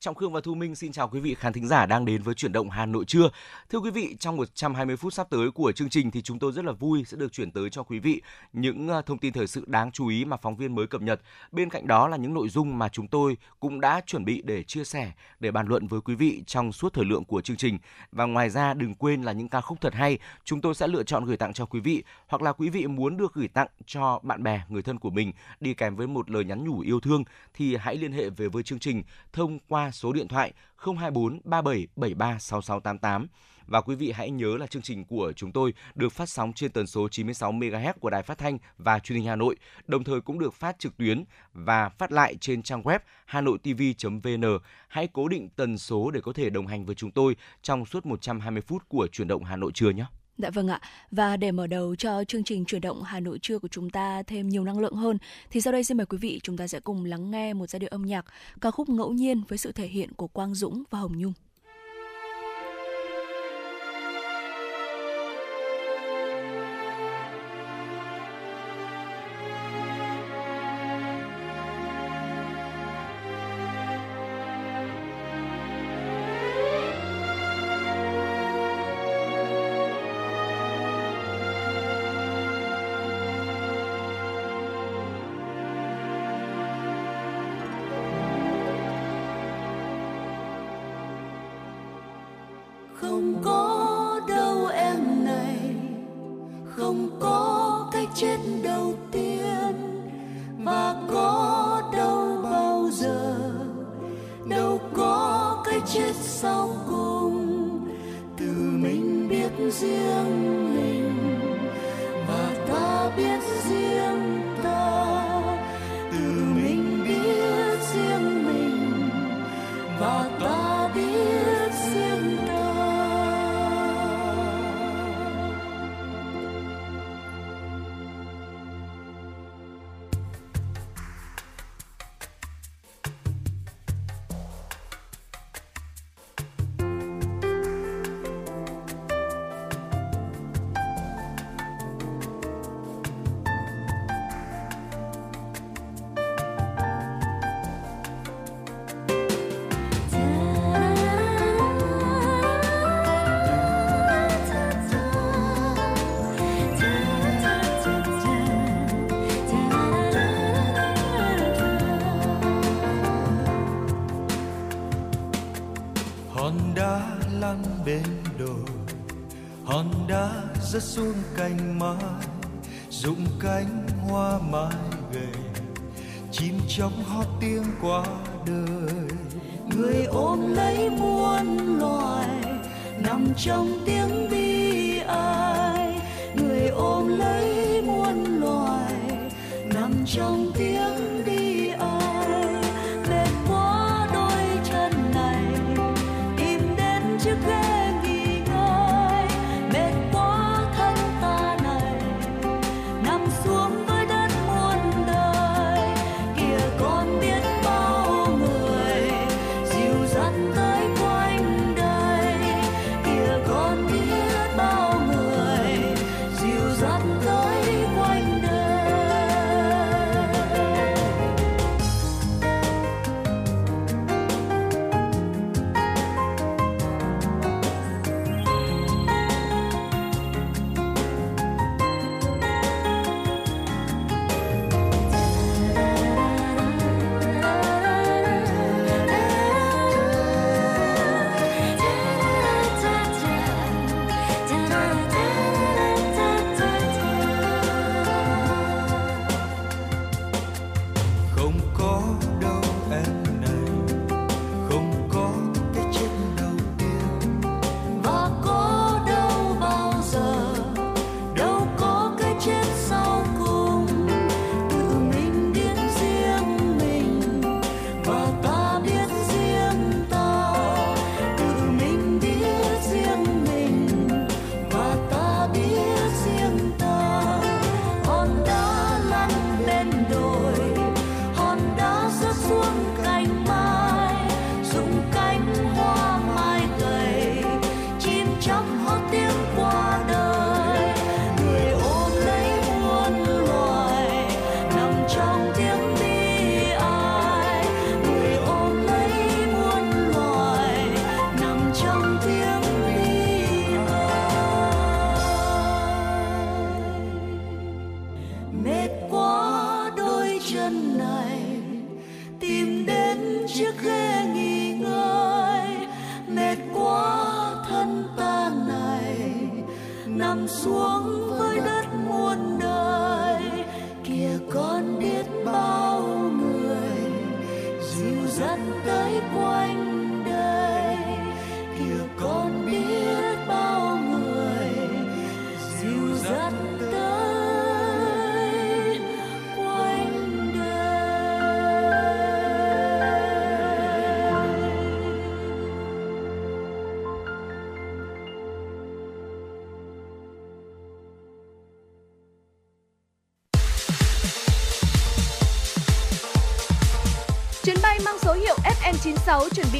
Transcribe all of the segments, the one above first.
Trọng Khương và Thu Minh xin chào quý vị khán thính giả đang đến với chuyển động Hà Nội trưa. Thưa quý vị, trong 120 phút sắp tới của chương trình thì chúng tôi rất là vui sẽ được chuyển tới cho quý vị những à, thông tin thời sự đáng chú ý mà phóng viên mới cập nhật. Bên cạnh đó là những nội dung mà chúng tôi cũng đã chuẩn bị để chia sẻ, để bàn luận với quý vị trong suốt thời lượng của chương trình. Và ngoài ra đừng quên là những ca khúc thật hay chúng tôi sẽ lựa chọn gửi tặng cho quý vị hoặc là quý vị muốn được gửi tặng cho bạn bè, người thân của mình đi kèm với một lời nhắn nhủ yêu thương thì hãy liên hệ về với chương trình thông qua số điện thoại 024 3773 6688. Và quý vị hãy nhớ là chương trình của chúng tôi được phát sóng trên tần số 96 MHz của Đài Phát thanh và Truyền hình Hà Nội, đồng thời cũng được phát trực tuyến và phát lại trên trang web hanoitv.vn. Hãy cố định tần số để có thể đồng hành với chúng tôi trong suốt 120 phút của chuyển động Hà Nội trưa nhé. Dạ vâng ạ. Và để mở đầu cho chương trình chuyển động Hà Nội trưa của chúng ta thêm nhiều năng lượng hơn, thì sau đây xin mời quý vị chúng ta sẽ cùng lắng nghe một giai điệu âm nhạc ca khúc ngẫu nhiên với sự thể hiện của Quang Dũng và Hồng Nhung.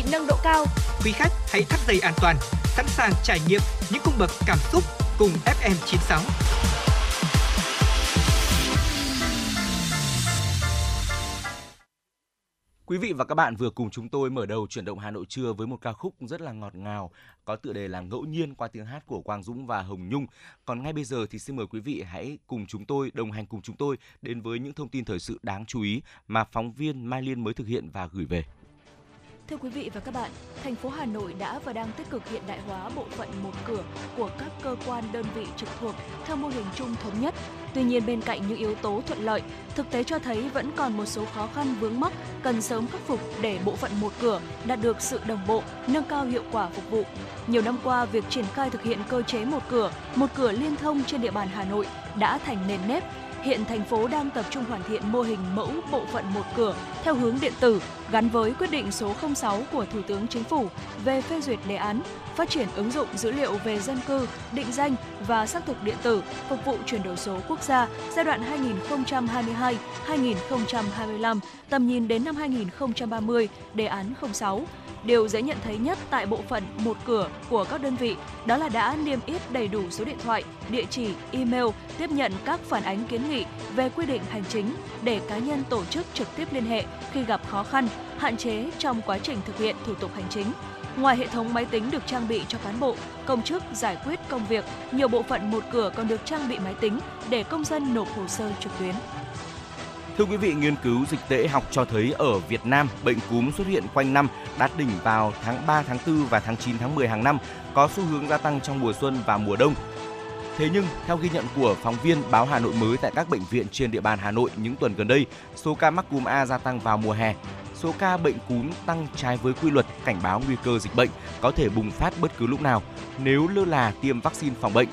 Bị nâng độ cao. Quý khách hãy thắt dây an toàn, sẵn sàng trải nghiệm những cung bậc cảm xúc cùng FM96. Quý vị và các bạn vừa cùng chúng tôi mở đầu chuyển động Hà Nội trưa với một ca khúc rất là ngọt ngào, có tựa đề là Ngẫu nhiên qua tiếng hát của Quang Dũng và Hồng Nhung. Còn ngay bây giờ thì xin mời quý vị hãy cùng chúng tôi đồng hành cùng chúng tôi đến với những thông tin thời sự đáng chú ý mà phóng viên Mai Liên mới thực hiện và gửi về. Thưa quý vị và các bạn, thành phố Hà Nội đã và đang tích cực hiện đại hóa bộ phận một cửa của các cơ quan đơn vị trực thuộc theo mô hình chung thống nhất. Tuy nhiên bên cạnh những yếu tố thuận lợi, thực tế cho thấy vẫn còn một số khó khăn vướng mắc cần sớm khắc phục để bộ phận một cửa đạt được sự đồng bộ, nâng cao hiệu quả phục vụ. Nhiều năm qua, việc triển khai thực hiện cơ chế một cửa, một cửa liên thông trên địa bàn Hà Nội đã thành nền nếp, Hiện thành phố đang tập trung hoàn thiện mô hình mẫu bộ phận một cửa theo hướng điện tử gắn với quyết định số 06 của Thủ tướng Chính phủ về phê duyệt đề án phát triển ứng dụng dữ liệu về dân cư, định danh và xác thực điện tử phục vụ chuyển đổi số quốc gia giai đoạn 2022-2025, tầm nhìn đến năm 2030, đề án 06. Điều dễ nhận thấy nhất tại bộ phận một cửa của các đơn vị đó là đã niêm yết đầy đủ số điện thoại, địa chỉ, email tiếp nhận các phản ánh kiến nghị về quy định hành chính để cá nhân tổ chức trực tiếp liên hệ khi gặp khó khăn, hạn chế trong quá trình thực hiện thủ tục hành chính. Ngoài hệ thống máy tính được trang bị cho cán bộ, công chức giải quyết công việc, nhiều bộ phận một cửa còn được trang bị máy tính để công dân nộp hồ sơ trực tuyến. Thưa quý vị, nghiên cứu dịch tễ học cho thấy ở Việt Nam, bệnh cúm xuất hiện quanh năm, đạt đỉnh vào tháng 3, tháng 4 và tháng 9, tháng 10 hàng năm, có xu hướng gia tăng trong mùa xuân và mùa đông. Thế nhưng, theo ghi nhận của phóng viên báo Hà Nội mới tại các bệnh viện trên địa bàn Hà Nội những tuần gần đây, số ca mắc cúm A gia tăng vào mùa hè. Số ca bệnh cúm tăng trái với quy luật cảnh báo nguy cơ dịch bệnh có thể bùng phát bất cứ lúc nào nếu lơ là tiêm vaccine phòng bệnh.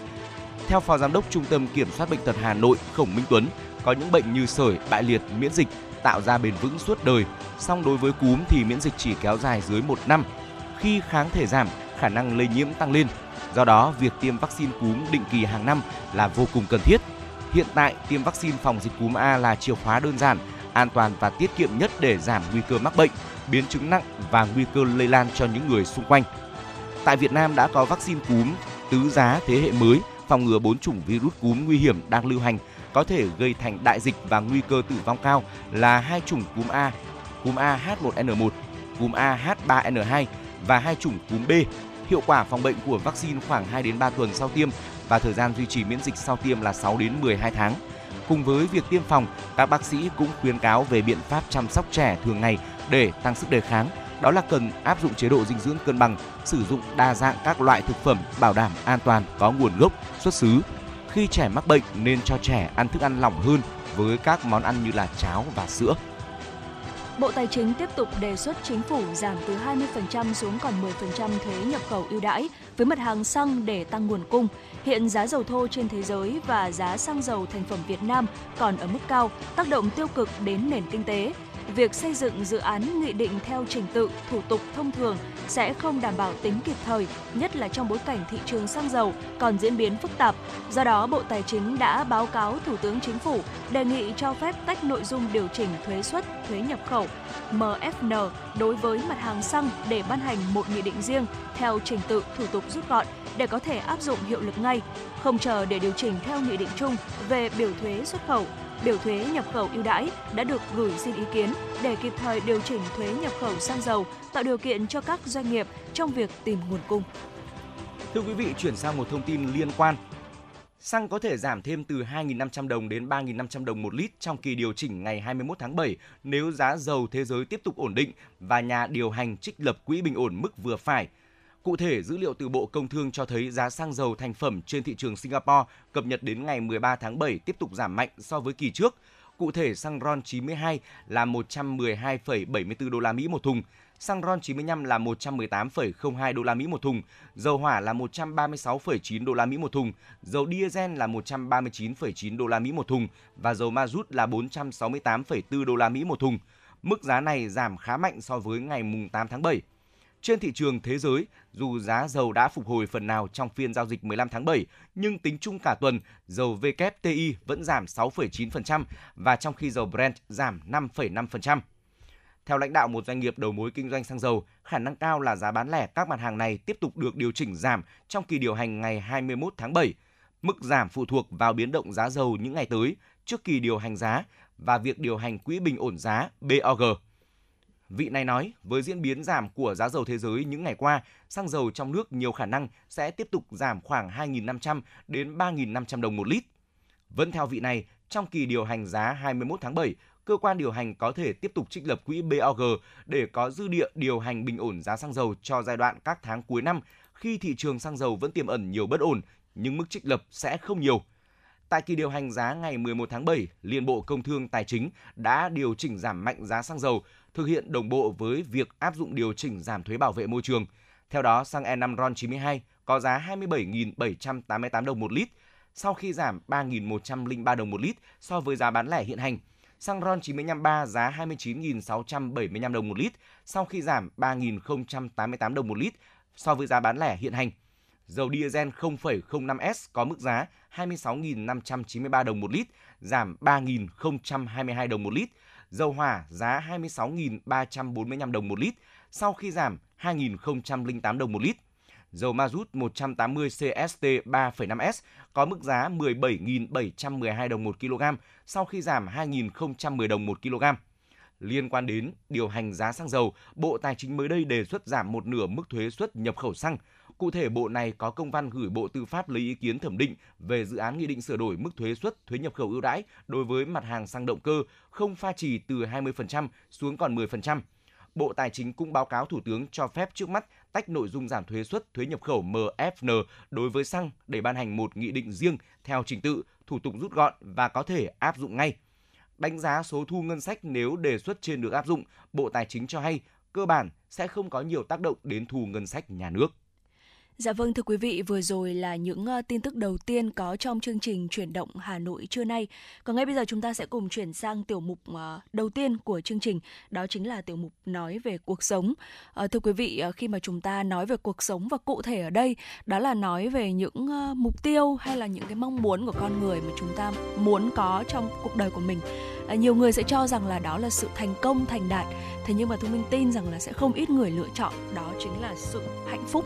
Theo Phó Giám đốc Trung tâm Kiểm soát Bệnh tật Hà Nội Khổng Minh Tuấn, có những bệnh như sởi, bại liệt, miễn dịch tạo ra bền vững suốt đời. Song đối với cúm thì miễn dịch chỉ kéo dài dưới một năm. Khi kháng thể giảm, khả năng lây nhiễm tăng lên. Do đó, việc tiêm vaccine cúm định kỳ hàng năm là vô cùng cần thiết. Hiện tại, tiêm vaccine phòng dịch cúm A là chìa khóa đơn giản, an toàn và tiết kiệm nhất để giảm nguy cơ mắc bệnh, biến chứng nặng và nguy cơ lây lan cho những người xung quanh. Tại Việt Nam đã có vaccine cúm tứ giá thế hệ mới phòng ngừa bốn chủng virus cúm nguy hiểm đang lưu hành có thể gây thành đại dịch và nguy cơ tử vong cao là hai chủng cúm A, cúm A H1N1, cúm A H3N2 và hai chủng cúm B. Hiệu quả phòng bệnh của vaccine khoảng 2 đến 3 tuần sau tiêm và thời gian duy trì miễn dịch sau tiêm là 6 đến 12 tháng. Cùng với việc tiêm phòng, các bác sĩ cũng khuyến cáo về biện pháp chăm sóc trẻ thường ngày để tăng sức đề kháng. Đó là cần áp dụng chế độ dinh dưỡng cân bằng, sử dụng đa dạng các loại thực phẩm bảo đảm an toàn, có nguồn gốc, xuất xứ. Khi trẻ mắc bệnh nên cho trẻ ăn thức ăn lỏng hơn với các món ăn như là cháo và sữa. Bộ Tài chính tiếp tục đề xuất chính phủ giảm từ 20% xuống còn 10% thuế nhập khẩu ưu đãi với mặt hàng xăng để tăng nguồn cung. Hiện giá dầu thô trên thế giới và giá xăng dầu thành phẩm Việt Nam còn ở mức cao, tác động tiêu cực đến nền kinh tế. Việc xây dựng dự án nghị định theo trình tự, thủ tục thông thường sẽ không đảm bảo tính kịp thời, nhất là trong bối cảnh thị trường xăng dầu còn diễn biến phức tạp. Do đó, Bộ Tài chính đã báo cáo Thủ tướng Chính phủ đề nghị cho phép tách nội dung điều chỉnh thuế suất, thuế nhập khẩu MFN đối với mặt hàng xăng để ban hành một nghị định riêng theo trình tự thủ tục rút gọn để có thể áp dụng hiệu lực ngay, không chờ để điều chỉnh theo nghị định chung về biểu thuế xuất khẩu biểu thuế nhập khẩu ưu đãi đã được gửi xin ý kiến để kịp thời điều chỉnh thuế nhập khẩu xăng dầu, tạo điều kiện cho các doanh nghiệp trong việc tìm nguồn cung. Thưa quý vị, chuyển sang một thông tin liên quan. Xăng có thể giảm thêm từ 2.500 đồng đến 3.500 đồng một lít trong kỳ điều chỉnh ngày 21 tháng 7 nếu giá dầu thế giới tiếp tục ổn định và nhà điều hành trích lập quỹ bình ổn mức vừa phải. Cụ thể, dữ liệu từ Bộ Công Thương cho thấy giá xăng dầu thành phẩm trên thị trường Singapore cập nhật đến ngày 13 tháng 7 tiếp tục giảm mạnh so với kỳ trước. Cụ thể, xăng RON 92 là 112,74 đô la Mỹ một thùng, xăng RON 95 là 118,02 đô la Mỹ một thùng, dầu hỏa là 136,9 đô la Mỹ một thùng, dầu diesel là 139,9 đô la Mỹ một thùng và dầu ma rút là 468,4 đô la Mỹ một thùng. Mức giá này giảm khá mạnh so với ngày mùng 8 tháng 7. Trên thị trường thế giới, dù giá dầu đã phục hồi phần nào trong phiên giao dịch 15 tháng 7, nhưng tính chung cả tuần, dầu WTI vẫn giảm 6,9% và trong khi dầu Brent giảm 5,5%. Theo lãnh đạo một doanh nghiệp đầu mối kinh doanh xăng dầu, khả năng cao là giá bán lẻ các mặt hàng này tiếp tục được điều chỉnh giảm trong kỳ điều hành ngày 21 tháng 7. Mức giảm phụ thuộc vào biến động giá dầu những ngày tới trước kỳ điều hành giá và việc điều hành quỹ bình ổn giá BOG. Vị này nói, với diễn biến giảm của giá dầu thế giới những ngày qua, xăng dầu trong nước nhiều khả năng sẽ tiếp tục giảm khoảng 2.500 đến 3.500 đồng một lít. Vẫn theo vị này, trong kỳ điều hành giá 21 tháng 7, cơ quan điều hành có thể tiếp tục trích lập quỹ BOG để có dư địa điều hành bình ổn giá xăng dầu cho giai đoạn các tháng cuối năm khi thị trường xăng dầu vẫn tiềm ẩn nhiều bất ổn, nhưng mức trích lập sẽ không nhiều. Tại kỳ điều hành giá ngày 11 tháng 7, Liên Bộ Công Thương Tài chính đã điều chỉnh giảm mạnh giá xăng dầu, thực hiện đồng bộ với việc áp dụng điều chỉnh giảm thuế bảo vệ môi trường. Theo đó, xăng E5 RON 92 có giá 27.788 đồng một lít, sau khi giảm 3.103 đồng một lít so với giá bán lẻ hiện hành. Xăng RON 95 3 giá 29.675 đồng một lít, sau khi giảm 3.088 đồng một lít so với giá bán lẻ hiện hành. Dầu diesel 0,05S có mức giá 26.593 đồng một lít, giảm 3.022 đồng một lít. Dầu hỏa giá 26.345 đồng một lít, sau khi giảm 2.008 đồng một lít. Dầu ma rút 180 CST 3,5S có mức giá 17.712 đồng một kg, sau khi giảm 2.010 đồng một kg. Liên quan đến điều hành giá xăng dầu, Bộ Tài chính mới đây đề xuất giảm một nửa mức thuế xuất nhập khẩu xăng. Cụ thể, Bộ này có công văn gửi Bộ Tư pháp lấy ý kiến thẩm định về dự án nghị định sửa đổi mức thuế xuất thuế nhập khẩu ưu đãi đối với mặt hàng xăng động cơ không pha trì từ 20% xuống còn 10%. Bộ Tài chính cũng báo cáo Thủ tướng cho phép trước mắt tách nội dung giảm thuế suất thuế nhập khẩu MFN đối với xăng để ban hành một nghị định riêng theo trình tự, thủ tục rút gọn và có thể áp dụng ngay. Đánh giá số thu ngân sách nếu đề xuất trên được áp dụng, Bộ Tài chính cho hay cơ bản sẽ không có nhiều tác động đến thu ngân sách nhà nước. Dạ vâng thưa quý vị, vừa rồi là những uh, tin tức đầu tiên có trong chương trình chuyển động Hà Nội trưa nay. Còn ngay bây giờ chúng ta sẽ cùng chuyển sang tiểu mục uh, đầu tiên của chương trình, đó chính là tiểu mục nói về cuộc sống. Uh, thưa quý vị, uh, khi mà chúng ta nói về cuộc sống và cụ thể ở đây đó là nói về những uh, mục tiêu hay là những cái mong muốn của con người mà chúng ta muốn có trong cuộc đời của mình. À, nhiều người sẽ cho rằng là đó là sự thành công thành đạt, thế nhưng mà thu minh tin rằng là sẽ không ít người lựa chọn đó chính là sự hạnh phúc.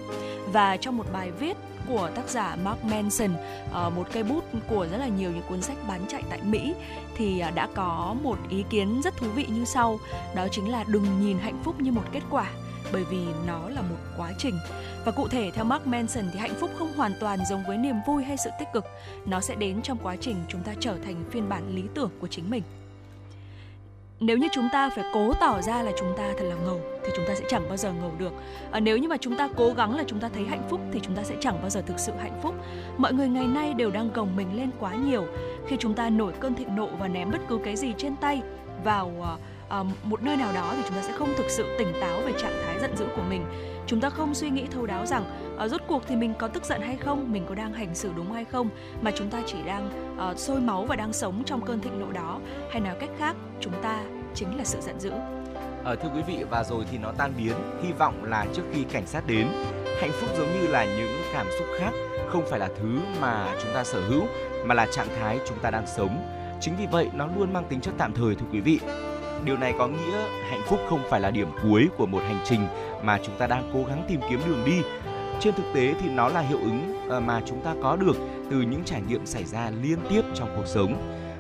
Và trong một bài viết của tác giả Mark Manson, ờ, một cây bút của rất là nhiều những cuốn sách bán chạy tại Mỹ thì ờ, đã có một ý kiến rất thú vị như sau, đó chính là đừng nhìn hạnh phúc như một kết quả bởi vì nó là một quá trình. Và cụ thể theo Mark Manson thì hạnh phúc không hoàn toàn giống với niềm vui hay sự tích cực, nó sẽ đến trong quá trình chúng ta trở thành phiên bản lý tưởng của chính mình nếu như chúng ta phải cố tỏ ra là chúng ta thật là ngầu thì chúng ta sẽ chẳng bao giờ ngầu được. À, nếu như mà chúng ta cố gắng là chúng ta thấy hạnh phúc thì chúng ta sẽ chẳng bao giờ thực sự hạnh phúc. Mọi người ngày nay đều đang gồng mình lên quá nhiều. Khi chúng ta nổi cơn thịnh nộ và ném bất cứ cái gì trên tay vào uh, uh, một nơi nào đó thì chúng ta sẽ không thực sự tỉnh táo về trạng thái giận dữ của mình. Chúng ta không suy nghĩ thấu đáo rằng uh, rốt cuộc thì mình có tức giận hay không mình có đang hành xử đúng hay không mà chúng ta chỉ đang uh, sôi máu và đang sống trong cơn thịnh nộ đó. Hay nói cách khác chúng ta chính là sự giận dữ. À, thưa quý vị và rồi thì nó tan biến. Hy vọng là trước khi cảnh sát đến hạnh phúc giống như là những cảm xúc khác. Không phải là thứ mà chúng ta sở hữu mà là trạng thái chúng ta đang sống. Chính vì vậy nó luôn mang tính chất tạm thời thưa quý vị điều này có nghĩa hạnh phúc không phải là điểm cuối của một hành trình mà chúng ta đang cố gắng tìm kiếm đường đi. Trên thực tế thì nó là hiệu ứng ờ, mà chúng ta có được từ những trải nghiệm xảy ra liên tiếp trong cuộc sống.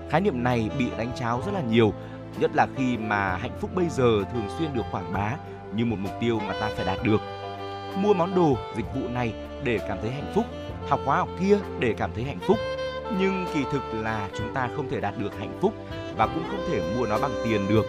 Khái niệm này bị đánh cháo rất là nhiều, nhất là khi mà hạnh phúc bây giờ thường xuyên được quảng bá như một mục tiêu mà ta phải đạt được. Mua món đồ, dịch vụ này để cảm thấy hạnh phúc, học khóa học kia để cảm thấy hạnh phúc. Nhưng kỳ thực là chúng ta không thể đạt được hạnh phúc và cũng không thể mua nó bằng tiền được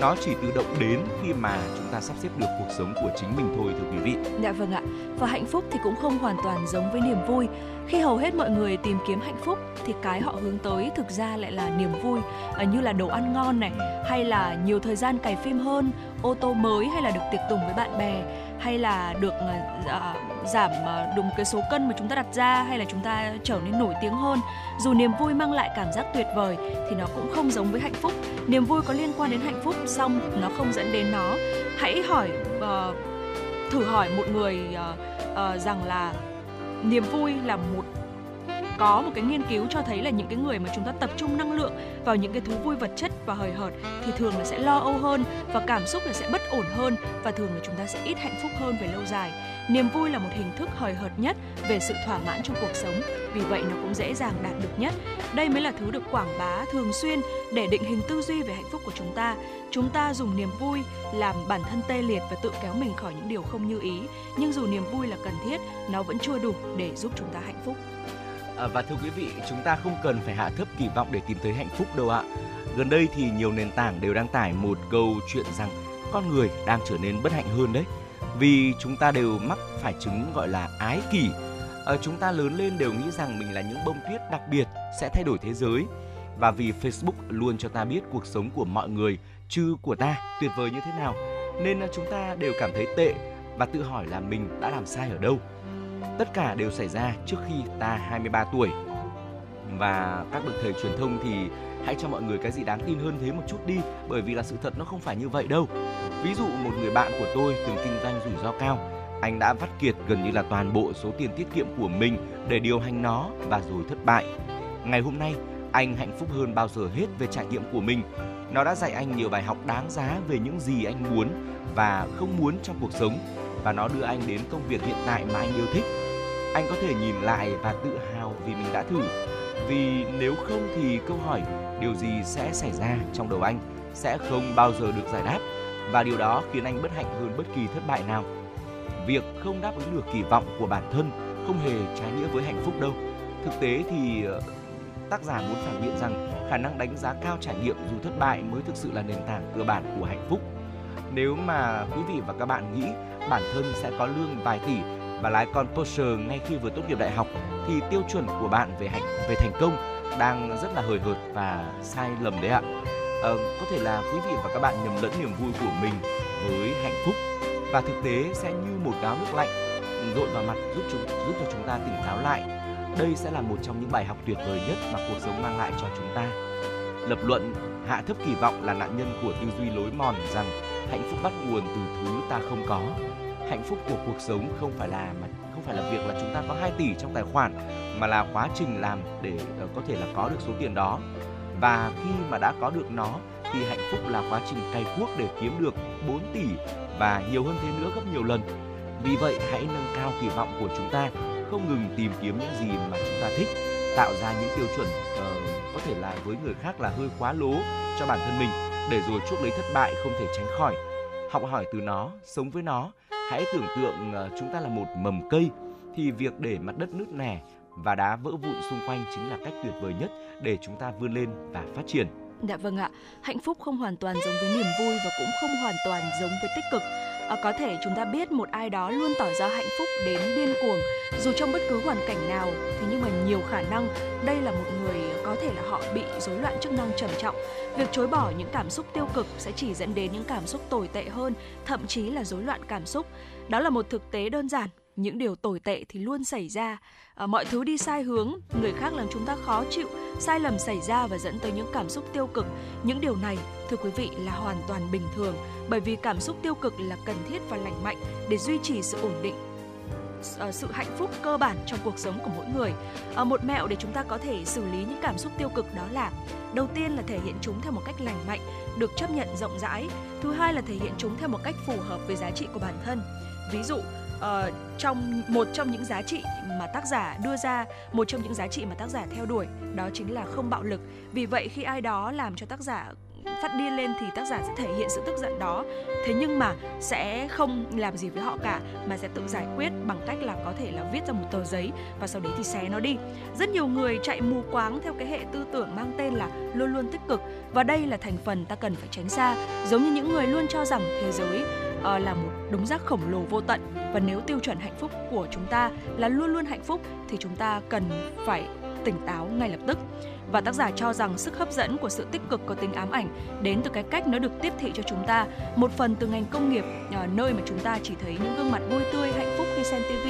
nó chỉ tự động đến khi mà chúng ta sắp xếp được cuộc sống của chính mình thôi thưa quý vị. Dạ vâng ạ. Và hạnh phúc thì cũng không hoàn toàn giống với niềm vui. Khi hầu hết mọi người tìm kiếm hạnh phúc thì cái họ hướng tới thực ra lại là niềm vui, à, như là đồ ăn ngon này, hay là nhiều thời gian cày phim hơn, ô tô mới hay là được tiệc tùng với bạn bè hay là được uh, giảm uh, đúng cái số cân mà chúng ta đặt ra hay là chúng ta trở nên nổi tiếng hơn? Dù niềm vui mang lại cảm giác tuyệt vời thì nó cũng không giống với hạnh phúc. Niềm vui có liên quan đến hạnh phúc xong nó không dẫn đến nó. Hãy hỏi uh, thử hỏi một người uh, uh, rằng là niềm vui là một có một cái nghiên cứu cho thấy là những cái người mà chúng ta tập trung năng lượng vào những cái thú vui vật chất và hời hợt thì thường là sẽ lo âu hơn và cảm xúc là sẽ bất ổn hơn và thường là chúng ta sẽ ít hạnh phúc hơn về lâu dài. Niềm vui là một hình thức hời hợt nhất về sự thỏa mãn trong cuộc sống, vì vậy nó cũng dễ dàng đạt được nhất. Đây mới là thứ được quảng bá thường xuyên để định hình tư duy về hạnh phúc của chúng ta. Chúng ta dùng niềm vui làm bản thân tê liệt và tự kéo mình khỏi những điều không như ý, nhưng dù niềm vui là cần thiết, nó vẫn chưa đủ để giúp chúng ta hạnh phúc. À, và thưa quý vị, chúng ta không cần phải hạ thấp kỳ vọng để tìm thấy hạnh phúc đâu ạ. Gần đây thì nhiều nền tảng đều đăng tải một câu chuyện rằng con người đang trở nên bất hạnh hơn đấy. Vì chúng ta đều mắc phải chứng gọi là ái kỷ. À, chúng ta lớn lên đều nghĩ rằng mình là những bông tuyết đặc biệt sẽ thay đổi thế giới. Và vì Facebook luôn cho ta biết cuộc sống của mọi người, chứ của ta tuyệt vời như thế nào, nên à, chúng ta đều cảm thấy tệ và tự hỏi là mình đã làm sai ở đâu Tất cả đều xảy ra trước khi ta 23 tuổi. Và các bậc thầy truyền thông thì hãy cho mọi người cái gì đáng tin hơn thế một chút đi bởi vì là sự thật nó không phải như vậy đâu. Ví dụ một người bạn của tôi từng kinh doanh rủi ro cao, anh đã vắt kiệt gần như là toàn bộ số tiền tiết kiệm của mình để điều hành nó và rồi thất bại. Ngày hôm nay, anh hạnh phúc hơn bao giờ hết về trải nghiệm của mình. Nó đã dạy anh nhiều bài học đáng giá về những gì anh muốn và không muốn trong cuộc sống và nó đưa anh đến công việc hiện tại mà anh yêu thích. Anh có thể nhìn lại và tự hào vì mình đã thử. Vì nếu không thì câu hỏi, điều gì sẽ xảy ra trong đầu anh sẽ không bao giờ được giải đáp. Và điều đó khiến anh bất hạnh hơn bất kỳ thất bại nào. Việc không đáp ứng được kỳ vọng của bản thân không hề trái nghĩa với hạnh phúc đâu. Thực tế thì ờ, tác giả muốn phản biện rằng khả năng đánh giá cao trải nghiệm dù thất bại mới thực sự là nền tảng cơ bản của hạnh phúc. Nếu mà quý vị và các bạn nghĩ bản thân sẽ có lương vài tỷ và lái con Porsche ngay khi vừa tốt nghiệp đại học thì tiêu chuẩn của bạn về hạnh về thành công đang rất là hời hợt và sai lầm đấy ạ. À, có thể là quý vị và các bạn nhầm lẫn niềm vui của mình với hạnh phúc và thực tế sẽ như một gáo nước lạnh dội vào mặt giúp chúng giúp cho chúng ta tỉnh táo lại. Đây sẽ là một trong những bài học tuyệt vời nhất mà cuộc sống mang lại cho chúng ta. Lập luận hạ thấp kỳ vọng là nạn nhân của tư duy lối mòn rằng hạnh phúc bắt nguồn từ thứ ta không có hạnh phúc của cuộc sống không phải là mà không phải là việc là chúng ta có 2 tỷ trong tài khoản mà là quá trình làm để ờ, có thể là có được số tiền đó. Và khi mà đã có được nó thì hạnh phúc là quá trình cày cuốc để kiếm được 4 tỷ và nhiều hơn thế nữa gấp nhiều lần. Vì vậy hãy nâng cao kỳ vọng của chúng ta không ngừng tìm kiếm những gì mà chúng ta thích tạo ra những tiêu chuẩn uh, có thể là với người khác là hơi quá lố cho bản thân mình để rồi chuốc lấy thất bại không thể tránh khỏi. Học hỏi từ nó sống với nó hãy tưởng tượng ờ, chúng ta là một mầm cây thì việc để mặt đất nứt nẻ và đá vỡ vụn xung quanh chính là cách tuyệt vời nhất để chúng ta vươn lên và phát triển. Dạ vâng ạ, hạnh phúc không hoàn toàn giống với niềm vui và cũng không hoàn toàn giống với tích cực. À, có thể chúng ta biết một ai đó luôn tỏ ra hạnh phúc đến điên cuồng dù trong bất cứ hoàn cảnh nào thì nhưng mà nhiều khả năng đây là một người có thể là họ bị rối loạn chức năng trầm trọng. Việc chối bỏ những cảm xúc tiêu cực sẽ chỉ dẫn đến những cảm xúc tồi tệ hơn, thậm chí là rối loạn cảm xúc. Đó là một thực tế đơn giản những điều tồi tệ thì luôn xảy ra à, mọi thứ đi sai hướng người khác làm chúng ta khó chịu sai lầm xảy ra và dẫn tới những cảm xúc tiêu cực những điều này thưa quý vị là hoàn toàn bình thường bởi vì cảm xúc tiêu cực là cần thiết và lành mạnh để duy trì sự ổn định Ờ, sự hạnh phúc cơ bản trong cuộc sống của mỗi người. Ờ, một mẹo để chúng ta có thể xử lý những cảm xúc tiêu cực đó là đầu tiên là thể hiện chúng theo một cách lành mạnh, được chấp nhận rộng rãi. Thứ hai là thể hiện chúng theo một cách phù hợp với giá trị của bản thân. Ví dụ, Ờ, trong một trong những giá trị mà tác giả đưa ra một trong những giá trị mà tác giả theo đuổi đó chính là không bạo lực vì vậy khi ai đó làm cho tác giả phát điên lên thì tác giả sẽ thể hiện sự tức giận đó. Thế nhưng mà sẽ không làm gì với họ cả mà sẽ tự giải quyết bằng cách là có thể là viết ra một tờ giấy và sau đấy thì xé nó đi. Rất nhiều người chạy mù quáng theo cái hệ tư tưởng mang tên là luôn luôn tích cực. Và đây là thành phần ta cần phải tránh xa. Giống như những người luôn cho rằng thế giới uh, là một đống rác khổng lồ vô tận. Và nếu tiêu chuẩn hạnh phúc của chúng ta là luôn luôn hạnh phúc thì chúng ta cần phải tỉnh táo ngay lập tức và tác giả cho rằng sức hấp dẫn của sự tích cực có tính ám ảnh đến từ cái cách nó được tiếp thị cho chúng ta, một phần từ ngành công nghiệp ờ, nơi mà chúng ta chỉ thấy những gương mặt vui tươi, hạnh phúc khi xem TV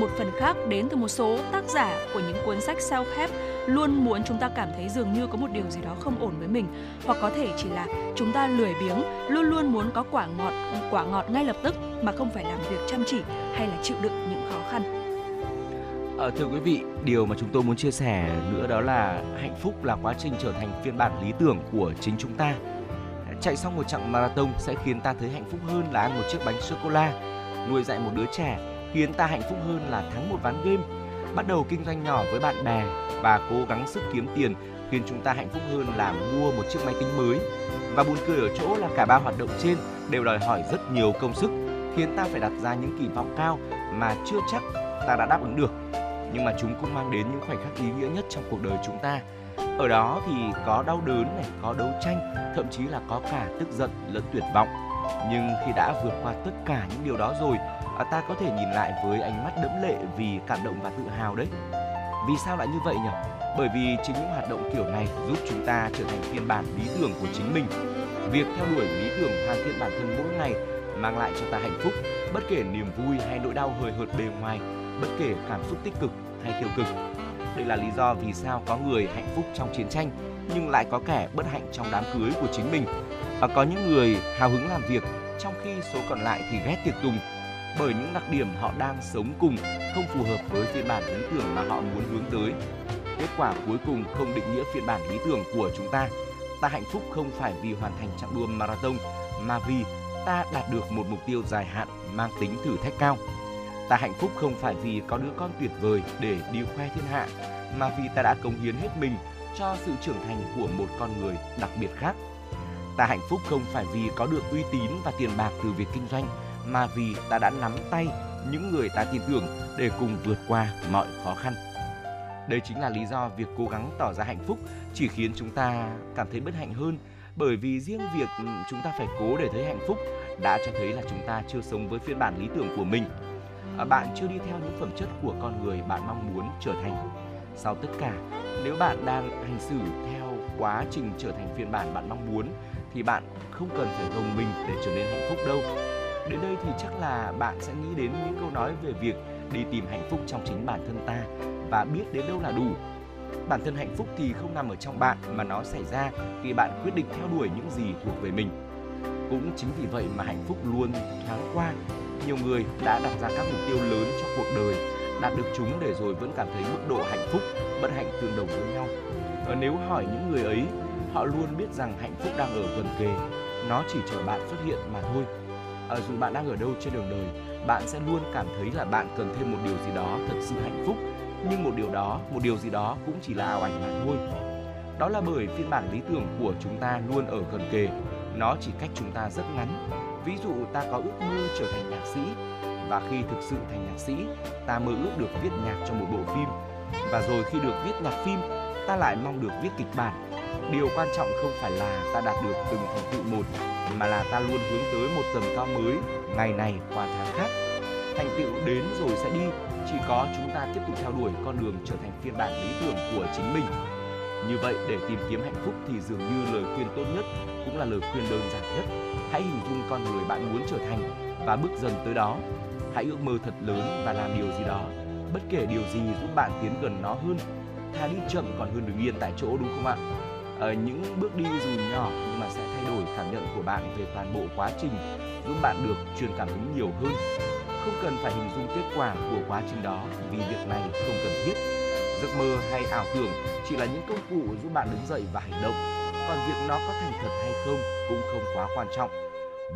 một phần khác đến từ một số tác giả của những cuốn sách self help luôn muốn chúng ta cảm thấy dường như có một điều gì đó không ổn với mình. Hoặc có thể chỉ là chúng ta lười biếng, luôn luôn muốn có quả ngọt quả ngọt ngay lập tức mà không phải làm việc chăm chỉ hay là chịu đựng những khó khăn. À, thưa quý vị, điều mà chúng tôi muốn chia sẻ nữa đó là hạnh phúc là quá trình trở thành phiên bản lý tưởng của chính chúng ta. Chạy xong một chặng marathon sẽ khiến ta thấy hạnh phúc hơn là ăn một chiếc bánh sô cô la. Nuôi dạy một đứa trẻ khiến ta hạnh phúc hơn là thắng một ván game. Bắt đầu kinh doanh nhỏ với bạn bè và cố gắng sức kiếm tiền khiến chúng ta hạnh phúc hơn là mua một chiếc máy tính mới. Và buồn cười ở chỗ là cả ba hoạt động trên đều đòi hỏi rất nhiều công sức, khiến ta phải đặt ra những kỳ vọng cao mà chưa chắc ta đã đáp ứng được nhưng mà chúng cũng mang đến những khoảnh khắc ý nghĩa nhất trong cuộc đời chúng ta. Ở đó thì có đau đớn này, có đấu tranh, thậm chí là có cả tức giận lẫn tuyệt vọng. Nhưng khi đã vượt qua tất cả những điều đó rồi à, ta có thể nhìn lại với ánh mắt đẫm lệ vì cảm động và tự hào đấy. Vì sao lại như vậy nhỉ? Bởi vì chính những hoạt động kiểu này giúp chúng ta trở thành phiên bản lý tưởng của chính mình. Việc theo đuổi lý tưởng hoàn thiện bản thân mỗi ngày mang lại cho ta hạnh phúc, bất kể niềm vui hay nỗi đau hời hợt bề ngoài bất kể cảm xúc tích cực hay tiêu cực. Đây là lý do vì sao có người hạnh phúc trong chiến tranh, nhưng lại có kẻ bất hạnh trong đám cưới của chính mình. Và có những người hào hứng làm việc, trong khi số còn lại thì ghét tiệc tùng, bởi những đặc điểm họ đang sống cùng không phù hợp với phiên bản lý tưởng mà họ muốn hướng tới. Kết quả cuối cùng không định nghĩa phiên bản lý tưởng của chúng ta. Ta hạnh phúc không phải vì hoàn thành chặng đua marathon, mà vì ta đạt được một mục tiêu dài hạn mang tính thử thách cao. Ta hạnh phúc không phải vì có đứa con tuyệt vời để đi khoe thiên hạ, mà vì ta đã cống hiến hết mình cho sự trưởng thành của một con người đặc biệt khác. Ta hạnh phúc không phải vì có được uy tín và tiền bạc từ việc kinh doanh, mà vì ta đã nắm tay những người ta tin tưởng để cùng vượt qua mọi khó khăn. Đây chính là lý do việc cố gắng tỏ ra hạnh phúc chỉ khiến chúng ta cảm thấy bất hạnh hơn bởi vì riêng việc ừ, chúng ta phải cố để thấy hạnh phúc đã cho thấy là chúng ta chưa sống với phiên bản lý tưởng của mình À, bạn chưa đi theo những phẩm chất của con người bạn mong muốn trở thành. Sau tất cả, nếu bạn đang hành xử theo quá trình trở thành phiên bản bạn mong muốn thì bạn không cần phải gồng mình để trở nên hạnh phúc đâu. Đến đây thì chắc là bạn sẽ nghĩ đến những câu nói về việc đi tìm hạnh phúc trong chính bản thân ta và biết đến đâu là đủ. Bản thân hạnh phúc thì không nằm ở trong bạn mà nó xảy ra khi bạn quyết định theo đuổi những gì thuộc về mình. Cũng chính vì vậy mà hạnh phúc luôn thoáng qua nhiều người đã đặt ra các mục tiêu lớn cho cuộc đời, đạt được chúng để rồi vẫn cảm thấy mức độ hạnh phúc, bất hạnh tương đồng với nhau. Và nếu hỏi những người ấy, họ luôn biết rằng hạnh phúc đang ở gần kề, nó chỉ chờ bạn xuất hiện mà thôi. À, dù bạn đang ở đâu trên đường đời, bạn sẽ luôn cảm thấy là bạn cần thêm một điều gì đó thật sự hạnh phúc, nhưng một điều đó, một điều gì đó cũng chỉ là ảo ảnh mà thôi. Đó là bởi phiên bản lý tưởng của chúng ta luôn ở gần kề, nó chỉ cách chúng ta rất ngắn Ví dụ ta có ước mơ trở thành nhạc sĩ và khi thực sự thành nhạc sĩ, ta mơ ước được viết nhạc cho một bộ phim và rồi khi được viết nhạc phim, ta lại mong được viết kịch bản. Điều quan trọng không phải là ta đạt được từng thành tựu một mà là ta luôn hướng tới một tầm cao mới ngày này qua tháng khác. Thành tựu đến rồi sẽ đi, chỉ có chúng ta tiếp tục theo đuổi con đường trở thành phiên bản lý tưởng của chính mình. Như vậy để tìm kiếm hạnh phúc thì dường như lời khuyên tốt nhất cũng là lời khuyên đơn giản nhất hãy hình dung con người bạn muốn trở thành và bước dần tới đó. Hãy ước mơ thật lớn và làm điều gì đó, bất kể điều gì giúp bạn tiến gần nó hơn. Thà đi chậm còn hơn đứng yên tại chỗ đúng không ạ? Ở những bước đi dù nhỏ nhưng mà sẽ thay đổi cảm nhận của bạn về toàn bộ quá trình, giúp bạn được truyền cảm hứng nhiều hơn. Không cần phải hình dung kết quả của quá trình đó vì việc này không cần thiết. Giấc mơ hay ảo tưởng chỉ là những công cụ giúp bạn đứng dậy và hành động còn việc nó có thành thật hay không cũng không quá quan trọng.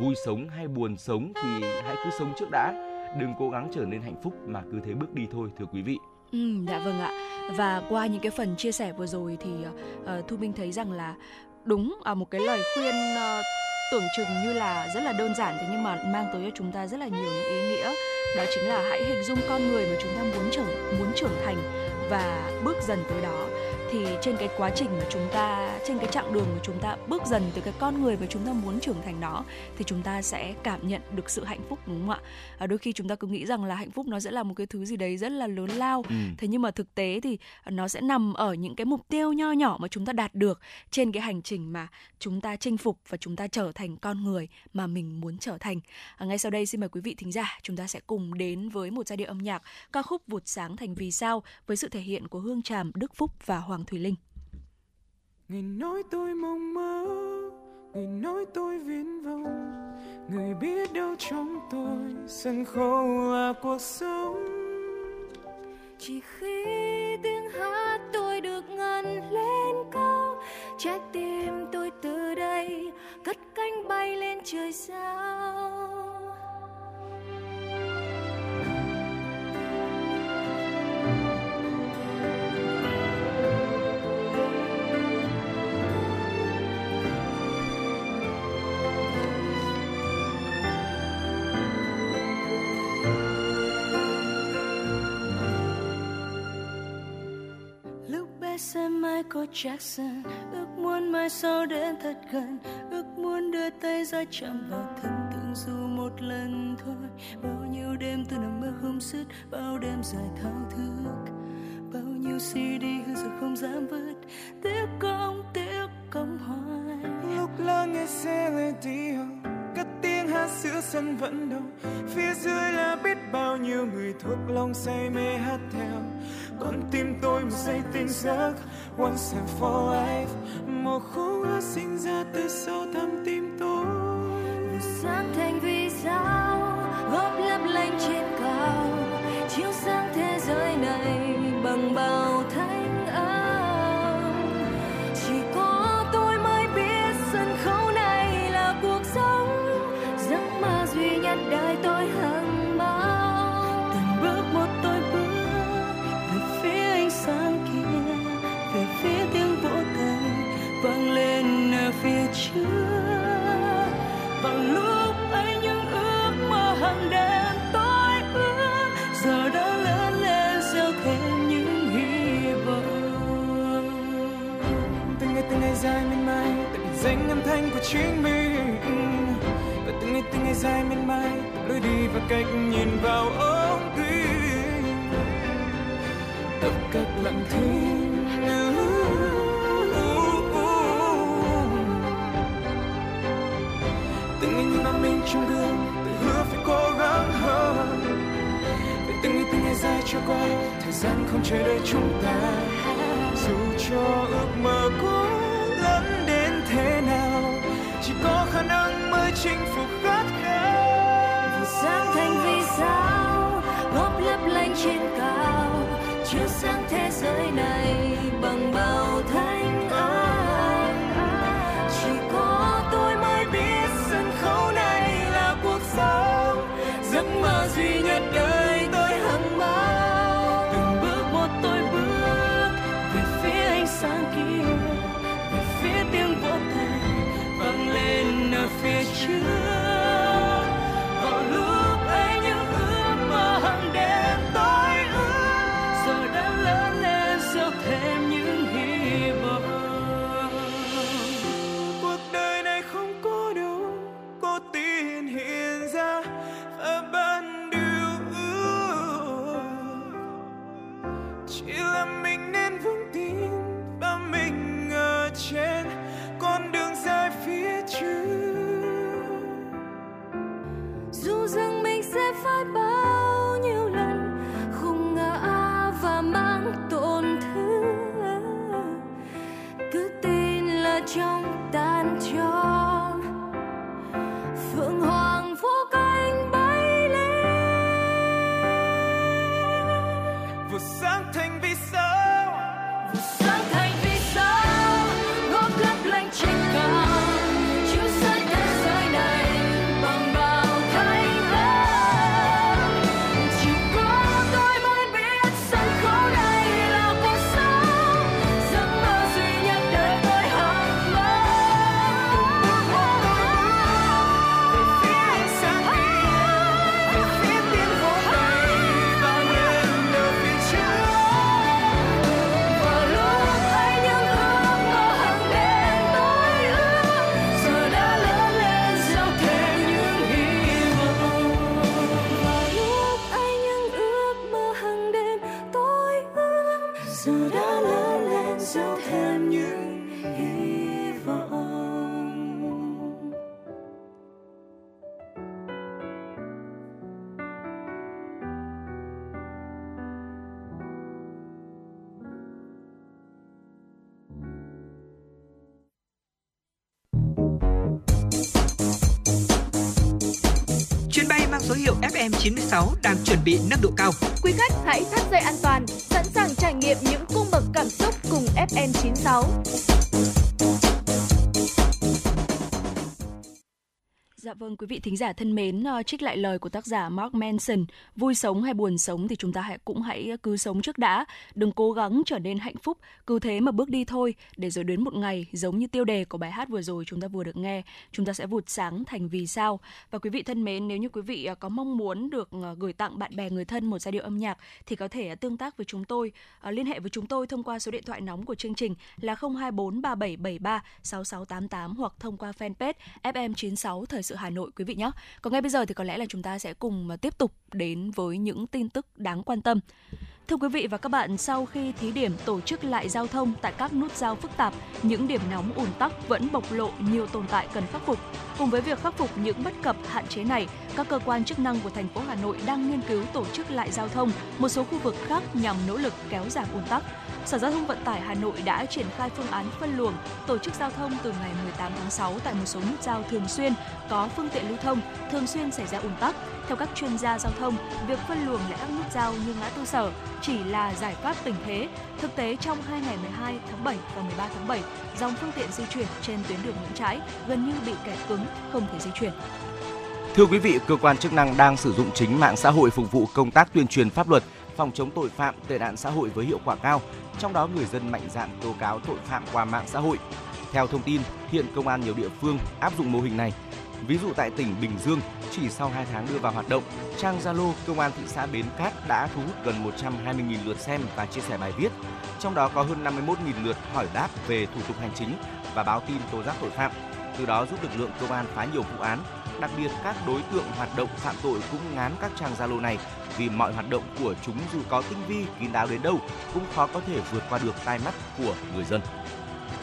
Vui sống hay buồn sống thì hãy cứ sống trước đã. Đừng cố gắng trở nên hạnh phúc mà cứ thế bước đi thôi thưa quý vị. Ừ, dạ vâng ạ. Và qua những cái phần chia sẻ vừa rồi thì uh, Thu Minh thấy rằng là đúng à, một cái lời khuyên uh, tưởng chừng như là rất là đơn giản thế nhưng mà mang tới cho chúng ta rất là nhiều những ý nghĩa. Đó chính là hãy hình dung con người mà chúng ta muốn trưởng muốn trưởng thành và bước dần tới đó thì trên cái quá trình mà chúng ta trên cái chặng đường mà chúng ta bước dần từ cái con người mà chúng ta muốn trưởng thành đó thì chúng ta sẽ cảm nhận được sự hạnh phúc đúng không ạ? À, đôi khi chúng ta cứ nghĩ rằng là hạnh phúc nó sẽ là một cái thứ gì đấy rất là lớn lao. Ừ. thế nhưng mà thực tế thì nó sẽ nằm ở những cái mục tiêu nho nhỏ mà chúng ta đạt được trên cái hành trình mà chúng ta chinh phục và chúng ta trở thành con người mà mình muốn trở thành. À, ngay sau đây xin mời quý vị thính giả chúng ta sẽ cùng đến với một giai điệu âm nhạc ca khúc vụt sáng thành vì sao với sự thể hiện của hương tràm đức phúc và hoàng Thùy Linh. Người nói tôi mong mơ, người nói tôi viễn vông, người biết đâu trong tôi sân khấu là cuộc sống. Chỉ khi tiếng hát tôi được ngân lên cao, trái tim tôi từ đây cất cánh bay lên trời sao xem Michael Jackson. Ước muốn mai sau đến thật gần. Ước muốn đưa tay ra chạm vào thân tượng dù một lần thôi. Bao nhiêu đêm tôi nằm mơ không dứt, bao đêm dài thao thức. Bao nhiêu CD hư rồi không dám vứt. Tiếc công tiếc công hoài. Lúc lắng nghe xe lên radio cất tiếng hát giữa sân vận động. Phía dưới là biết bao nhiêu người thuộc lòng say mê hát theo con tim tôi một giây tỉnh giấc. Once and for life, một khúc hát sinh ra từ sâu thẳm tim tôi. Một sáng thành vì danh của chính mình. Và từng ngày từng ngày dài miên man, lối đi và cách nhìn vào ống kính. Tập cách lặng thinh trong gương tự hứa phải cố gắng hơn. Để từng ngày từng ngày dài trôi qua, thời gian không chờ đợi chúng ta. Dù cho ước mơ của chinh phục khát khao. Vì sáng thành vì sao, góp lấp lánh trên cao, chiếu sáng thế giới này bằng bao 96 đang chuẩn bị nâng độ cao. Quý khách hãy thắt dây an toàn vâng, quý vị thính giả thân mến, ờ, trích lại lời của tác giả Mark Manson, vui sống hay buồn sống thì chúng ta hãy cũng hãy ờ, cứ sống trước đã, đừng cố gắng trở nên hạnh phúc, cứ thế mà bước đi thôi, để rồi đến một ngày giống như tiêu đề của bài hát vừa rồi chúng ta vừa được nghe, chúng ta sẽ vụt sáng thành vì sao. Và quý vị thân mến, nếu như quý vị ờ, có mong muốn được gửi tặng bạn bè người thân một giai điệu âm nhạc thì có thể tương tác với chúng tôi, liên hệ với chúng tôi thông qua số điện thoại nóng của chương trình là 024 3773 6688 hoặc thông qua fanpage FM96 Thời sự Hà Hà Nội quý vị nhé. Còn ngay bây giờ thì có lẽ là chúng ta sẽ cùng mà tiếp tục đến với những tin tức đáng quan tâm. Thưa quý vị và các bạn, sau khi thí điểm tổ chức lại giao thông tại các nút giao phức tạp, những điểm nóng ùn tắc vẫn bộc lộ nhiều tồn tại cần khắc phục. Cùng với việc khắc phục những bất cập hạn chế này, các cơ quan chức năng của thành phố Hà Nội đang nghiên cứu tổ chức lại giao thông một số khu vực khác nhằm nỗ lực kéo giảm ùn tắc. Sở Giao thông Vận tải Hà Nội đã triển khai phương án phân luồng, tổ chức giao thông từ ngày 18 tháng 6 tại một số nút giao thường xuyên có phương tiện lưu thông, thường xuyên xảy ra ùn tắc. Theo các chuyên gia giao thông, việc phân luồng lại các nút giao như ngã tư sở chỉ là giải pháp tình thế. Thực tế trong hai ngày 12 tháng 7 và 13 tháng 7, dòng phương tiện di chuyển trên tuyến đường Nguyễn Trãi gần như bị kẹt cứng, không thể di chuyển. Thưa quý vị, cơ quan chức năng đang sử dụng chính mạng xã hội phục vụ công tác tuyên truyền pháp luật, phòng chống tội phạm, tệ nạn xã hội với hiệu quả cao. Trong đó người dân mạnh dạn tố cáo tội phạm qua mạng xã hội. Theo thông tin, hiện công an nhiều địa phương áp dụng mô hình này. Ví dụ tại tỉnh Bình Dương, chỉ sau 2 tháng đưa vào hoạt động, trang Zalo công an thị xã Bến Cát đã thu hút gần 120.000 lượt xem và chia sẻ bài viết. Trong đó có hơn 51.000 lượt hỏi đáp về thủ tục hành chính và báo tin tố giác tội phạm. Từ đó giúp lực lượng công an phá nhiều vụ án, đặc biệt các đối tượng hoạt động phạm tội cũng ngán các trang Zalo này vì mọi hoạt động của chúng dù có tinh vi, kín đáo đến đâu cũng khó có thể vượt qua được tai mắt của người dân.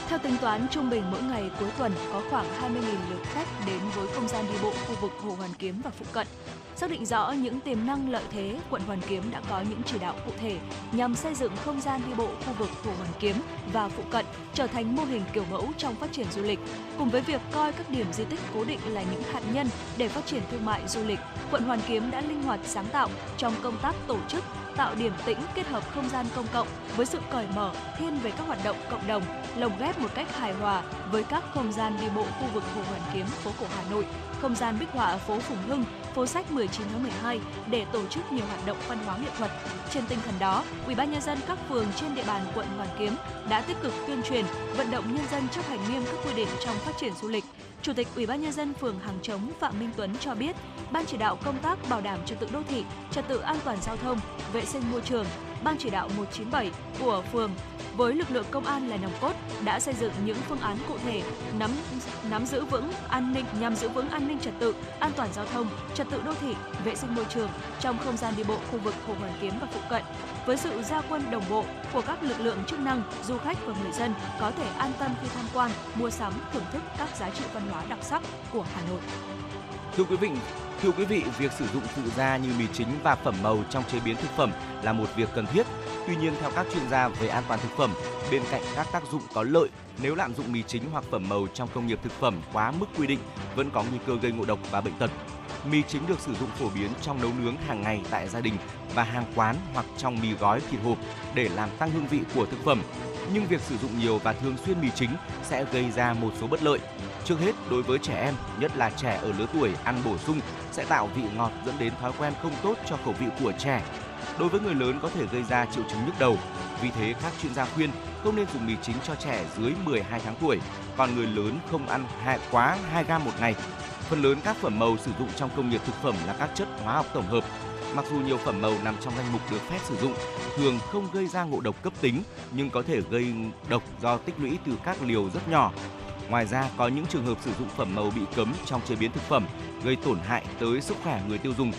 Theo tính toán, trung bình mỗi ngày cuối tuần có khoảng 20.000 lượt khách đến với không gian đi bộ khu vực Hồ Hoàn Kiếm và phụ cận. Xác định rõ những tiềm năng lợi thế, quận Hoàn Kiếm đã có những chỉ đạo cụ thể nhằm xây dựng không gian đi bộ khu vực Hồ Hoàn Kiếm và phụ cận trở thành mô hình kiểu mẫu trong phát triển du lịch. Cùng với việc coi các điểm di tích cố định là những hạt nhân để phát triển thương mại du lịch, quận Hoàn Kiếm đã linh hoạt sáng tạo trong công tác tổ chức, tạo điểm tĩnh kết hợp không gian công cộng với sự cởi mở thiên về các hoạt động cộng đồng, lồng ghép một cách hài hòa với các không gian đi bộ khu vực Hồ Hoàn Kiếm, phố cổ Hà Nội, không gian bích họa phố Phùng Hưng, phố sách 19 tháng 12 để tổ chức nhiều hoạt động văn hóa nghệ thuật. Trên tinh thần đó, Ủy ban nhân dân các phường trên địa bàn quận Hoàn Kiếm đã tích cực tuyên truyền, vận động nhân dân chấp hành nghiêm các quy định trong phát triển du lịch. Chủ tịch Ủy ban nhân dân phường Hàng Chống Phạm Minh Tuấn cho biết, Ban chỉ đạo công tác bảo đảm trật tự đô thị, trật tự an toàn giao thông, vệ sinh môi trường, Ban chỉ đạo 197 của phường với lực lượng công an là nòng cốt đã xây dựng những phương án cụ thể nắm nắm giữ vững an ninh nhằm giữ vững an ninh trật tự, an toàn giao thông, trật tự đô thị, vệ sinh môi trường trong không gian đi bộ khu vực Hồ Hoàn Kiếm và phụ cận. Với sự gia quân đồng bộ của các lực lượng chức năng, du khách và người dân có thể an tâm khi tham quan, mua sắm, thưởng thức các giá trị văn hóa đặc sắc của Hà Nội. Thưa quý vị, thưa quý vị, việc sử dụng phụ gia như mì chính và phẩm màu trong chế biến thực phẩm là một việc cần thiết. Tuy nhiên, theo các chuyên gia về an toàn thực phẩm, bên cạnh các tác dụng có lợi, nếu lạm dụng mì chính hoặc phẩm màu trong công nghiệp thực phẩm quá mức quy định, vẫn có nguy cơ gây ngộ độc và bệnh tật. Mì chính được sử dụng phổ biến trong nấu nướng hàng ngày tại gia đình và hàng quán hoặc trong mì gói thịt hộp để làm tăng hương vị của thực phẩm. Nhưng việc sử dụng nhiều và thường xuyên mì chính sẽ gây ra một số bất lợi. Trước hết, đối với trẻ em, nhất là trẻ ở lứa tuổi ăn bổ sung sẽ tạo vị ngọt dẫn đến thói quen không tốt cho khẩu vị của trẻ. Đối với người lớn có thể gây ra triệu chứng nhức đầu. Vì thế, các chuyên gia khuyên không nên dùng mì chính cho trẻ dưới 12 tháng tuổi, còn người lớn không ăn hai quá 2 gam một ngày. Phần lớn các phẩm màu sử dụng trong công nghiệp thực phẩm là các chất hóa học tổng hợp. Mặc dù nhiều phẩm màu nằm trong danh mục được phép sử dụng, thường không gây ra ngộ độc cấp tính nhưng có thể gây độc do tích lũy từ các liều rất nhỏ. Ngoài ra, có những trường hợp sử dụng phẩm màu bị cấm trong chế biến thực phẩm, gây tổn hại tới sức khỏe người tiêu dùng.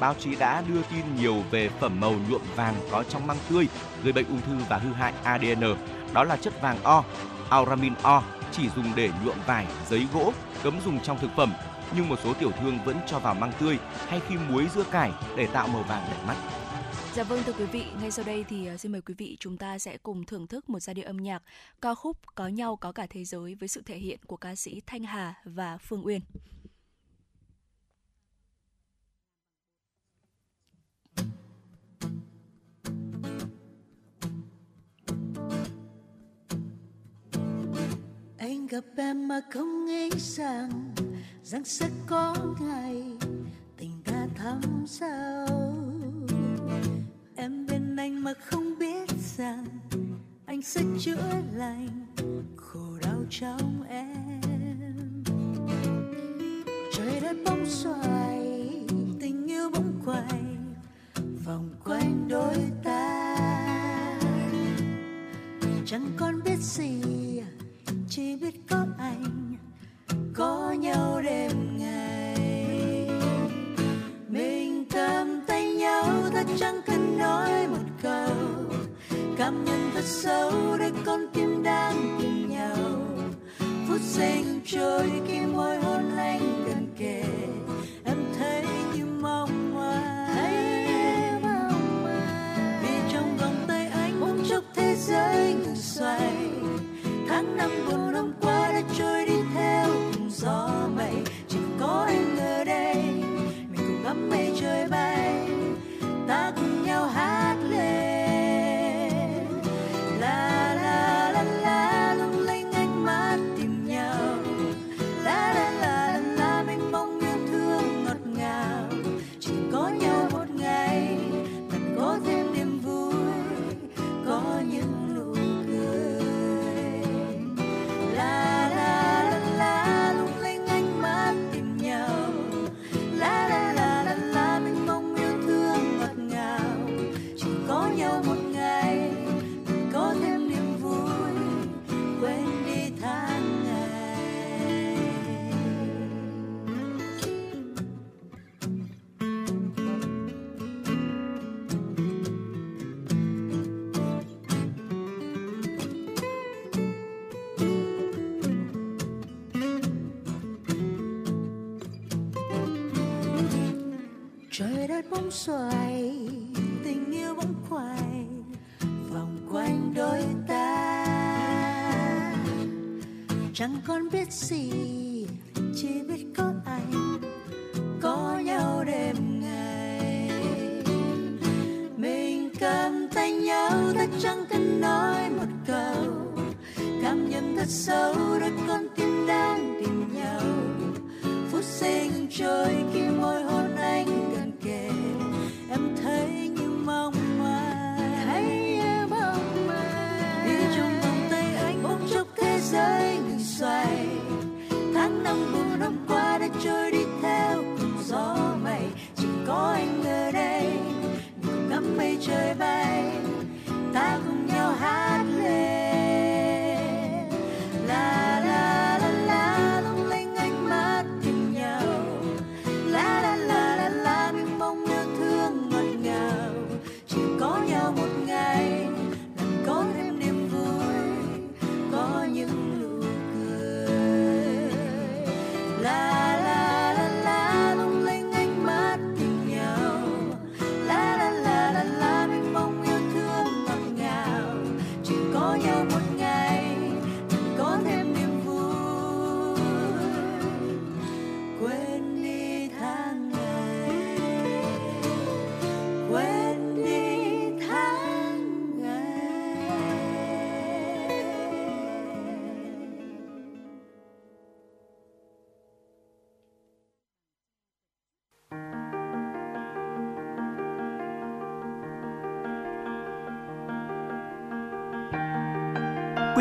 Báo chí đã đưa tin nhiều về phẩm màu nhuộm vàng có trong măng tươi, gây bệnh ung thư và hư hại ADN. Đó là chất vàng O, auramin O, chỉ dùng để nhuộm vải, giấy gỗ, cấm dùng trong thực phẩm. Nhưng một số tiểu thương vẫn cho vào măng tươi hay khi muối dưa cải để tạo màu vàng đẹp mắt. Dạ vâng thưa quý vị, ngay sau đây thì ờ, xin mời quý vị chúng ta sẽ cùng thưởng thức một giai điệu âm nhạc ca khúc Có nhau có cả thế giới với sự thể hiện của ca sĩ Thanh Hà và Phương Uyên. Anh gặp em mà không nghĩ rằng rằng sẽ có ngày tình ta thắm sâu. Em bên anh mà không biết rằng, anh sẽ chữa lành khổ đau trong em. Trời đất bóng xoay tình yêu bóng quay vòng quanh đôi ta. Chẳng còn biết gì chỉ biết có anh có nhau đêm ngày. Mình cầm tay nhau ta chẳng cần nói một câu. Cảm nhận thật sâu để con tim đang tìm nhau. Phút giây ngừng trôi khi môi hôn anh gần kề. Em thấy như mong mỏi. Vì trong vòng tay anh bỗng chốc thế giới ngừng xoay tháng năm buồn năm qua đã trôi đi theo từng gió mây. Chỉ có anh ở đây, mình cùng ngắm mây trời bay. Ta cùng nhau hát. Bóng xoay tình yêu bóng quay vòng quanh đôi ta. Chẳng còn biết gì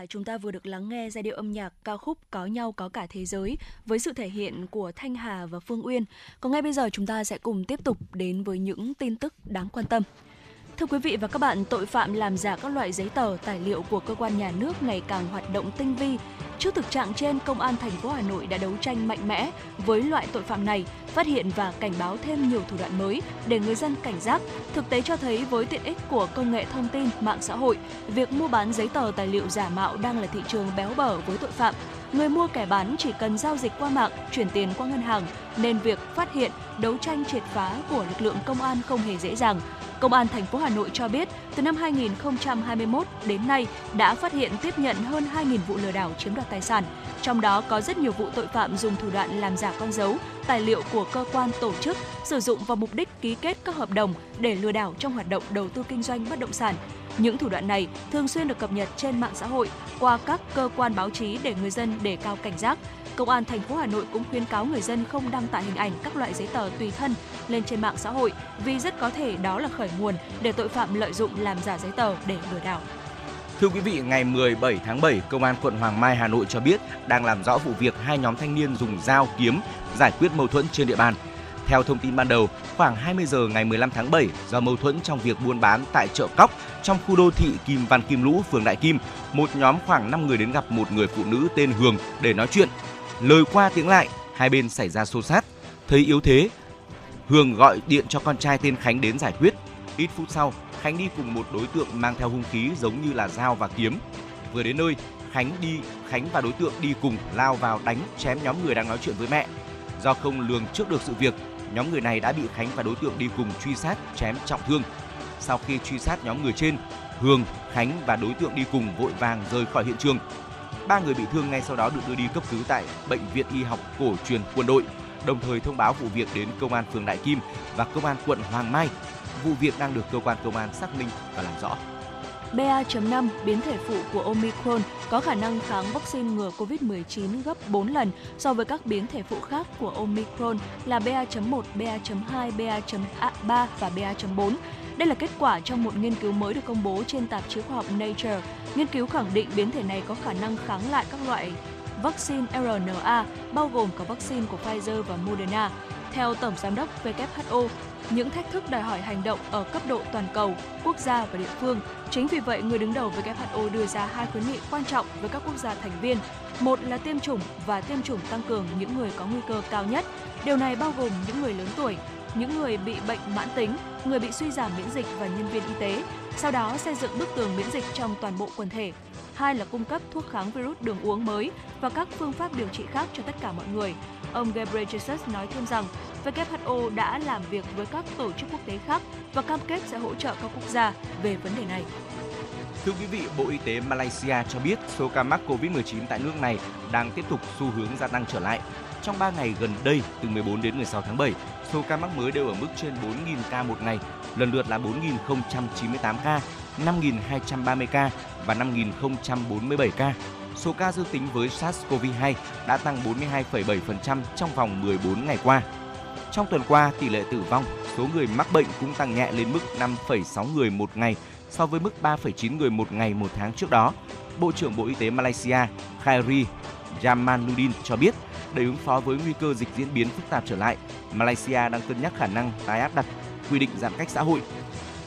giả, chúng ta vừa được lắng nghe giai điệu âm nhạc ca khúc Có nhau có cả thế giới với sự thể hiện của Thanh Hà và Phương Uyên. Còn ngay bây giờ chúng ta sẽ cùng tiếp tục đến với những tin tức đáng quan tâm. Thưa quý vị và các bạn, tội phạm làm giả các loại giấy tờ, tài liệu của cơ quan nhà nước ngày càng hoạt động tinh vi. Trước thực trạng trên, Công an thành phố Hà Nội đã đấu tranh mạnh mẽ với loại tội phạm này, phát hiện và cảnh báo thêm nhiều thủ đoạn mới để người dân cảnh giác. Thực tế cho thấy với tiện ích của công nghệ thông tin, mạng xã hội, việc mua bán giấy tờ tài liệu giả mạo đang là thị trường béo bở với tội phạm. người mua kẻ bán chỉ cần giao dịch qua mạng, chuyển tiền qua ngân hàng nên việc phát hiện, đấu tranh triệt phá của lực lượng công an không hề dễ dàng. Công an thành phố Hà Nội cho biết, từ năm 2021 đến nay đã phát hiện tiếp nhận hơn 2.000 vụ lừa đảo chiếm đoạt tài sản. Trong đó có rất nhiều vụ tội phạm dùng thủ đoạn làm giả con dấu, tài liệu của cơ quan tổ chức, sử dụng vào mục đích ký kết các hợp đồng để lừa đảo trong hoạt động đầu tư kinh doanh bất động sản. Những thủ đoạn này thường xuyên được cập nhật trên mạng xã hội qua các cơ quan báo chí để người dân đề cao cảnh giác. Công an thành phố Hà Nội cũng khuyến cáo người dân không đăng tải hình ảnh các loại giấy tờ tùy thân lên trên mạng xã hội vì rất có thể đó là khởi nguồn để tội phạm lợi dụng làm giả giấy tờ để lừa đảo. Thưa quý vị, ngày 17 tháng 7, Công an quận Hoàng Mai, Hà Nội cho biết đang làm rõ vụ việc hai nhóm thanh niên dùng dao kiếm giải quyết mâu thuẫn trên địa bàn. Theo thông tin ban đầu, khoảng 20 giờ ngày 15 tháng 7, do mâu thuẫn trong việc buôn bán tại chợ Cóc trong khu đô thị Kim Văn Kim Lũ, phường Đại Kim, một nhóm khoảng 5 người đến gặp một người phụ nữ tên Hường để nói chuyện. Lời qua tiếng lại, hai bên xảy ra xô xát. Thấy yếu thế, Hường gọi điện cho con trai tên Khánh đến giải quyết. Ít phút sau, Khánh đi cùng một đối tượng mang theo hung khí giống như là dao và kiếm. Vừa đến nơi, Khánh đi Khánh và đối tượng đi cùng lao vào đánh chém nhóm người đang nói chuyện với mẹ. Do không lường trước được sự việc, nhóm người này đã bị Khánh và đối tượng đi cùng truy sát chém trọng thương. Sau khi truy sát nhóm người trên, Hương, Khánh và đối tượng đi cùng vội vàng rời khỏi hiện trường. Ba người bị thương ngay sau đó được đưa đi cấp cứu tại bệnh viện y học cổ truyền quân đội, đồng thời thông báo vụ việc đến công an phường Đại Kim và công an quận Hoàng Mai. Vụ việc đang được cơ quan công an xác minh và làm rõ. BA.5, biến thể phụ của Omicron, có khả năng kháng vaccine ngừa COVID-19 gấp 4 lần so với các biến thể phụ khác của Omicron là BA.1, BA.2, BA.3 và BA.4. Đây là kết quả trong một nghiên cứu mới được công bố trên tạp chí khoa học Nature. Nghiên cứu khẳng định biến thể này có khả năng kháng lại các loại vaccine RNA, bao gồm cả vaccine của Pfizer và Moderna. Theo Tổng Giám đốc WHO, những thách thức đòi hỏi hành động ở cấp độ toàn cầu, quốc gia và địa phương. Chính vì vậy, người đứng đầu WHO đưa ra hai khuyến nghị quan trọng với các quốc gia thành viên. Một là tiêm chủng và tiêm chủng tăng cường những người có nguy cơ cao nhất. Điều này bao gồm những người lớn tuổi, những người bị bệnh mãn tính, người bị suy giảm miễn dịch và nhân viên y tế. Sau đó xây dựng bức tường miễn dịch trong toàn bộ quần thể. Hai là cung cấp thuốc kháng virus đường uống mới và các phương pháp điều trị khác cho tất cả mọi người. Ông Ghebreyesus nói thêm rằng WHO đã làm việc với các tổ chức quốc tế khác và cam kết sẽ hỗ trợ các quốc gia về vấn đề này. Thưa quý vị, Bộ Y tế Malaysia cho biết số ca mắc COVID-19 tại nước này đang tiếp tục xu hướng gia tăng trở lại. Trong 3 ngày gần đây, từ 14 đến 16 tháng 7, số ca mắc mới đều ở mức trên 4.000 ca một ngày, lần lượt là 4.098 ca, 5.230 ca và 5.047 ca. Số ca dương tính với SARS-CoV-2 đã tăng 42,7% trong vòng 14 ngày qua. Trong tuần qua, tỷ lệ tử vong, số người mắc bệnh cũng tăng nhẹ lên mức 5,6 người một ngày so với mức 3,9 người một ngày một tháng trước đó. Bộ trưởng Bộ Y tế Malaysia Khairi Jamaluddin cho biết, để ứng phó với nguy cơ dịch diễn biến phức tạp trở lại, Malaysia đang cân nhắc khả năng tái áp đặt quy định giãn cách xã hội.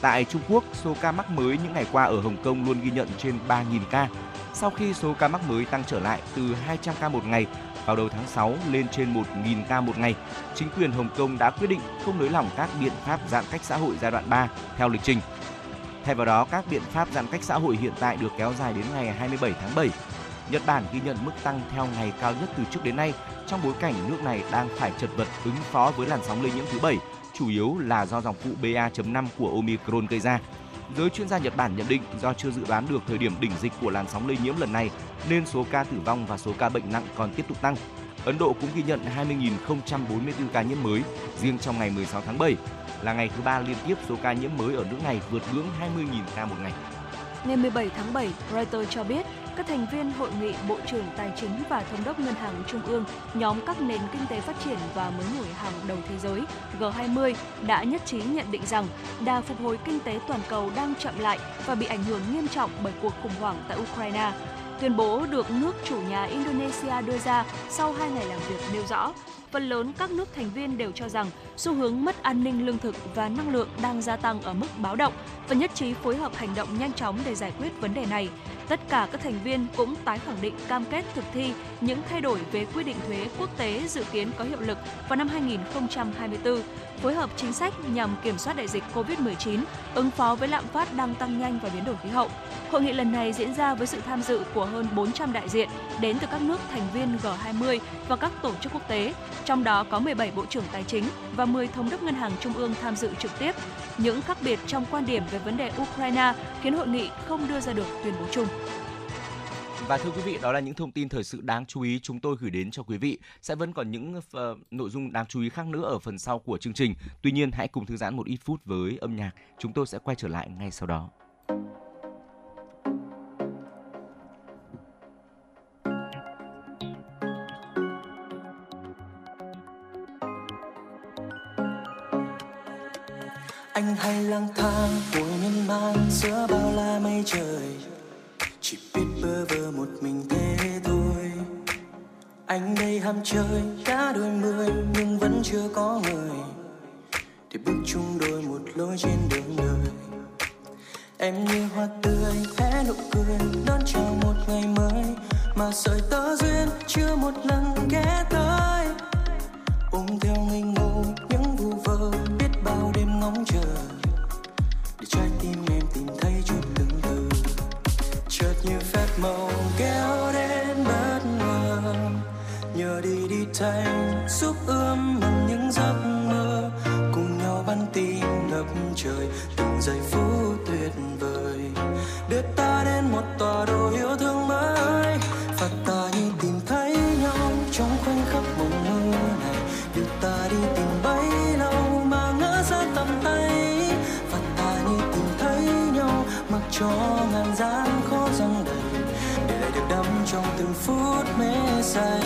Tại Trung Quốc, số ca mắc mới những ngày qua ở Hồng Kông luôn ghi nhận trên 3.000 ca, sau khi số ca mắc mới tăng trở lại từ 200 ca một ngày vào đầu tháng 6 lên trên 1.000 ca một ngày, chính quyền Hồng Kông đã quyết định không nới lỏng các biện pháp giãn cách xã hội giai đoạn 3 theo lịch trình. Thay vào đó, các biện pháp giãn cách xã hội hiện tại được kéo dài đến ngày 27 tháng 7. Nhật Bản ghi nhận mức tăng theo ngày cao nhất từ trước đến nay trong bối cảnh nước này đang phải chật vật ứng phó với làn sóng lây nhiễm thứ bảy, chủ yếu là do dòng phụ BA.5 của Omicron gây ra. Giới chuyên gia Nhật Bản nhận định do chưa dự đoán được thời điểm đỉnh dịch của làn sóng lây nhiễm lần này nên số ca tử vong và số ca bệnh nặng còn tiếp tục tăng. Ấn Độ cũng ghi nhận 20.044 ca nhiễm mới riêng trong ngày 16 tháng 7, là ngày thứ ba liên tiếp số ca nhiễm mới ở nước này vượt ngưỡng 20.000 ca một ngày. Ngày 17 tháng 7, Reuters cho biết các thành viên Hội nghị Bộ trưởng Tài chính và Thống đốc Ngân hàng Trung ương, nhóm các nền kinh tế phát triển và mới nổi hàng đầu thế giới G20 đã nhất trí nhận định rằng đà phục hồi kinh tế toàn cầu đang chậm lại và bị ảnh hưởng nghiêm trọng bởi cuộc khủng hoảng tại Ukraine. Tuyên bố được nước chủ nhà Indonesia đưa ra sau hai ngày làm việc nêu rõ, phần lớn các nước thành viên đều cho rằng xu hướng mất an ninh lương thực và năng lượng đang gia tăng ở mức báo động và nhất trí phối hợp hành động nhanh chóng để giải quyết vấn đề này. Tất cả các thành viên cũng tái khẳng định cam kết thực thi những thay đổi về quy định thuế quốc tế dự kiến có hiệu lực vào năm 2024, phối hợp chính sách nhằm kiểm soát đại dịch COVID-19, ứng phó với lạm phát đang tăng nhanh và biến đổi khí hậu. Hội nghị lần này diễn ra với sự tham dự của hơn 400 đại diện đến từ các nước thành viên G20 và các tổ chức quốc tế, trong đó có 17 bộ trưởng tài chính và 10 thống đốc ngân hàng trung ương tham dự trực tiếp. Những khác biệt trong quan điểm về vấn đề Ukraine khiến hội nghị không đưa ra được tuyên bố chung. Và thưa quý vị, đó là những thông tin thời sự đáng chú ý chúng tôi gửi đến cho quý vị. Sẽ vẫn còn những uh, nội dung đáng chú ý khác nữa ở phần sau của chương trình. Tuy nhiên, hãy cùng thư giãn một ít phút với âm nhạc. Chúng tôi sẽ quay trở lại ngay sau đó. Anh hay lang thang ngồi miên man, giữa bao la mây trời. Chỉ biết bơ vơ một mình thế thôi. Anh đây ham chơi, đã đôi mươi, nhưng vẫn chưa có người. Để bước chung đôi một lối trên đường đời. Em như hoa tươi hé nụ cười, đón chào một ngày mới. Mà sợi tơ duyên chưa một lần ghé tới. Ôm theo ngây ngô, những thành giúp ươm mầm những giấc mơ. Cùng nhau bắn tim ngập trời, từng giây phút tuyệt vời. Đưa ta đến một tòa đô yêu thương mới. Và ta như tìm thấy nhau trong khoảnh khắc mộng mơ này. Đưa ta đi tìm bấy lâu mà ngỡ ra tầm tay. Và ta như tìm thấy nhau, mặc cho ngàn gian khó răng đầy. Để lại được đắm trong từng phút mê say.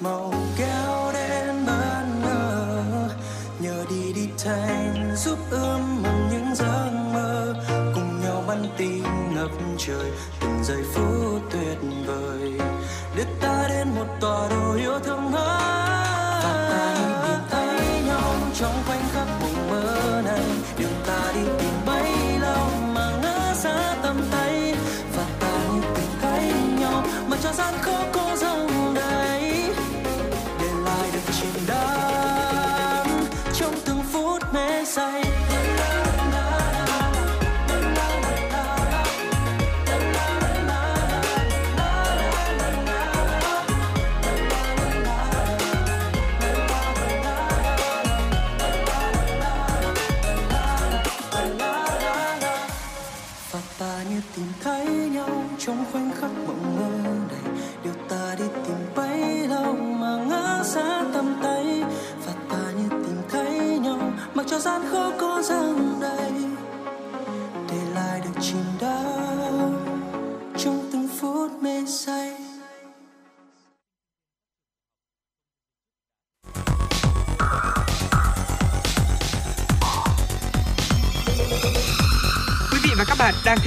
Màu kéo đến bất ngờ. Nhờ đi đi thành giúp ươm mầm những giấc mơ. Cùng nhau bắn tim ngập trời, từng giây phút tuyệt vời. Đưa ta đến một tòa đồ yêu thương hơn.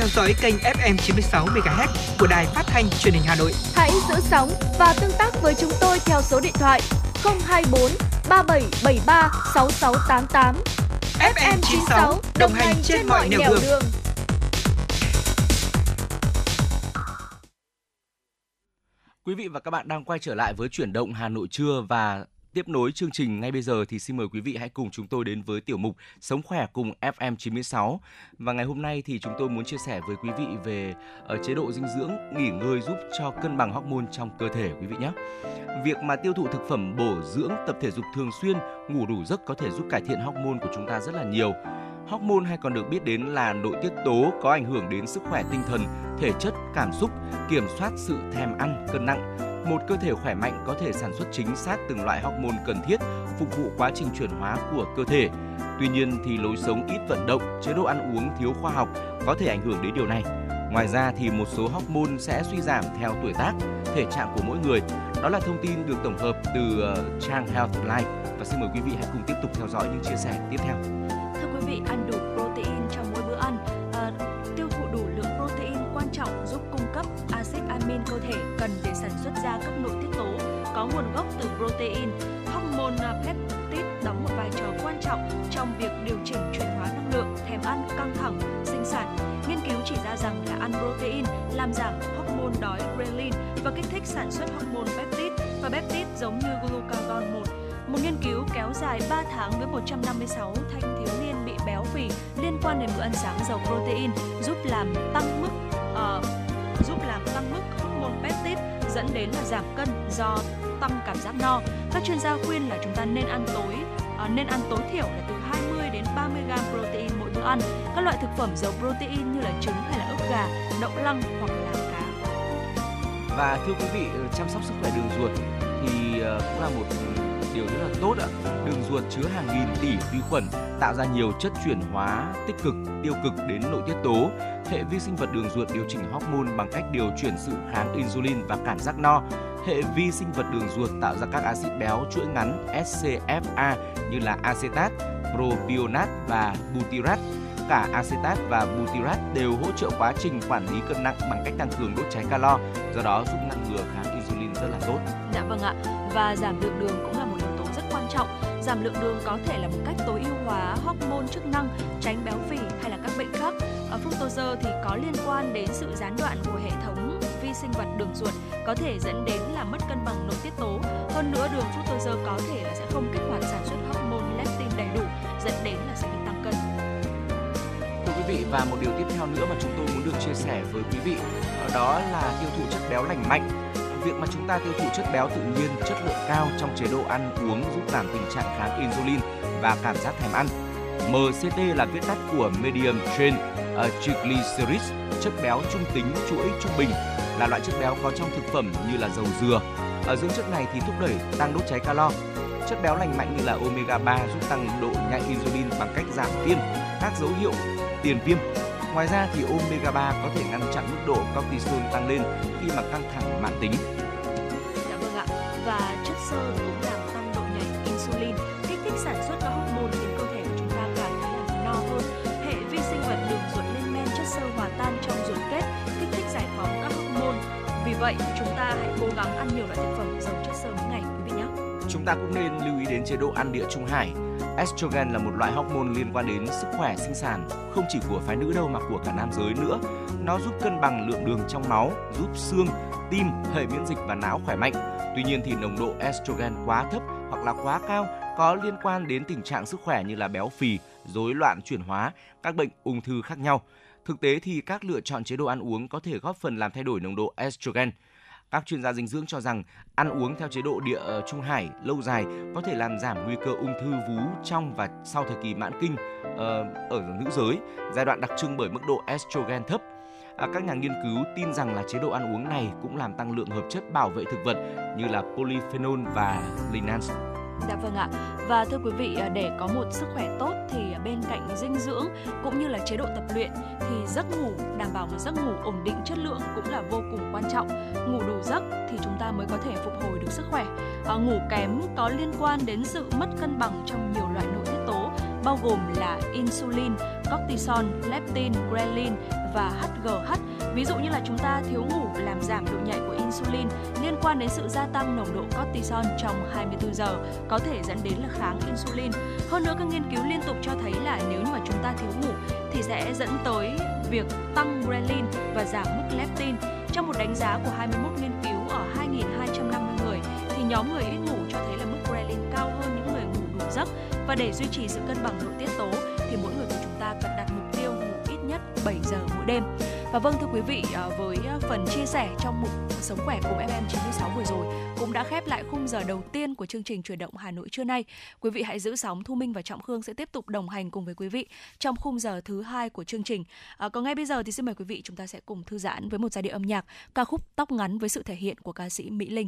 Theo dõi kênh FM 96 MHz của đài phát thanh truyền hình Hà Nội. Hãy giữ sóng và tương tác với chúng tôi theo số điện thoại 024 3773 6688. FM 96 đồng hành trên mọi nẻo đường. Quý vị và các bạn đang quay trở lại với chuyển động Hà Nội trưa và tiếp nối chương trình ngay bây giờ thì xin mời quý vị hãy cùng chúng tôi đến với tiểu mục Sống khỏe cùng FM 96. Và ngày hôm nay thì chúng tôi muốn chia sẻ với quý vị về ờ, chế độ dinh dưỡng nghỉ ngơi giúp cho cân bằng hormone trong cơ thể quý vị nhé. Việc mà tiêu thụ thực phẩm bổ dưỡng, tập thể dục thường xuyên, ngủ đủ giấc có thể giúp cải thiện hormone của chúng ta rất là nhiều. Hormone hay còn được biết đến là nội tiết tố có ảnh hưởng đến sức khỏe tinh thần, thể chất, cảm xúc, kiểm soát sự thèm ăn, cân nặng một cơ thể khỏe mạnh có thể sản xuất chính xác từng loại hormone cần thiết phục vụ quá trình chuyển hóa của cơ thể. Tuy nhiên thì lối sống ít vận động, chế độ ăn uống thiếu khoa học có thể ảnh hưởng đến điều này. Ngoài ra thì một số hormone sẽ suy giảm theo tuổi tác, thể trạng của mỗi người. Đó là thông tin được tổng hợp từ ờ, trang Healthline và xin mời quý vị hãy cùng tiếp tục theo dõi những chia sẻ tiếp theo. Thưa quý vị, ăn đủ protein trong mỗi bữa ăn, à, tiêu thụ đủ lượng protein quan trọng giúp vitamin cơ thể cần để sản xuất ra các nội tiết tố có nguồn gốc từ protein. Hormone peptide đóng một vai trò quan trọng trong việc điều chỉnh chuyển hóa năng lượng, thèm ăn, căng thẳng, sinh sản. Nghiên cứu chỉ ra rằng là ăn protein làm giảm hormone đói ghrelin và kích thích sản xuất hormone peptide và peptide giống như glucagon 1. Một nghiên cứu kéo dài 3 tháng với 156 thanh thiếu niên bị béo phì liên quan đến bữa ăn sáng giàu protein giúp làm tăng mức uh, giúp làm tăng mức peptide dẫn đến là giảm cân do tăng cảm giác no. Các chuyên gia khuyên là chúng ta nên ăn tối à, nên ăn tối thiểu là từ 20 đến 30 gram protein mỗi bữa ăn. Các loại thực phẩm giàu protein như là trứng hay là ức gà, đậu lăng hoặc là cá. Và thưa quý vị, ờ, chăm sóc sức khỏe đường ruột thì ờ, cũng là một điều rất là tốt ạ. Đường ruột chứa hàng nghìn tỷ vi khuẩn tạo ra nhiều chất chuyển hóa tích cực, tiêu cực đến nội tiết tố. Hệ vi sinh vật đường ruột điều chỉnh hormone bằng cách điều chuyển sự kháng insulin và cảm giác no. Hệ vi sinh vật đường ruột tạo ra các axit béo chuỗi ngắn SCFA như là acetat, propionat và butyrat cả acetat và butyrat đều hỗ trợ quá trình quản lý cân nặng bằng cách tăng cường đốt cháy calo, do đó giúp ngăn ngừa kháng insulin rất là tốt. Dạ vâng ạ. Và giảm lượng đường cũng là một trọng. Giảm lượng đường có thể là một cách tối ưu hóa hormone chức năng, tránh béo phì hay là các bệnh khác. Ở fructose thì có liên quan đến sự gián đoạn của hệ thống vi sinh vật đường ruột có thể dẫn đến là mất cân bằng nội tiết tố. Hơn nữa đường fructose có thể là sẽ không kích hoạt sản xuất hormone leptin đầy đủ dẫn đến là sẽ bị tăng cân. Thưa quý vị và một điều tiếp theo nữa mà chúng tôi muốn được chia sẻ với quý vị đó là tiêu thụ chất béo lành mạnh việc mà chúng ta tiêu thụ chất béo tự nhiên chất lượng cao trong chế độ ăn uống giúp giảm tình trạng kháng insulin và cảm giác thèm ăn. MCT là viết tắt của medium chain ờ, triglycerides, chất béo trung tính chuỗi trung bình là loại chất béo có trong thực phẩm như là dầu dừa. Ở dưỡng chất này thì thúc đẩy tăng đốt cháy calo. Chất béo lành mạnh như là omega 3 giúp tăng độ nhạy insulin bằng cách giảm viêm, các dấu hiệu tiền viêm Ngoài ra thì omega 3 có thể ngăn chặn mức độ cortisol tăng lên khi mà căng thẳng mãn tính. Dạ vâng ạ. Và chất xơ cũng làm tăng độ nhạy insulin, kích thích sản xuất các hormone khiến cơ thể của chúng ta cảm thấy là no hơn. Hệ vi sinh vật đường ruột lên men chất xơ hòa tan trong ruột kết, kích thích giải phóng các hormone. Vì vậy, chúng ta hãy cố gắng ăn nhiều loại thực phẩm giàu chất xơ mỗi ngày quý vị nhé. Chúng ta cũng nên lưu ý đến chế độ ăn địa trung hải Estrogen là một loại hormone liên quan đến sức khỏe sinh sản, không chỉ của phái nữ đâu mà của cả nam giới nữa. Nó giúp cân bằng lượng đường trong máu, giúp xương, tim, hệ miễn dịch và não khỏe mạnh. Tuy nhiên thì nồng độ estrogen quá thấp hoặc là quá cao có liên quan đến tình trạng sức khỏe như là béo phì, rối loạn chuyển hóa, các bệnh ung thư khác nhau. Thực tế thì các lựa chọn chế độ ăn uống có thể góp phần làm thay đổi nồng độ estrogen. Các chuyên gia dinh dưỡng cho rằng ăn uống theo chế độ địa ờ, trung hải lâu dài có thể làm giảm nguy cơ ung thư vú trong và sau thời kỳ mãn kinh ờ, ở nữ giới, giai đoạn đặc trưng bởi mức độ estrogen thấp. À, các nhà nghiên cứu tin rằng là chế độ ăn uống này cũng làm tăng lượng hợp chất bảo vệ thực vật như là polyphenol và linans. Dạ vâng ạ. Và thưa quý vị, à, để có một sức khỏe tốt thì bên cạnh dinh dưỡng cũng như là chế độ tập luyện thì giấc ngủ đảm bảo một giấc ngủ ổn định chất lượng cũng là vô cùng quan trọng. Ngủ đủ giấc thì chúng ta mới có thể phục hồi được sức khỏe. À, ngủ kém có liên quan đến sự mất cân bằng trong nhiều loại nội tiết bao gồm là insulin, cortisol, leptin, ghrelin và HGH. Ví dụ như là chúng ta thiếu ngủ làm giảm độ nhạy của insulin liên quan đến sự gia tăng nồng độ cortisol trong 24 giờ có thể dẫn đến là kháng insulin. Hơn nữa các nghiên cứu liên tục cho thấy là nếu như mà chúng ta thiếu ngủ thì sẽ dẫn tới việc tăng ghrelin và giảm mức leptin. Trong một đánh giá của 21 nghiên cứu ở 2.250 người thì nhóm người ít ngủ cho thấy là mức ghrelin cao hơn những người ngủ đủ giấc. Và để duy trì sự cân bằng nội tiết tố thì mỗi người của chúng ta cần đặt mục tiêu ngủ ít nhất 7 giờ mỗi đêm. Và vâng thưa quý vị, à, với à, phần chia sẻ trong mục Sống khỏe cùng FM96 vừa rồi cũng đã khép lại khung giờ đầu tiên của chương trình chuyển động Hà Nội trưa nay. Quý vị hãy giữ sóng, Thu Minh và Trọng Khương sẽ tiếp tục đồng hành cùng với quý vị trong khung giờ thứ hai của chương trình. À, còn ngay bây giờ thì xin mời quý vị chúng ta sẽ cùng thư giãn với một giai điệu âm nhạc ca khúc Tóc ngắn với sự thể hiện của ca sĩ Mỹ Linh.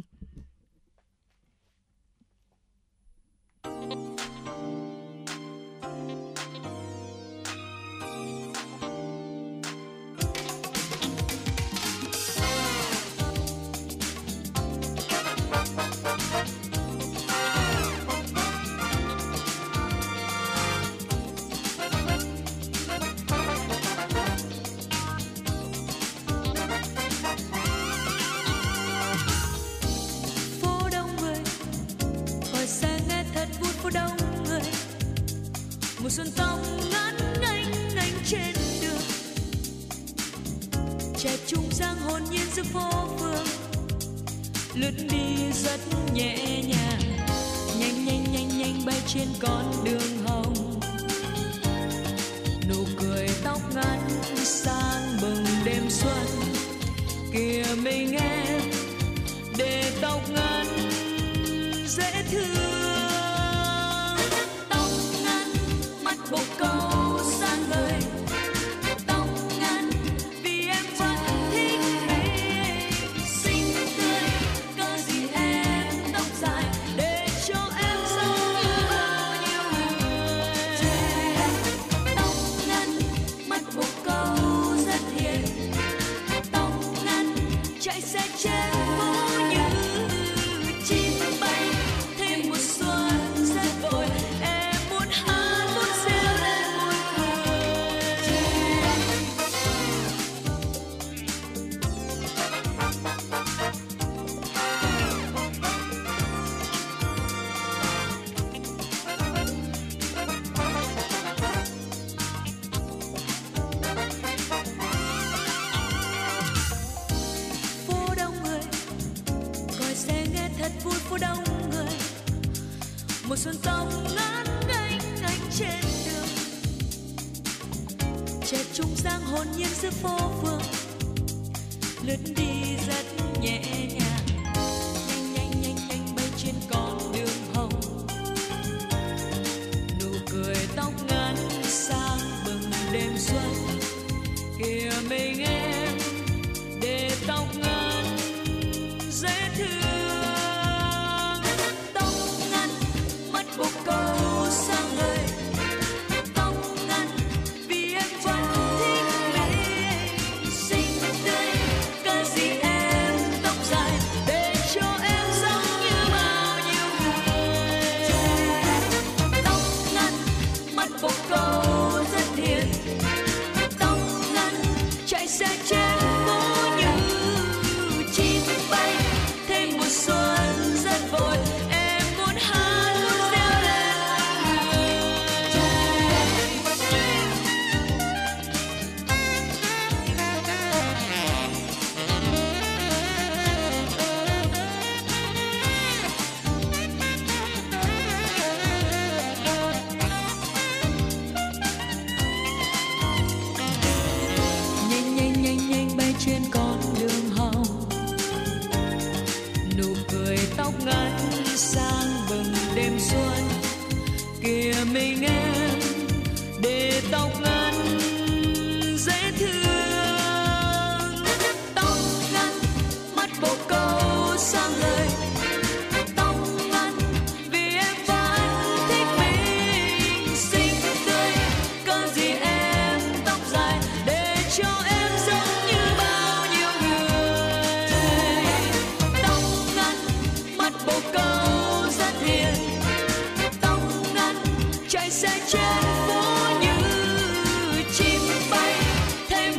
Giữa phố phường lướt đi rất nhẹ nhàng, nhanh nhanh nhanh nhanh bay trên con đường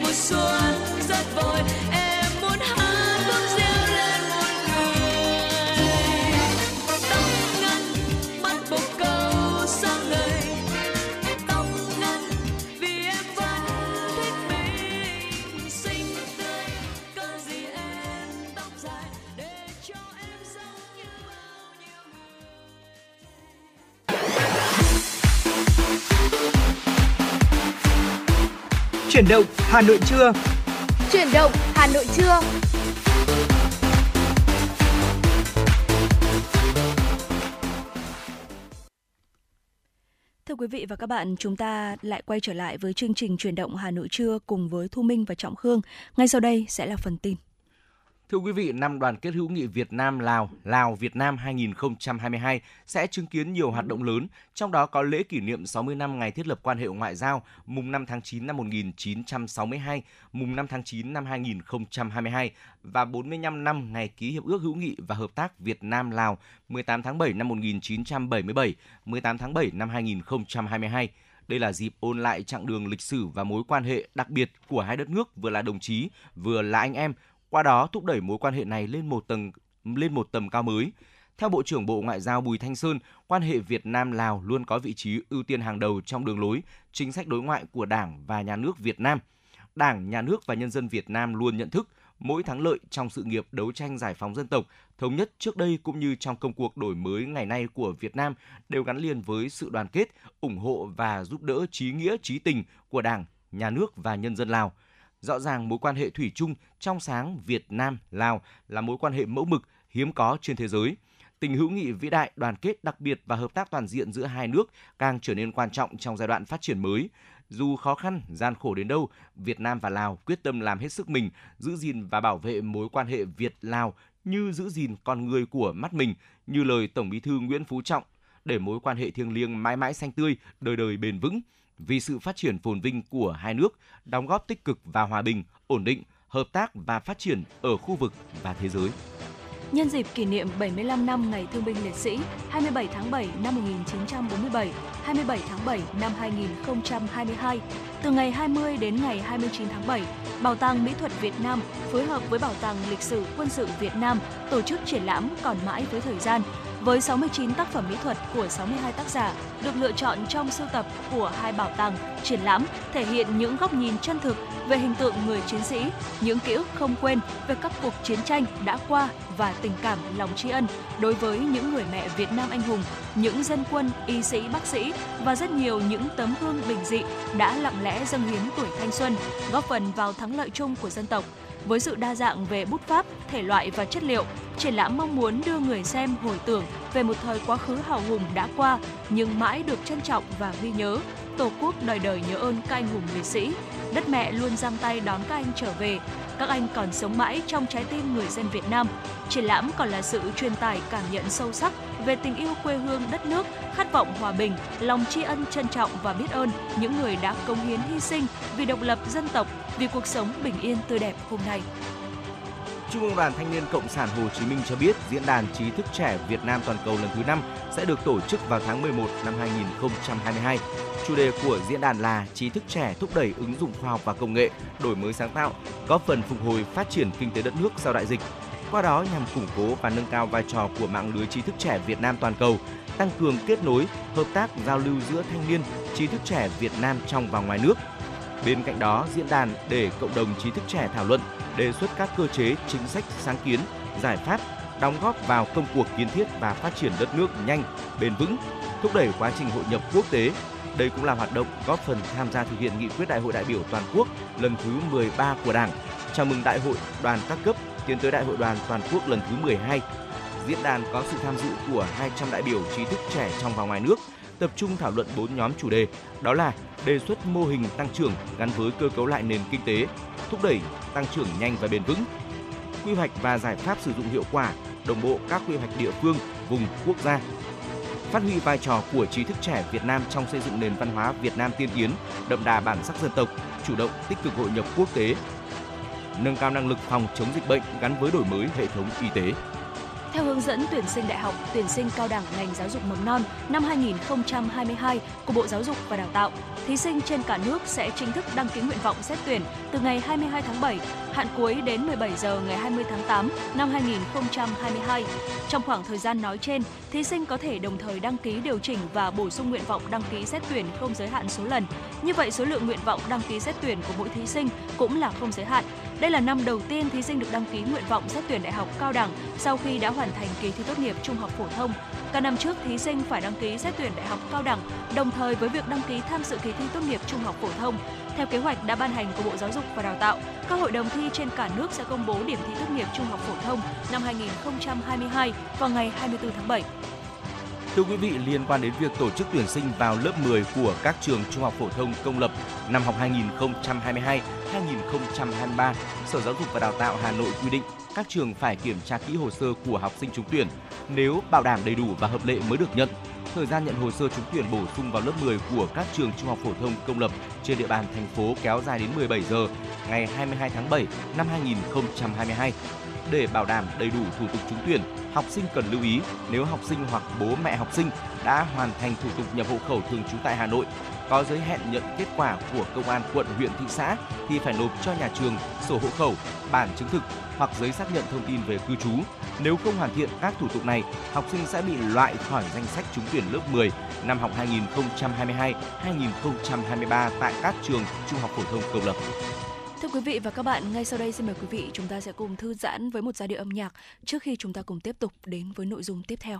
was so Chuyển động Hà Nội trưa. Chuyển động Hà Nội trưa. Thưa quý vị và các bạn, chúng ta lại quay trở lại với chương trình Chuyển động Hà Nội trưa cùng với Thu Minh và Trọng Khương. Ngay sau đây sẽ là phần tin. Thưa quý vị, năm đoàn kết hữu nghị Việt Nam Lào, Lào Việt Nam 2022 sẽ chứng kiến nhiều hoạt động lớn, trong đó có lễ kỷ niệm 60 năm ngày thiết lập quan hệ ngoại giao mùng 5 tháng 9 năm 1962, mùng 5 tháng 9 năm 2022 và 45 năm ngày ký hiệp ước hữu nghị và hợp tác Việt Nam Lào 18 tháng 7 năm 1977, 18 tháng 7 năm 2022. Đây là dịp ôn lại chặng đường lịch sử và mối quan hệ đặc biệt của hai đất nước vừa là đồng chí, vừa là anh em, qua đó thúc đẩy mối quan hệ này lên một tầng lên một tầm cao mới. Theo Bộ trưởng Bộ Ngoại giao Bùi Thanh Sơn, quan hệ Việt Nam Lào luôn có vị trí ưu tiên hàng đầu trong đường lối chính sách đối ngoại của Đảng và Nhà nước Việt Nam. Đảng, Nhà nước và nhân dân Việt Nam luôn nhận thức mỗi thắng lợi trong sự nghiệp đấu tranh giải phóng dân tộc, thống nhất trước đây cũng như trong công cuộc đổi mới ngày nay của Việt Nam đều gắn liền với sự đoàn kết, ủng hộ và giúp đỡ trí nghĩa trí tình của Đảng, Nhà nước và nhân dân Lào – Rõ ràng mối quan hệ thủy chung trong sáng Việt Nam Lào là mối quan hệ mẫu mực hiếm có trên thế giới. Tình hữu nghị vĩ đại, đoàn kết đặc biệt và hợp tác toàn diện giữa hai nước càng trở nên quan trọng trong giai đoạn phát triển mới. Dù khó khăn, gian khổ đến đâu, Việt Nam và Lào quyết tâm làm hết sức mình, giữ gìn và bảo vệ mối quan hệ Việt-Lào như giữ gìn con người của mắt mình, như lời Tổng Bí thư Nguyễn Phú Trọng, để mối quan hệ thiêng liêng mãi mãi xanh tươi, đời đời bền vững – vì sự phát triển phồn vinh của hai nước, đóng góp tích cực vào hòa bình, ổn định, hợp tác và phát triển ở khu vực và thế giới. Nhân dịp kỷ niệm 75 năm Ngày Thương binh Liệt sĩ 27 tháng 7 năm 1947, 27 tháng 7 năm 2022, từ ngày 20 đến ngày 29 tháng 7, Bảo tàng Mỹ thuật Việt Nam phối hợp với Bảo tàng Lịch sử Quân sự Việt Nam tổ chức triển lãm còn mãi với thời gian với 69 tác phẩm mỹ thuật của 62 tác giả được lựa chọn trong sưu tập của hai bảo tàng triển lãm thể hiện những góc nhìn chân thực về hình tượng người chiến sĩ, những ký ức không quên về các cuộc chiến tranh đã qua và tình cảm lòng tri ân đối với những người mẹ Việt Nam anh hùng, những dân quân, y sĩ, bác sĩ và rất nhiều những tấm gương bình dị đã lặng lẽ dâng hiến tuổi thanh xuân, góp phần vào thắng lợi chung của dân tộc với sự đa dạng về bút pháp, thể loại và chất liệu, triển lãm mong muốn đưa người xem hồi tưởng về một thời quá khứ hào hùng đã qua nhưng mãi được trân trọng và ghi nhớ. Tổ quốc đời đời nhớ ơn các anh hùng liệt sĩ. Đất mẹ luôn giang tay đón các anh trở về. Các anh còn sống mãi trong trái tim người dân Việt Nam. Triển lãm còn là sự truyền tải cảm nhận sâu sắc về tình yêu quê hương đất nước, khát vọng hòa bình, lòng tri ân trân trọng và biết ơn những người đã công hiến hy sinh vì độc lập dân tộc, vì cuộc sống bình yên tươi đẹp hôm nay. Trung ương Đoàn Thanh niên Cộng sản Hồ Chí Minh cho biết diễn đàn trí thức trẻ Việt Nam toàn cầu lần thứ 5 sẽ được tổ chức vào tháng 11 năm 2022. Chủ đề của diễn đàn là trí thức trẻ thúc đẩy ứng dụng khoa học và công nghệ, đổi mới sáng tạo, góp phần phục hồi phát triển kinh tế đất nước sau đại dịch. Qua đó nhằm củng cố và nâng cao vai trò của mạng lưới trí thức trẻ Việt Nam toàn cầu, tăng cường kết nối, hợp tác giao lưu giữa thanh niên, trí thức trẻ Việt Nam trong và ngoài nước. Bên cạnh đó, diễn đàn để cộng đồng trí thức trẻ thảo luận, đề xuất các cơ chế, chính sách, sáng kiến, giải pháp đóng góp vào công cuộc kiến thiết và phát triển đất nước nhanh, bền vững, thúc đẩy quá trình hội nhập quốc tế. Đây cũng là hoạt động góp phần tham gia thực hiện nghị quyết Đại hội đại biểu toàn quốc lần thứ 13 của Đảng, chào mừng Đại hội đoàn các cấp tiến tới Đại hội đoàn toàn quốc lần thứ 12. Diễn đàn có sự tham dự của 200 đại biểu trí thức trẻ trong và ngoài nước, tập trung thảo luận 4 nhóm chủ đề, đó là đề xuất mô hình tăng trưởng gắn với cơ cấu lại nền kinh tế, thúc đẩy tăng trưởng nhanh và bền vững, quy hoạch và giải pháp sử dụng hiệu quả đồng bộ các quy hoạch địa phương, vùng, quốc gia. Phát huy vai trò của trí thức trẻ Việt Nam trong xây dựng nền văn hóa Việt Nam tiên tiến, đậm đà bản sắc dân tộc, chủ động tích cực hội nhập quốc tế, nâng cao năng lực phòng chống dịch bệnh gắn với đổi mới hệ thống y tế. Theo hướng dẫn tuyển sinh đại học, tuyển sinh cao đẳng ngành giáo dục mầm non năm 2022 của Bộ Giáo dục và Đào tạo, thí sinh trên cả nước sẽ chính thức đăng ký nguyện vọng xét tuyển từ ngày 22 tháng 7, hạn cuối đến 17 giờ ngày 20 tháng 8 năm 2022. Trong khoảng thời gian nói trên, thí sinh có thể đồng thời đăng ký điều chỉnh và bổ sung nguyện vọng đăng ký xét tuyển không giới hạn số lần. Như vậy, số lượng nguyện vọng đăng ký xét tuyển của mỗi thí sinh cũng là không giới hạn. Đây là năm đầu tiên thí sinh được đăng ký nguyện vọng xét tuyển đại học cao đẳng sau khi đã hoàn thành kỳ thi tốt nghiệp trung học phổ thông. Các năm trước, thí sinh phải đăng ký xét tuyển đại học cao đẳng đồng thời với việc đăng ký tham dự kỳ thi tốt nghiệp trung học phổ thông. Theo kế hoạch đã ban hành của Bộ Giáo dục và Đào tạo, các hội đồng thi trên cả nước sẽ công bố điểm thi tốt nghiệp trung học phổ thông năm 2022 vào ngày 24 tháng 7. Thưa quý vị, liên quan đến việc tổ chức tuyển sinh vào lớp 10 của các trường trung học phổ thông công lập năm học 2022-2023, Sở Giáo dục và Đào tạo Hà Nội quy định các trường phải kiểm tra kỹ hồ sơ của học sinh trúng tuyển. Nếu bảo đảm đầy đủ và hợp lệ mới được nhận. Thời gian nhận hồ sơ trúng tuyển bổ sung vào lớp 10 của các trường trung học phổ thông công lập trên địa bàn thành phố kéo dài đến 17 giờ ngày 22 tháng 7 năm 2022 để bảo đảm đầy đủ thủ tục trúng tuyển, học sinh cần lưu ý nếu học sinh hoặc bố mẹ học sinh đã hoàn thành thủ tục nhập hộ khẩu thường trú tại Hà Nội, có giới hẹn nhận kết quả của công an quận, huyện, thị xã thì phải nộp cho nhà trường sổ hộ khẩu, bản chứng thực hoặc giấy xác nhận thông tin về cư trú. Nếu không hoàn thiện các thủ tục này, học sinh sẽ bị loại khỏi danh sách trúng tuyển lớp 10 năm học 2022-2023 tại các trường trung học phổ thông công lập. Thưa quý vị và các bạn, ngay sau đây xin mời quý vị chúng ta sẽ cùng thư giãn với một giai điệu âm nhạc trước khi chúng ta cùng tiếp tục đến với nội dung tiếp theo.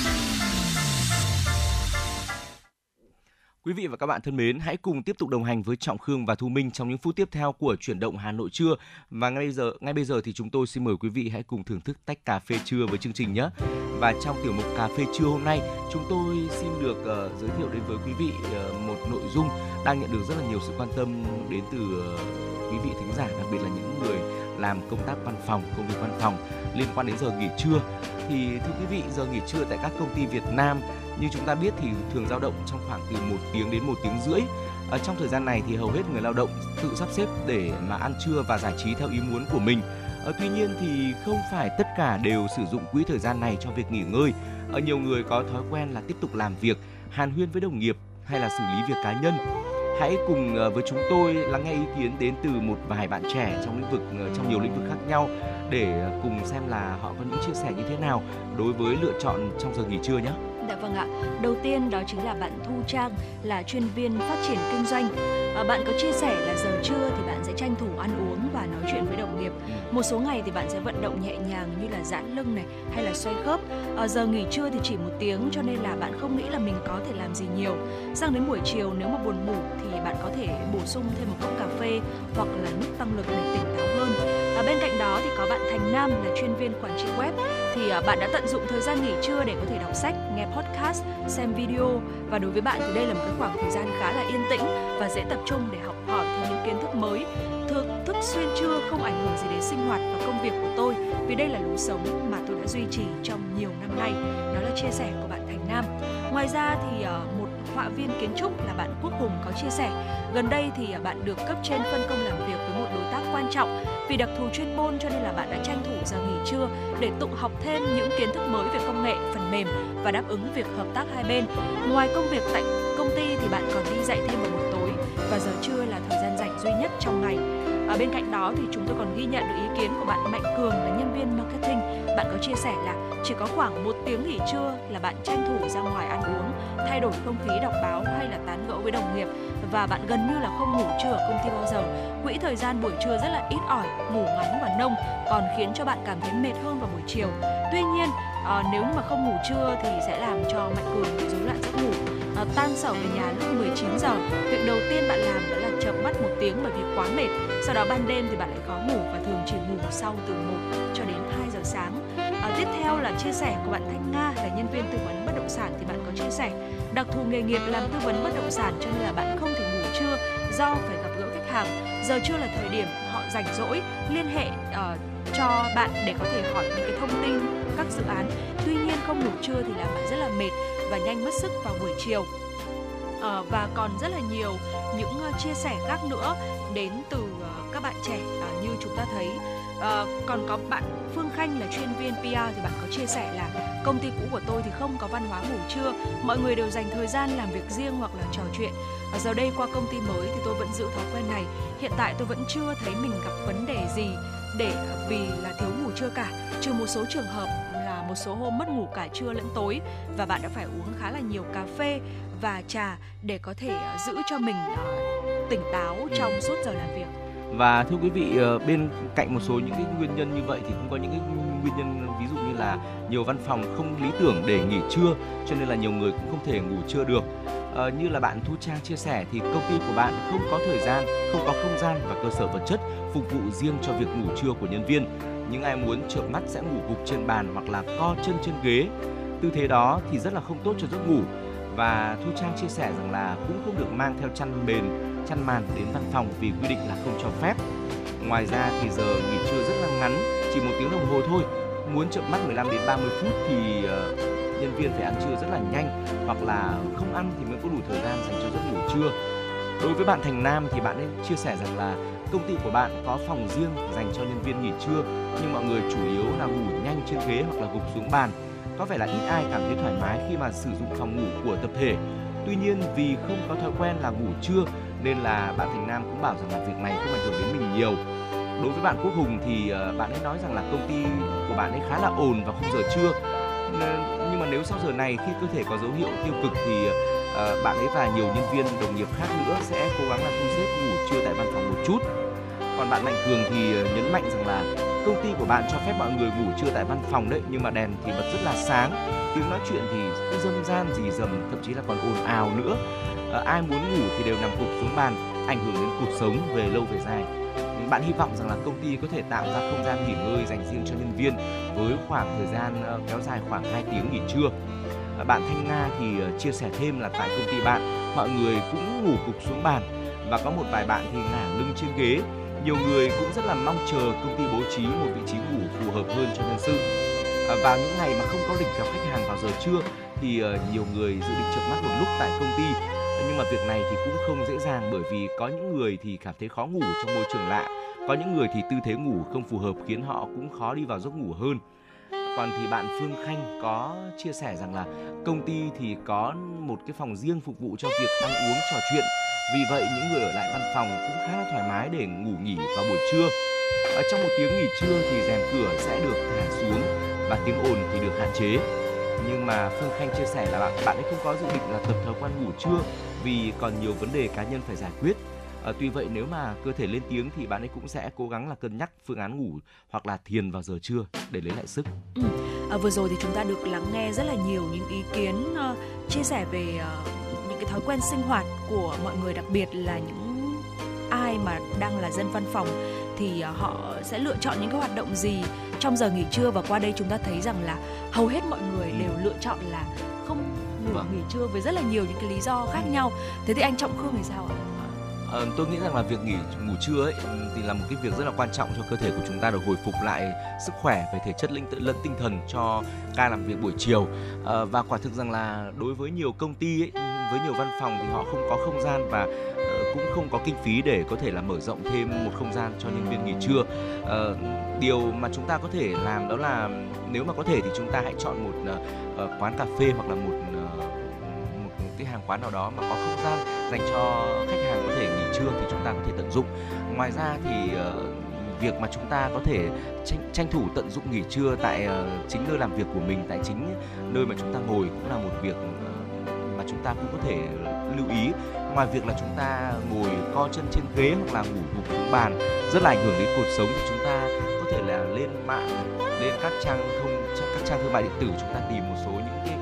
Các bạn thân mến, hãy cùng tiếp tục đồng hành với Trọng Khương và Thu Minh trong những phút tiếp theo của chuyển động Hà Nội trưa. Và ngay bây giờ, ngay bây giờ thì chúng tôi xin mời quý vị hãy cùng thưởng thức tách cà phê trưa với chương trình nhé. Và trong tiểu mục cà phê trưa hôm nay, chúng tôi xin được uh, giới thiệu đến với quý vị uh, một nội dung đang nhận được rất là nhiều sự quan tâm đến từ uh, quý vị thính giả, đặc biệt là những người làm công tác văn phòng, công việc văn phòng liên quan đến giờ nghỉ trưa. Thì thưa quý vị, giờ nghỉ trưa tại các công ty Việt Nam như chúng ta biết thì thường dao động trong khoảng từ một tiếng đến một tiếng rưỡi. Ở trong thời gian này thì hầu hết người lao động tự sắp xếp để mà ăn trưa và giải trí theo ý muốn của mình. Ở tuy nhiên thì không phải tất cả đều sử dụng quỹ thời gian này cho việc nghỉ ngơi. Ở nhiều người có thói quen là tiếp tục làm việc, hàn huyên với đồng nghiệp hay là xử lý việc cá nhân. Hãy cùng với chúng tôi lắng nghe ý kiến đến từ một vài bạn trẻ trong lĩnh vực trong nhiều lĩnh vực khác nhau để cùng xem là họ có những chia sẻ như thế nào đối với lựa chọn trong giờ nghỉ trưa nhé. Dạ vâng ạ. Đầu tiên đó chính là bạn Thu Trang là chuyên viên phát triển kinh doanh. À, bạn có chia sẻ là giờ trưa thì bạn sẽ tranh thủ ăn uống và nói chuyện với đồng nghiệp. Ừ. Một số ngày thì bạn sẽ vận động nhẹ nhàng như là giãn lưng này hay là xoay khớp. À, giờ nghỉ trưa thì chỉ một tiếng cho nên là bạn không nghĩ là mình có thể làm gì nhiều. Sang đến buổi chiều nếu mà buồn ngủ thì bạn có thể bổ sung thêm một cốc cà phê hoặc là nước tăng lực để tỉnh táo hơn. À, bên cạnh đó thì có bạn Thành Nam là chuyên viên quản trị web thì à, bạn đã tận dụng thời gian nghỉ trưa để có thể đọc sách, nghe podcast, xem video và đối với bạn thì đây là một cái khoảng thời gian khá là yên tĩnh và dễ tập trung để học hỏi thêm những kiến thức mới thường thức xuyên trưa không ảnh hưởng gì đến sinh hoạt và công việc của tôi vì đây là lối sống mà tôi đã duy trì trong nhiều năm nay. Đó là chia sẻ của bạn Thành Nam. Ngoài ra thì ờ, một họa viên kiến trúc là bạn Quốc Hùng có chia sẻ gần đây thì ờ, bạn được cấp trên phân công làm việc với một đối tác quan trọng vì đặc thù chuyên môn cho nên là bạn đã tranh thủ giờ nghỉ trưa để tụng học thêm những kiến thức mới về công nghệ, phần mềm và đáp ứng việc hợp tác hai bên. Ngoài công việc tại công ty thì bạn còn đi dạy thêm vào buổi tối và giờ trưa là thời gian rảnh duy nhất trong ngày. Ở bên cạnh đó thì chúng tôi còn ghi nhận được ý kiến của bạn Mạnh Cường là nhân viên marketing. Bạn có chia sẻ là chỉ có khoảng một tiếng nghỉ trưa là bạn tranh thủ ra ngoài ăn uống, thay đổi không khí đọc báo hay là tán gẫu với đồng nghiệp và bạn gần như là không ngủ trưa ở công ty bao giờ. Quỹ thời gian buổi trưa rất là ít ỏi, ngủ ngắn và nông, còn khiến cho bạn cảm thấy mệt hơn vào buổi chiều. Tuy nhiên, à, nếu mà không ngủ trưa thì sẽ làm cho Mạnh Cường bị rối loạn giấc ngủ. À, tan sở về nhà lúc 19 giờ, việc đầu tiên bạn làm là chợp mắt một tiếng bởi vì quá mệt. Sau đó ban đêm thì bạn lại khó ngủ và thường chỉ ngủ sau từ 1 cho đến 2 giờ sáng. À, tiếp theo là chia sẻ của bạn Thanh Nga là nhân viên tư vấn bất động sản thì bạn có chia sẻ đặc thù nghề nghiệp làm tư vấn bất động sản cho nên là bạn không thể ngủ trưa do phải gặp gỡ khách hàng. Giờ trưa là thời điểm họ rảnh rỗi liên hệ uh, cho bạn để có thể hỏi những cái thông tin các dự án. Tuy nhiên không ngủ trưa thì làm bạn rất là mệt và nhanh mất sức vào buổi chiều. Ờ, và còn rất là nhiều những ờ, chia sẻ khác nữa đến từ ờ, các bạn trẻ à, như chúng ta thấy. Còn có bạn Phương Khanh là chuyên viên PR thì bạn có chia sẻ là công ty cũ của tôi thì không có văn hóa ngủ trưa, mọi người đều dành thời gian làm việc riêng hoặc là trò chuyện. Và giờ đây qua công ty mới thì tôi vẫn giữ thói quen này. Hiện tại tôi vẫn chưa thấy mình gặp vấn đề gì để à, vì là thiếu ngủ trưa cả, trừ một số trường hợp là một số hôm mất ngủ cả trưa lẫn tối và bạn đã phải uống khá là nhiều cà phê và trà để có thể ờ, giữ cho mình ờ, tỉnh táo trong suốt giờ làm việc và thưa quý vị ờ, bên cạnh một số những cái nguyên nhân như vậy thì cũng có những cái nguyên nhân ví dụ như là nhiều văn phòng không lý tưởng để nghỉ trưa cho nên là nhiều người cũng không thể ngủ trưa được à, như là bạn Thu Trang chia sẻ thì công ty của bạn không có thời gian, không có không gian và cơ sở vật chất phục vụ riêng cho việc ngủ trưa của nhân viên. Những ai muốn chợp mắt sẽ ngủ gục trên bàn hoặc là co chân trên ghế. Tư thế đó thì rất là không tốt cho giấc ngủ và Thu Trang chia sẻ rằng là cũng không được mang theo chăn mền, chăn màn đến văn phòng vì quy định là không cho phép. Ngoài ra thì giờ nghỉ trưa rất là ngắn, chỉ một tiếng đồng hồ thôi. Muốn chợp mắt 15 đến 30 phút thì uh, nhân viên phải ăn trưa rất là nhanh hoặc là không ăn thì mới có đủ thời gian dành cho giấc ngủ trưa. Đối với bạn Thành Nam thì bạn ấy chia sẻ rằng là công ty của bạn có phòng riêng dành cho nhân viên nghỉ trưa nhưng mọi người chủ yếu là ngủ nhanh trên ghế hoặc là gục xuống bàn có vẻ là ít ai cảm thấy thoải mái khi mà sử dụng phòng ngủ của tập thể. Tuy nhiên, vì không có thói quen là ngủ trưa, nên là bạn Thành Nam cũng bảo rằng là việc này không ảnh hưởng đến mình nhiều. Đối với bạn Quốc Hùng thì ờ, bạn ấy nói rằng là công ty của bạn ấy khá là ồn vào khung giờ trưa nhưng mà nếu sau giờ này khi cơ thể có dấu hiệu tiêu cực thì ờ, bạn ấy và nhiều nhân viên đồng nghiệp khác nữa sẽ cố gắng là thu xếp ngủ trưa tại văn phòng một chút còn bạn mạnh cường thì ờ, nhấn mạnh rằng là công ty của bạn cho phép mọi người ngủ trưa tại văn phòng đấy nhưng mà đèn thì bật rất là sáng tiếng nói chuyện thì cứ dâm gian gì dầm thậm chí là còn ồn ào nữa à, ai muốn ngủ thì đều nằm gục xuống bàn ảnh hưởng đến cuộc sống về lâu về dài bạn hy vọng rằng là công ty có thể tạo ra không gian nghỉ ngơi dành riêng cho nhân viên với khoảng thời gian ờ, kéo dài khoảng 2 tiếng nghỉ trưa. Ờ, bạn Thanh Nga thì chia sẻ thêm là tại công ty bạn mọi người cũng ngủ cục xuống bàn và có một vài bạn thì ngả lưng trên ghế. Nhiều người cũng rất là mong chờ công ty bố trí một vị trí ngủ phù hợp hơn cho nhân sự. À, vào những ngày mà không có lịch gặp khách hàng vào giờ trưa thì ờ, nhiều người dự định chợp mắt một lúc tại công ty nhưng mà việc này thì cũng không dễ dàng bởi vì có những người thì cảm thấy khó ngủ trong môi trường lạ có những người thì tư thế ngủ không phù hợp khiến họ cũng khó đi vào giấc ngủ hơn còn thì bạn Phương Khanh có chia sẻ rằng là công ty thì có một cái phòng riêng phục vụ cho việc ăn uống, trò chuyện. Vì vậy những người ở lại văn phòng cũng khá là thoải mái để ngủ nghỉ vào buổi trưa. Ở trong một tiếng nghỉ trưa thì rèm cửa sẽ được thả xuống và tiếng ồn thì được hạn chế. Nhưng mà Phương Khanh chia sẻ là bạn bạn ấy không có dự định là tập thói quen ngủ trưa vì còn nhiều vấn đề cá nhân phải giải quyết. À, tuy vậy nếu mà cơ thể lên tiếng thì bạn ấy cũng sẽ cố gắng là cân nhắc phương án ngủ hoặc là thiền vào giờ trưa để lấy lại sức. Ừ. À, vừa rồi thì chúng ta được lắng nghe rất là nhiều những ý kiến uh, chia sẻ về uh, những cái thói quen sinh hoạt của mọi người đặc biệt là những ai mà đang là dân văn phòng thì uh, họ sẽ lựa chọn những cái hoạt động gì trong giờ nghỉ trưa và qua đây chúng ta thấy rằng là hầu hết mọi người đều lựa chọn là không ngủ vâng. nghỉ trưa với rất là nhiều những cái lý do khác nhau. Thế thì anh Trọng Khương thì sao ạ? Ờ, tôi nghĩ rằng là việc nghỉ ngủ trưa ấy ừ, thì là một cái việc rất là quan trọng cho cơ thể của chúng ta được hồi phục lại sức khỏe về thể chất linh lẫn tinh thần cho ca làm việc buổi chiều. À, và quả thực rằng là đối với nhiều công ty ấy, ừ, với nhiều văn phòng thì họ không có không gian và uh, cũng không có kinh phí để có thể là mở rộng thêm một không gian cho nhân viên nghỉ trưa. Uh, điều mà chúng ta có thể làm đó là nếu mà có thể thì chúng ta hãy chọn một uh, quán cà phê hoặc là một cái hàng quán nào đó mà có không gian dành cho khách hàng có thể nghỉ trưa thì chúng ta có thể tận dụng. Ngoài ra thì ờ, việc mà chúng ta có thể tranh, tranh thủ tận dụng nghỉ trưa tại uh, chính nơi làm việc của mình tại chính nơi mà chúng ta ngồi cũng là một việc uh, mà chúng ta cũng có thể lưu ý. Ngoài việc là chúng ta ngồi co chân trên ghế hoặc là ngủ gục xuống bàn rất là ảnh hưởng đến cuộc sống thì chúng ta có thể là lên mạng lên các trang thông các trang thương mại điện tử chúng ta tìm một số những cái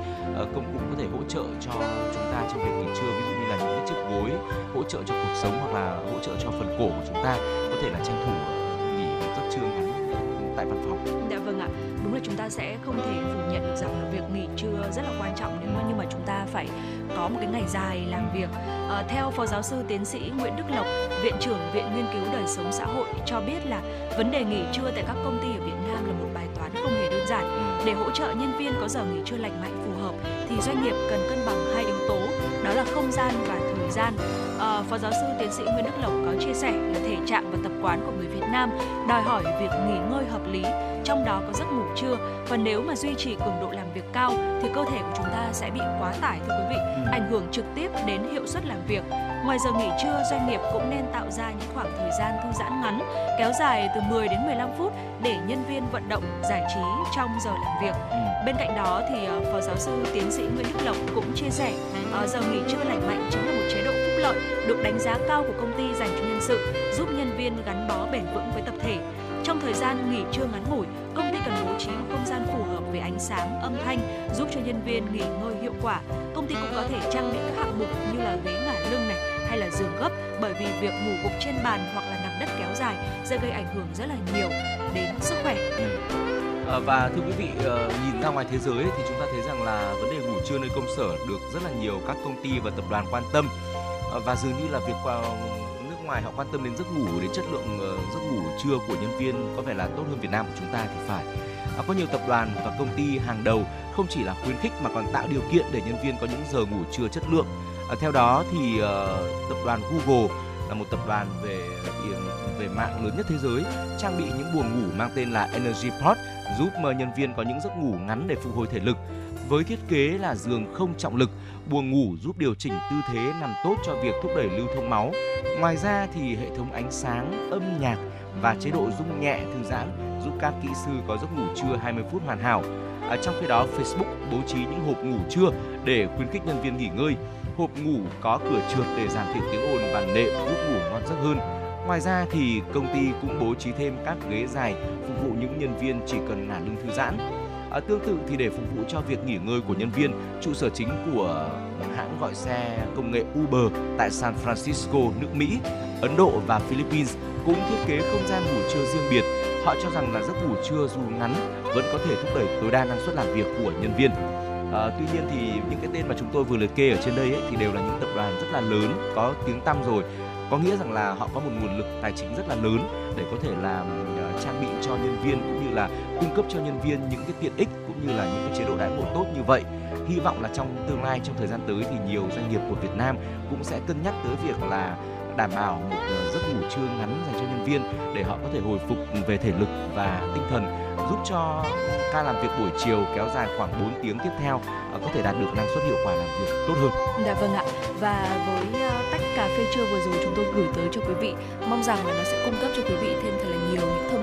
công cụ có thể hỗ trợ cho chúng ta trong việc nghỉ trưa. Ví dụ gối hỗ trợ cho cuộc sống hoặc là hỗ trợ cho phần cổ của chúng ta có thể là tranh thủ nghỉ một giấc trưa ngắn tại văn phòng. Dạ vâng ạ, đúng là chúng ta sẽ không thể phủ nhận được rằng là việc nghỉ trưa rất là quan trọng nếu mà nhưng mà chúng ta phải có một cái ngày dài làm việc. À, theo phó giáo sư tiến sĩ Nguyễn Đức Lộc, viện trưởng viện nghiên cứu đời sống xã hội cho biết là vấn đề nghỉ trưa tại các công ty ở Việt Nam là một bài toán không hề đơn giản. Để hỗ trợ nhân viên có giờ nghỉ trưa lành mạnh phù hợp thì doanh nghiệp cần cân bằng hai yếu tố đó là không gian và thời gian. À, Phó giáo sư tiến sĩ Nguyễn Đức Lộc có chia sẻ là thể trạng và tập quán của người Việt Nam đòi hỏi việc nghỉ ngơi hợp lý, trong đó có giấc ngủ trưa và nếu mà duy trì cường độ làm việc cao thì cơ thể của chúng ta sẽ bị quá tải thưa quý vị, ừ. ảnh hưởng trực tiếp đến hiệu suất làm việc. Ngoài giờ nghỉ trưa, doanh nghiệp cũng nên tạo ra những khoảng thời gian thư giãn ngắn, kéo dài từ 10 đến 15 phút để nhân viên vận động, giải trí trong giờ làm việc. Ừ. Bên cạnh đó thì ờ, Phó giáo sư tiến sĩ Nguyễn Đức Lộc cũng chia sẻ ờ, giờ nghỉ trưa lành mạnh chính là một chế độ phúc lợi được đánh giá cao của công ty dành cho nhân sự, giúp nhân viên gắn bó bền vững với tập thể. Trong thời gian nghỉ trưa ngắn ngủi, công ty cần bố trí một không gian phù hợp về ánh sáng, âm thanh, giúp cho nhân viên nghỉ ngơi hiệu quả. Công ty cũng có thể trang bị các hạng mục như là ghế ngả lưng này hay là giường gấp bởi vì việc ngủ gục trên bàn hoặc là nằm đất kéo dài sẽ gây ảnh hưởng rất là nhiều đến sức khỏe. Ừ. À, và thưa quý vị, ờ, nhìn ra ngoài thế giới thì chúng ta thấy rằng là vấn đề ngủ trưa nơi công sở được rất là nhiều các công ty và tập đoàn quan tâm ờ, và dường như là việc ờ, ngoài họ quan tâm đến giấc ngủ đến chất lượng uh, giấc ngủ trưa của nhân viên có vẻ là tốt hơn Việt Nam của chúng ta thì phải. à, có nhiều tập đoàn và công ty hàng đầu không chỉ là khuyến khích mà còn tạo điều kiện để nhân viên có những giờ ngủ trưa chất lượng. à, theo đó thì uh, tập đoàn Google là một tập đoàn về về mạng lớn nhất thế giới trang bị những buồng ngủ mang tên là Energy Pod giúp nhân viên có những giấc ngủ ngắn để phục hồi thể lực. Với thiết kế là giường không trọng lực, buồng ngủ giúp điều chỉnh tư thế nằm tốt cho việc thúc đẩy lưu thông máu. Ngoài ra thì hệ thống ánh sáng, âm nhạc và chế độ rung nhẹ thư giãn giúp các kỹ sư có giấc ngủ trưa 20 phút hoàn hảo. À, trong khi đó, Facebook bố trí những hộp ngủ trưa để khuyến khích nhân viên nghỉ ngơi. Hộp ngủ có cửa trượt để giảm thiểu tiếng ồn và nệm giúp ngủ ngon giấc hơn. Ngoài ra thì công ty cũng bố trí thêm các ghế dài phục vụ những nhân viên chỉ cần ngả lưng thư giãn. À, tương tự thì để phục vụ cho việc nghỉ ngơi của nhân viên, trụ sở chính của hãng gọi xe công nghệ Uber tại San Francisco, nước Mỹ, Ấn Độ và Philippines cũng thiết kế không gian ngủ trưa riêng biệt. Họ cho rằng là giấc ngủ trưa dù ngắn vẫn có thể thúc đẩy tối đa năng suất làm việc của nhân viên. À, tuy nhiên thì những cái tên mà chúng tôi vừa liệt kê ở trên đây ấy, thì đều là những tập đoàn rất là lớn có tiếng tăm rồi có nghĩa rằng là họ có một nguồn lực tài chính rất là lớn để có thể làm uh, trang bị cho nhân viên cũng như là cung cấp cho nhân viên những cái tiện ích cũng như là những cái chế độ đãi ngộ tốt như vậy hy vọng là trong tương lai trong thời gian tới thì nhiều doanh nghiệp của Việt Nam cũng sẽ cân nhắc tới việc là đảm bảo một ờ, giấc ngủ trưa ngắn dành cho nhân viên để họ có thể hồi phục về thể lực và tinh thần giúp cho ca làm việc buổi chiều kéo dài khoảng 4 tiếng tiếp theo ờ, có thể đạt được năng suất hiệu quả làm việc tốt hơn. Dạ vâng ạ. Và với ờ, tách cà phê trưa vừa rồi chúng tôi gửi tới cho quý vị, mong rằng là nó sẽ cung cấp cho quý vị thêm thời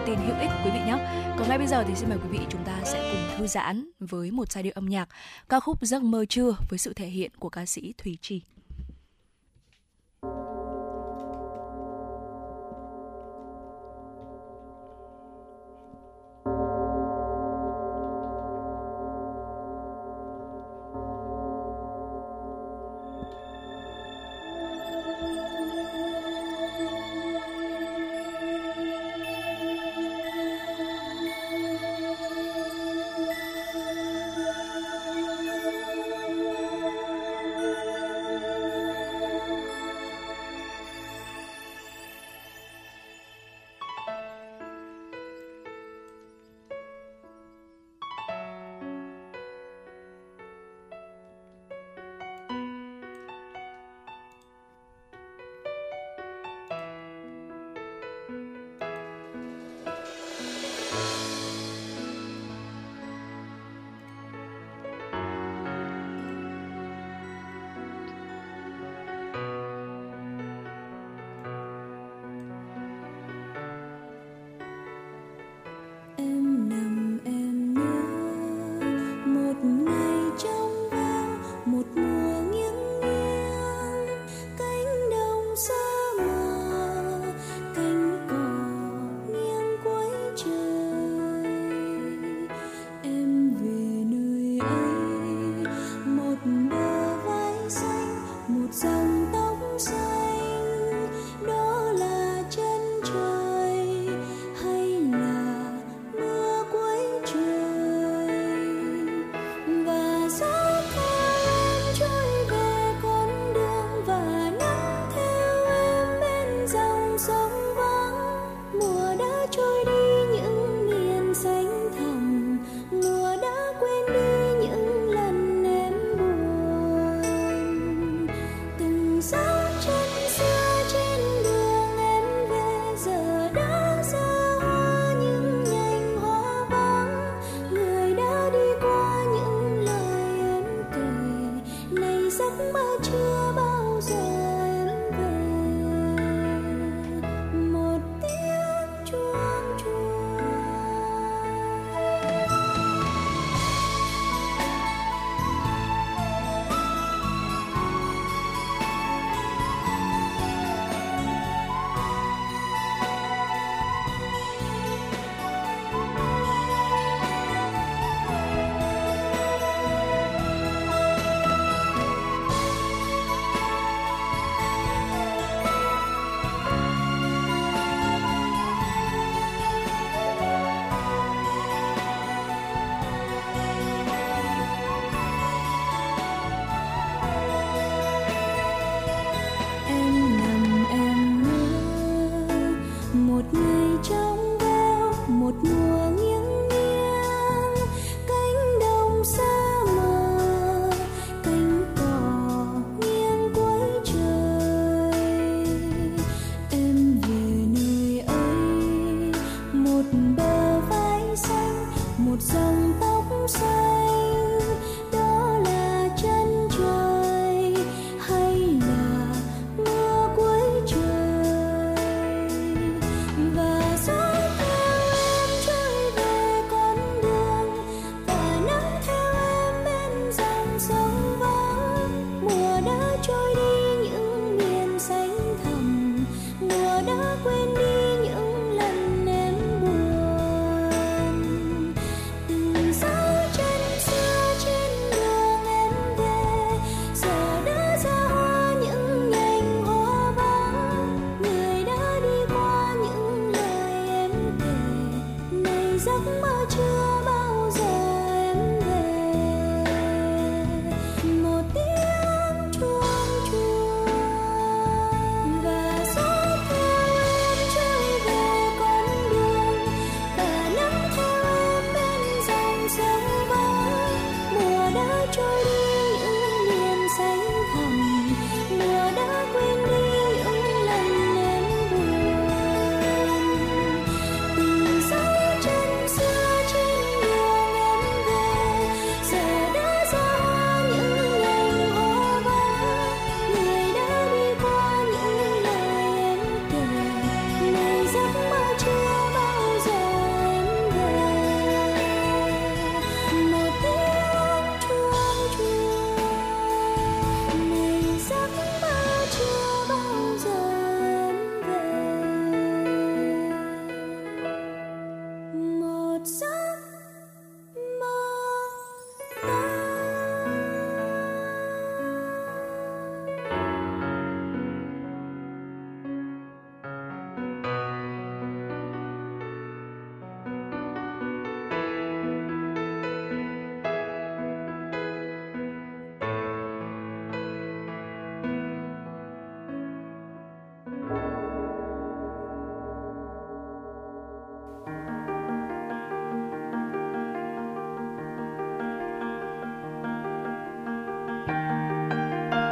tin hữu ích quý vị nhé. Còn ngay bây giờ thì xin mời quý vị chúng ta sẽ cùng thư giãn với một giai điệu âm nhạc ca khúc Giấc mơ trưa với sự thể hiện của ca sĩ Thùy Trì.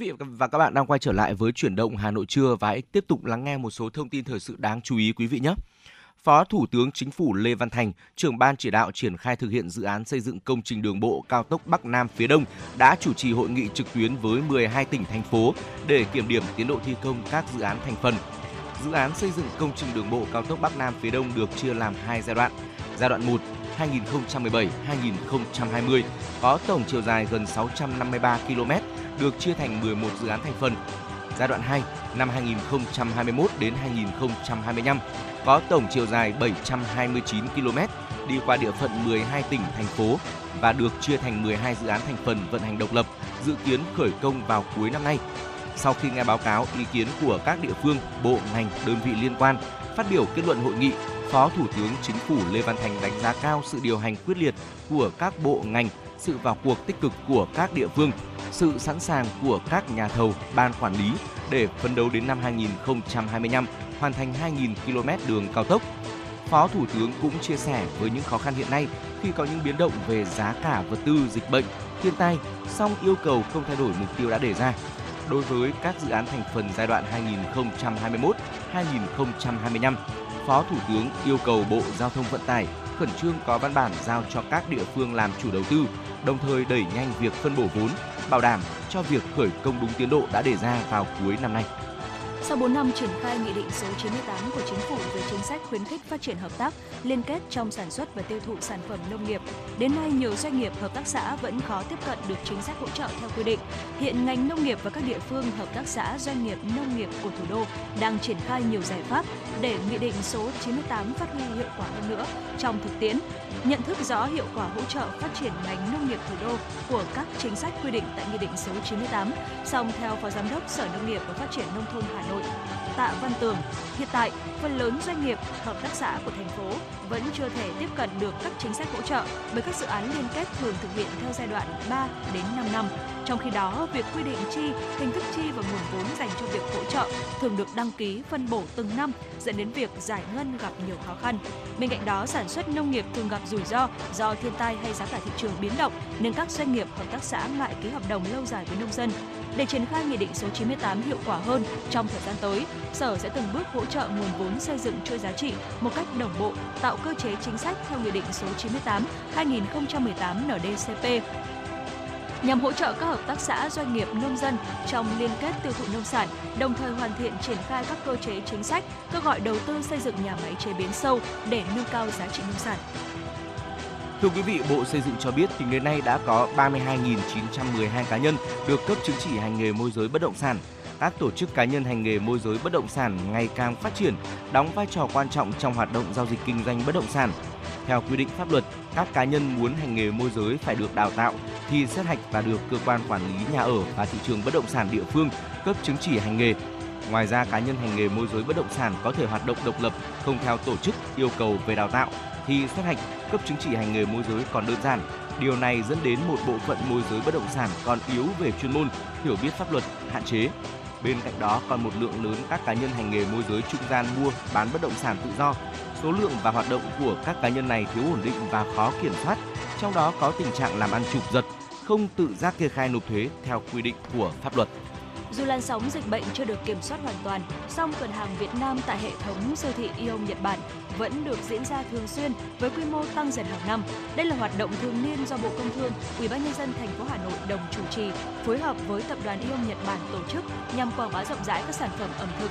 vị và các bạn đang quay trở lại với chuyển động Hà Nội trưa và hãy tiếp tục lắng nghe một số thông tin thời sự đáng chú ý quý vị nhé. Phó Thủ tướng Chính phủ Lê Văn Thành, trưởng ban chỉ đạo triển khai thực hiện dự án xây dựng công trình đường bộ cao tốc Bắc Nam phía Đông đã chủ trì hội nghị trực tuyến với 12 tỉnh thành phố để kiểm điểm tiến độ thi công các dự án thành phần. Dự án xây dựng công trình đường bộ cao tốc Bắc Nam phía Đông được chia làm hai giai đoạn. Giai đoạn 1 2017-2020 có tổng chiều dài gần 653 km, được chia thành 11 dự án thành phần. Giai đoạn 2 năm 2021 đến 2025 có tổng chiều dài 729 km, đi qua địa phận 12 tỉnh thành phố và được chia thành 12 dự án thành phần vận hành độc lập, dự kiến khởi công vào cuối năm nay. Sau khi nghe báo cáo ý kiến của các địa phương, bộ, ngành, đơn vị liên quan, phát biểu kết luận hội nghị, Phó Thủ tướng Chính phủ Lê Văn Thành đánh giá cao sự điều hành quyết liệt của các bộ ngành, sự vào cuộc tích cực của các địa phương, sự sẵn sàng của các nhà thầu, ban quản lý để phấn đấu đến năm 2025 hoàn thành 2.000 km đường cao tốc. Phó Thủ tướng cũng chia sẻ với những khó khăn hiện nay khi có những biến động về giá cả vật tư, dịch bệnh, thiên tai, song yêu cầu không thay đổi mục tiêu đã đề ra. Đối với các dự án thành phần giai đoạn 2021-2025, Phó Thủ tướng yêu cầu Bộ Giao thông Vận tải khẩn trương có văn bản giao cho các địa phương làm chủ đầu tư, đồng thời đẩy nhanh việc phân bổ vốn, bảo đảm cho việc khởi công đúng tiến độ đã đề ra vào cuối năm nay. Sau 4 năm triển khai Nghị định số 98 của Chính phủ về chính sách khuyến khích phát triển hợp tác, liên kết trong sản xuất và tiêu thụ sản phẩm nông nghiệp, đến nay nhiều doanh nghiệp hợp tác xã vẫn khó tiếp cận được chính sách hỗ trợ theo quy định. Hiện ngành nông nghiệp và các địa phương hợp tác xã doanh nghiệp nông nghiệp của thủ đô đang triển khai nhiều giải pháp để Nghị định số 98 phát huy hiệu quả hơn nữa trong thực tiễn, nhận thức rõ hiệu quả hỗ trợ phát triển ngành nông nghiệp thủ đô của các chính sách quy định tại Nghị định số 98. Song theo Phó Giám đốc Sở Nông nghiệp và Phát triển Nông thôn Hà Nội, Tạ Văn Tường, hiện tại phần lớn doanh nghiệp, hợp tác xã của thành phố vẫn chưa thể tiếp cận được các chính sách hỗ trợ bởi các dự án liên kết thường thực hiện theo giai đoạn 3 đến 5 năm. Trong khi đó, việc quy định chi, hình thức chi và nguồn vốn dành cho việc hỗ trợ thường được đăng ký phân bổ từng năm dẫn đến việc giải ngân gặp nhiều khó khăn. Bên cạnh đó, sản xuất nông nghiệp thường gặp rủi ro do thiên tai hay giá cả thị trường biến động nên các doanh nghiệp hợp tác xã ngại ký hợp đồng lâu dài với nông dân. Để triển khai Nghị định số 98 hiệu quả hơn trong thời gian tới, Sở sẽ từng bước hỗ trợ nguồn vốn xây dựng chuỗi giá trị một cách đồng bộ, tạo cơ chế chính sách theo Nghị định số 98 2018 NDCP nhằm hỗ trợ các hợp tác xã doanh nghiệp nông dân trong liên kết tiêu thụ nông sản, đồng thời hoàn thiện triển khai các cơ chế chính sách, kêu gọi đầu tư xây dựng nhà máy chế biến sâu để nâng cao giá trị nông sản. Thưa quý vị, Bộ Xây dựng cho biết tính đến nay đã có 32.912 cá nhân được cấp chứng chỉ hành nghề môi giới bất động sản. Các tổ chức cá nhân hành nghề môi giới bất động sản ngày càng phát triển, đóng vai trò quan trọng trong hoạt động giao dịch kinh doanh bất động sản. Theo quy định pháp luật, các cá nhân muốn hành nghề môi giới phải được đào tạo, thi sát hạch và được cơ quan quản lý nhà ở và thị trường bất động sản địa phương cấp chứng chỉ hành nghề. Ngoài ra, cá nhân hành nghề môi giới bất động sản có thể hoạt động độc lập, không theo tổ chức yêu cầu về đào tạo, thi sát hạch, cấp chứng chỉ hành nghề môi giới còn đơn giản. Điều này dẫn đến một bộ phận môi giới bất động sản còn yếu về chuyên môn, hiểu biết pháp luật, hạn chế. Bên cạnh đó còn một lượng lớn các cá nhân hành nghề môi giới trung gian mua, bán bất động sản tự do. Số lượng và hoạt động của các cá nhân này thiếu ổn định và khó kiểm soát, trong đó có tình trạng làm ăn trục giật, không tự giác kê khai nộp thuế theo quy định của pháp luật. Dù làn sóng dịch bệnh chưa được kiểm soát hoàn toàn, song tuần hàng Việt Nam tại hệ thống siêu thị Aeon Nhật Bản vẫn được diễn ra thường xuyên với quy mô tăng dần hàng năm. Đây là hoạt động thường niên do Bộ Công Thương, Ủy ban nhân dân thành phố Hà Nội đồng chủ trì, phối hợp với tập đoàn Aeon Nhật Bản tổ chức nhằm quảng bá rộng rãi các sản phẩm ẩm thực,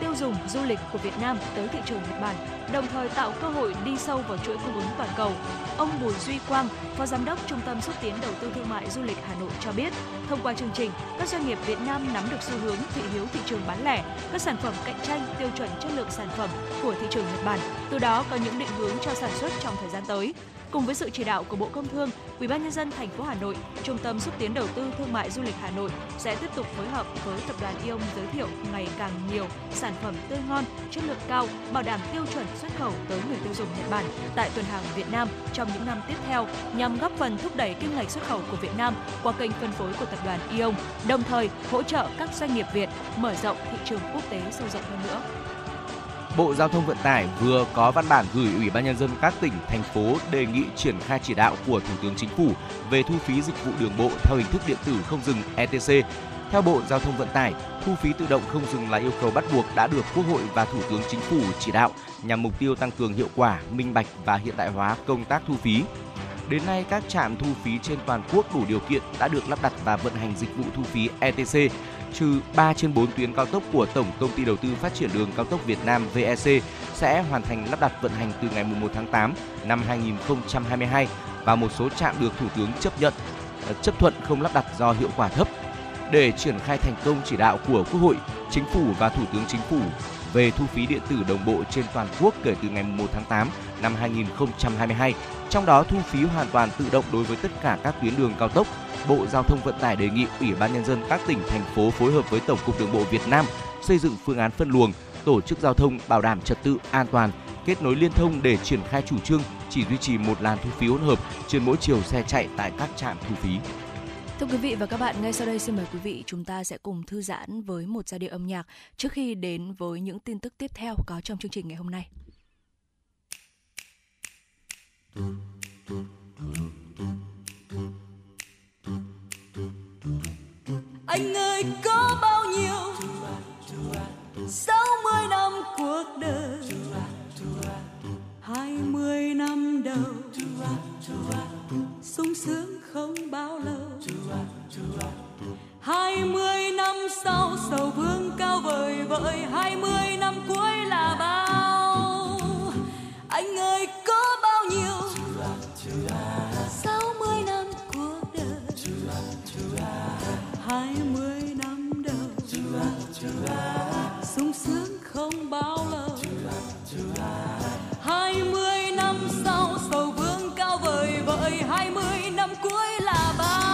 tiêu dùng du lịch của Việt Nam tới thị trường Nhật Bản, đồng thời tạo cơ hội đi sâu vào chuỗi cung ứng toàn cầu. Ông Bùi Duy Quang, Phó Giám đốc Trung tâm xúc tiến đầu tư thương mại du lịch Hà Nội cho biết, thông qua chương trình, các doanh nghiệp Việt Nam nắm được xu hướng thị hiếu thị trường bán lẻ, các sản phẩm cạnh tranh, tiêu chuẩn chất lượng sản phẩm của thị trường Nhật Bản, từ đó có những định hướng cho sản xuất trong thời gian tới. Cùng với sự chỉ đạo của Bộ Công Thương, Ủy ban nhân dân thành phố Hà Nội, Trung tâm xúc tiến đầu tư thương mại du lịch Hà Nội sẽ tiếp tục phối hợp với tập đoàn Ion giới thiệu ngày càng nhiều sản phẩm tươi ngon, chất lượng cao, bảo đảm tiêu chuẩn xuất khẩu tới người tiêu dùng Nhật Bản tại tuần hàng Việt Nam trong những năm tiếp theo nhằm góp phần thúc đẩy kim ngạch xuất khẩu của Việt Nam qua kênh phân phối của tập đoàn Ion, đồng thời hỗ trợ các doanh nghiệp Việt mở rộng thị trường quốc tế sâu rộng hơn nữa. Bộ Giao thông Vận tải vừa có văn bản gửi Ủy ban nhân dân các tỉnh thành phố đề nghị triển khai chỉ đạo của Thủ tướng Chính phủ về thu phí dịch vụ đường bộ theo hình thức điện tử không dừng ETC. Theo Bộ Giao thông Vận tải, thu phí tự động không dừng là yêu cầu bắt buộc đã được Quốc hội và Thủ tướng Chính phủ chỉ đạo nhằm mục tiêu tăng cường hiệu quả, minh bạch và hiện đại hóa công tác thu phí. Đến nay, các trạm thu phí trên toàn quốc đủ điều kiện đã được lắp đặt và vận hành dịch vụ thu phí ETC, trừ 3 trên 4 tuyến cao tốc của Tổng Công ty Đầu tư Phát triển Đường Cao tốc Việt Nam VEC sẽ hoàn thành lắp đặt vận hành từ ngày 1 tháng 8 năm 2022 và một số trạm được Thủ tướng chấp nhận ờ, chấp thuận không lắp đặt do hiệu quả thấp. Để triển khai thành công chỉ đạo của Quốc hội, Chính phủ và Thủ tướng Chính phủ về thu phí điện tử đồng bộ trên toàn quốc kể từ ngày 1 tháng 8 năm 2022, trong đó thu phí hoàn toàn tự động đối với tất cả các tuyến đường cao tốc. Bộ Giao thông Vận tải đề nghị Ủy ban nhân dân các tỉnh thành phố phối hợp với Tổng cục Đường bộ Việt Nam xây dựng phương án phân luồng, tổ chức giao thông bảo đảm trật tự an toàn, kết nối liên thông để triển khai chủ trương chỉ duy trì một làn thu phí hỗn hợp trên mỗi chiều xe chạy tại các trạm thu phí. Thưa quý vị và các bạn, ngay sau đây xin mời quý vị chúng ta sẽ cùng thư giãn với một giai điệu âm nhạc trước khi đến với những tin tức tiếp theo có trong chương trình ngày hôm nay. Anh ơi, có bao nhiêu? Sáu mươi năm cuộc đời. Hai mươi năm đầu. Sung sướng không bao lâu. Hai mươi năm sau, sầu vương cao vời vợi. Hai mươi năm cuối là bao. Anh ơi 60 năm cuộc đời. Hai mươi năm đầu. Sung sướng không bao lâu. Hai mươi năm sau, sầu vương cao vời vợi hai mươi năm cuối là bao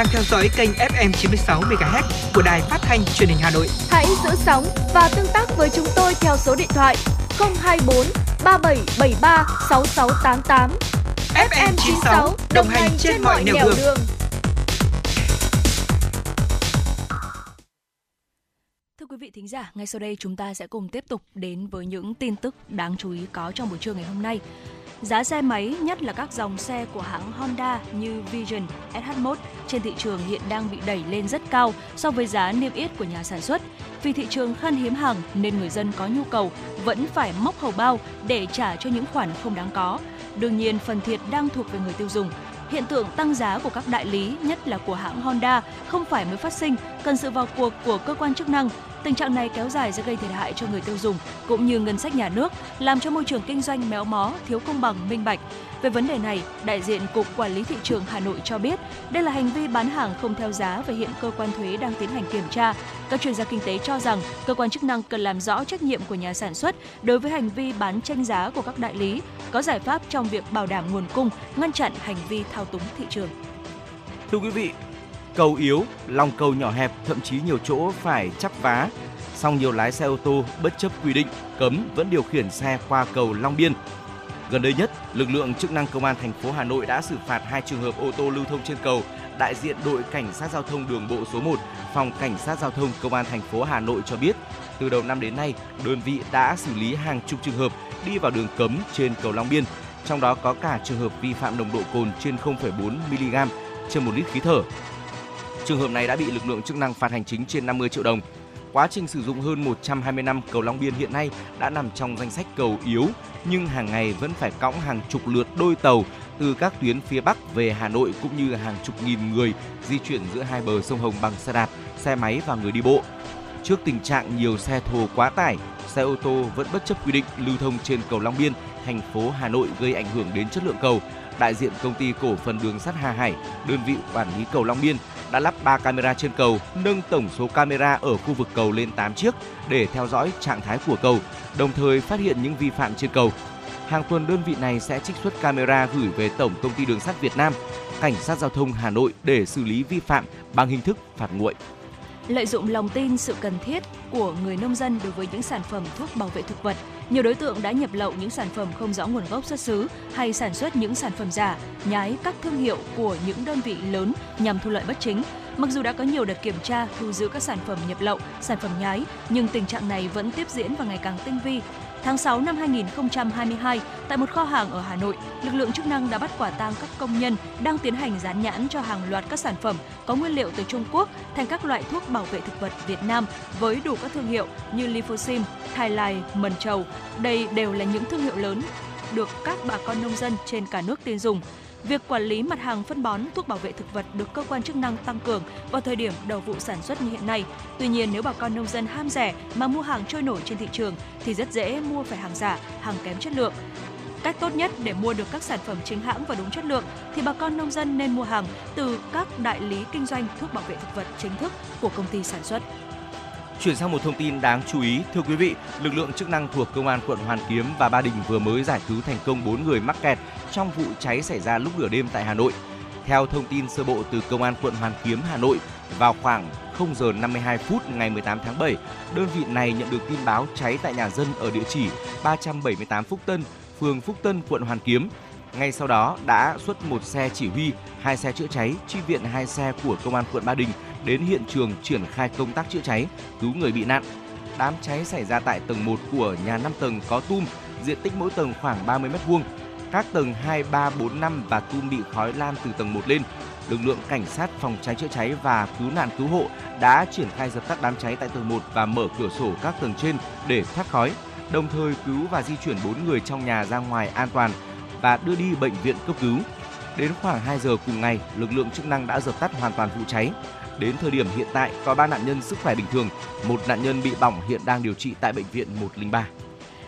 đang theo dõi kênh FM 96 MHz của đài phát thanh truyền hình Hà Nội. Hãy giữ sóng và tương tác với chúng tôi theo số điện thoại 024 3773 6688. FM 96 đồng hành trên mọi nẻo đường. Thưa quý vị thính giả, ngay sau đây chúng ta sẽ cùng tiếp tục đến với những tin tức đáng chú ý có trong buổi trưa ngày hôm nay. Giá xe máy, nhất là các dòng xe của hãng Honda như Vision, SH1 trên thị trường hiện đang bị đẩy lên rất cao so với giá niêm yết của nhà sản xuất. Vì thị trường khan hiếm hàng nên người dân có nhu cầu vẫn phải móc hầu bao để trả cho những khoản không đáng có. Đương nhiên, phần thiệt đang thuộc về người tiêu dùng. Hiện tượng tăng giá của các đại lý, nhất là của hãng Honda, không phải mới phát sinh, cần sự vào cuộc của cơ quan chức năng. Tình trạng này kéo dài sẽ gây thiệt hại cho người tiêu dùng cũng như ngân sách nhà nước, làm cho môi trường kinh doanh méo mó, thiếu công bằng, minh bạch. Về vấn đề này, đại diện Cục Quản lý Thị trường Hà Nội cho biết đây là hành vi bán hàng không theo giá và hiện cơ quan thuế đang tiến hành kiểm tra. Các chuyên gia kinh tế cho rằng cơ quan chức năng cần làm rõ trách nhiệm của nhà sản xuất đối với hành vi bán tranh giá của các đại lý, có giải pháp trong việc bảo đảm nguồn cung, ngăn chặn hành vi thao túng thị trường. Thưa quý vị, cầu yếu, lòng cầu nhỏ hẹp, thậm chí nhiều chỗ phải chắp vá. Song nhiều lái xe ô tô bất chấp quy định cấm vẫn điều khiển xe qua cầu Long Biên. Gần đây nhất, lực lượng chức năng công an thành phố Hà Nội đã xử phạt hai trường hợp ô tô lưu thông trên cầu. Đại diện đội cảnh sát giao thông đường bộ số 1, phòng cảnh sát giao thông công an thành phố Hà Nội cho biết, từ đầu năm đến nay, đơn vị đã xử lý hàng chục trường hợp đi vào đường cấm trên cầu Long Biên, trong đó có cả trường hợp vi phạm nồng độ cồn trên 0,4 mg trên một lít khí thở. Trường hợp này đã bị lực lượng chức năng phạt hành chính trên 50 triệu đồng. Quá trình sử dụng hơn 120 năm, cầu Long Biên hiện nay đã nằm trong danh sách cầu yếu, nhưng hàng ngày vẫn phải cõng hàng chục lượt đôi tàu từ các tuyến phía Bắc về Hà Nội cũng như hàng chục nghìn người di chuyển giữa hai bờ sông Hồng bằng xe đạp, xe máy và người đi bộ. Trước tình trạng nhiều xe thồ quá tải, xe ô tô vẫn bất chấp quy định lưu thông trên cầu Long Biên, thành phố Hà Nội gây ảnh hưởng đến chất lượng cầu. Đại diện công ty cổ phần đường sắt Hà Hải, đơn vị quản lý cầu Long Biên đã lắp 3 camera trên cầu, nâng tổng số camera ở khu vực cầu lên 8 chiếc để theo dõi trạng thái của cầu, đồng thời phát hiện những vi phạm trên cầu. Hàng tuần đơn vị này sẽ trích xuất camera gửi về Tổng công ty Đường sắt Việt Nam, Cảnh sát giao thông Hà Nội để xử lý vi phạm bằng hình thức phạt nguội. Lợi dụng lòng tin sự cần thiết của người nông dân đối với những sản phẩm thuốc bảo vệ thực vật, nhiều đối tượng đã nhập lậu những sản phẩm không rõ nguồn gốc xuất xứ hay sản xuất những sản phẩm giả, nhái các thương hiệu của những đơn vị lớn nhằm thu lợi bất chính. Mặc dù đã có nhiều đợt kiểm tra thu giữ các sản phẩm nhập lậu, sản phẩm nhái, nhưng tình trạng này vẫn tiếp diễn và ngày càng tinh vi. Tháng 6 năm 2022, tại một kho hàng ở Hà Nội, lực lượng chức năng đã bắt quả tang các công nhân đang tiến hành dán nhãn cho hàng loạt các sản phẩm có nguyên liệu từ Trung Quốc thành các loại thuốc bảo vệ thực vật Việt Nam với đủ các thương hiệu như Lifosim, Thai Lai, Mần Trầu. Đây đều là những thương hiệu lớn được các bà con nông dân trên cả nước tin dùng. Việc quản lý mặt hàng phân bón, thuốc bảo vệ thực vật được cơ quan chức năng tăng cường vào thời điểm đầu vụ sản xuất như hiện nay. Tuy nhiên, nếu bà con nông dân ham rẻ mà mua hàng trôi nổi trên thị trường thì rất dễ mua phải hàng giả, hàng kém chất lượng. Cách tốt nhất để mua được các sản phẩm chính hãng và đúng chất lượng thì bà con nông dân nên mua hàng từ các đại lý kinh doanh thuốc bảo vệ thực vật chính thức của công ty sản xuất. Chuyển sang một thông tin đáng chú ý, thưa quý vị, lực lượng chức năng thuộc Công an quận Hoàn Kiếm và Ba Đình vừa mới giải cứu thành công 4 người mắc kẹt trong vụ cháy xảy ra lúc nửa đêm tại Hà Nội. Theo thông tin sơ bộ từ Công an quận Hoàn Kiếm, Hà Nội, vào khoảng 0 giờ 52 phút ngày 18 tháng 7, đơn vị này nhận được tin báo cháy tại nhà dân ở địa chỉ 378 Phúc Tân, phường Phúc Tân, quận Hoàn Kiếm. Ngay sau đó đã xuất một xe chỉ huy, hai xe chữa cháy, chi viện hai xe của Công an quận Ba Đình đến hiện trường triển khai công tác chữa cháy, cứu người bị nạn. Đám cháy xảy ra tại tầng 1 của nhà 5 tầng có tum, diện tích mỗi tầng khoảng 30 m2. Các tầng 2, 3, 4, 5 và tum bị khói lan từ tầng 1 lên. Lực lượng cảnh sát phòng cháy chữa cháy và cứu nạn cứu hộ đã triển khai dập tắt đám cháy tại tầng 1 và mở cửa sổ các tầng trên để thoát khói, đồng thời cứu và di chuyển 4 người trong nhà ra ngoài an toàn và đưa đi bệnh viện cấp cứu. Đến khoảng 2 giờ cùng ngày, lực lượng chức năng đã dập tắt hoàn toàn vụ cháy. Đến thời điểm hiện tại có 3 nạn nhân sức khỏe bình thường, một nạn nhân bị bỏng hiện đang điều trị tại bệnh viện 103.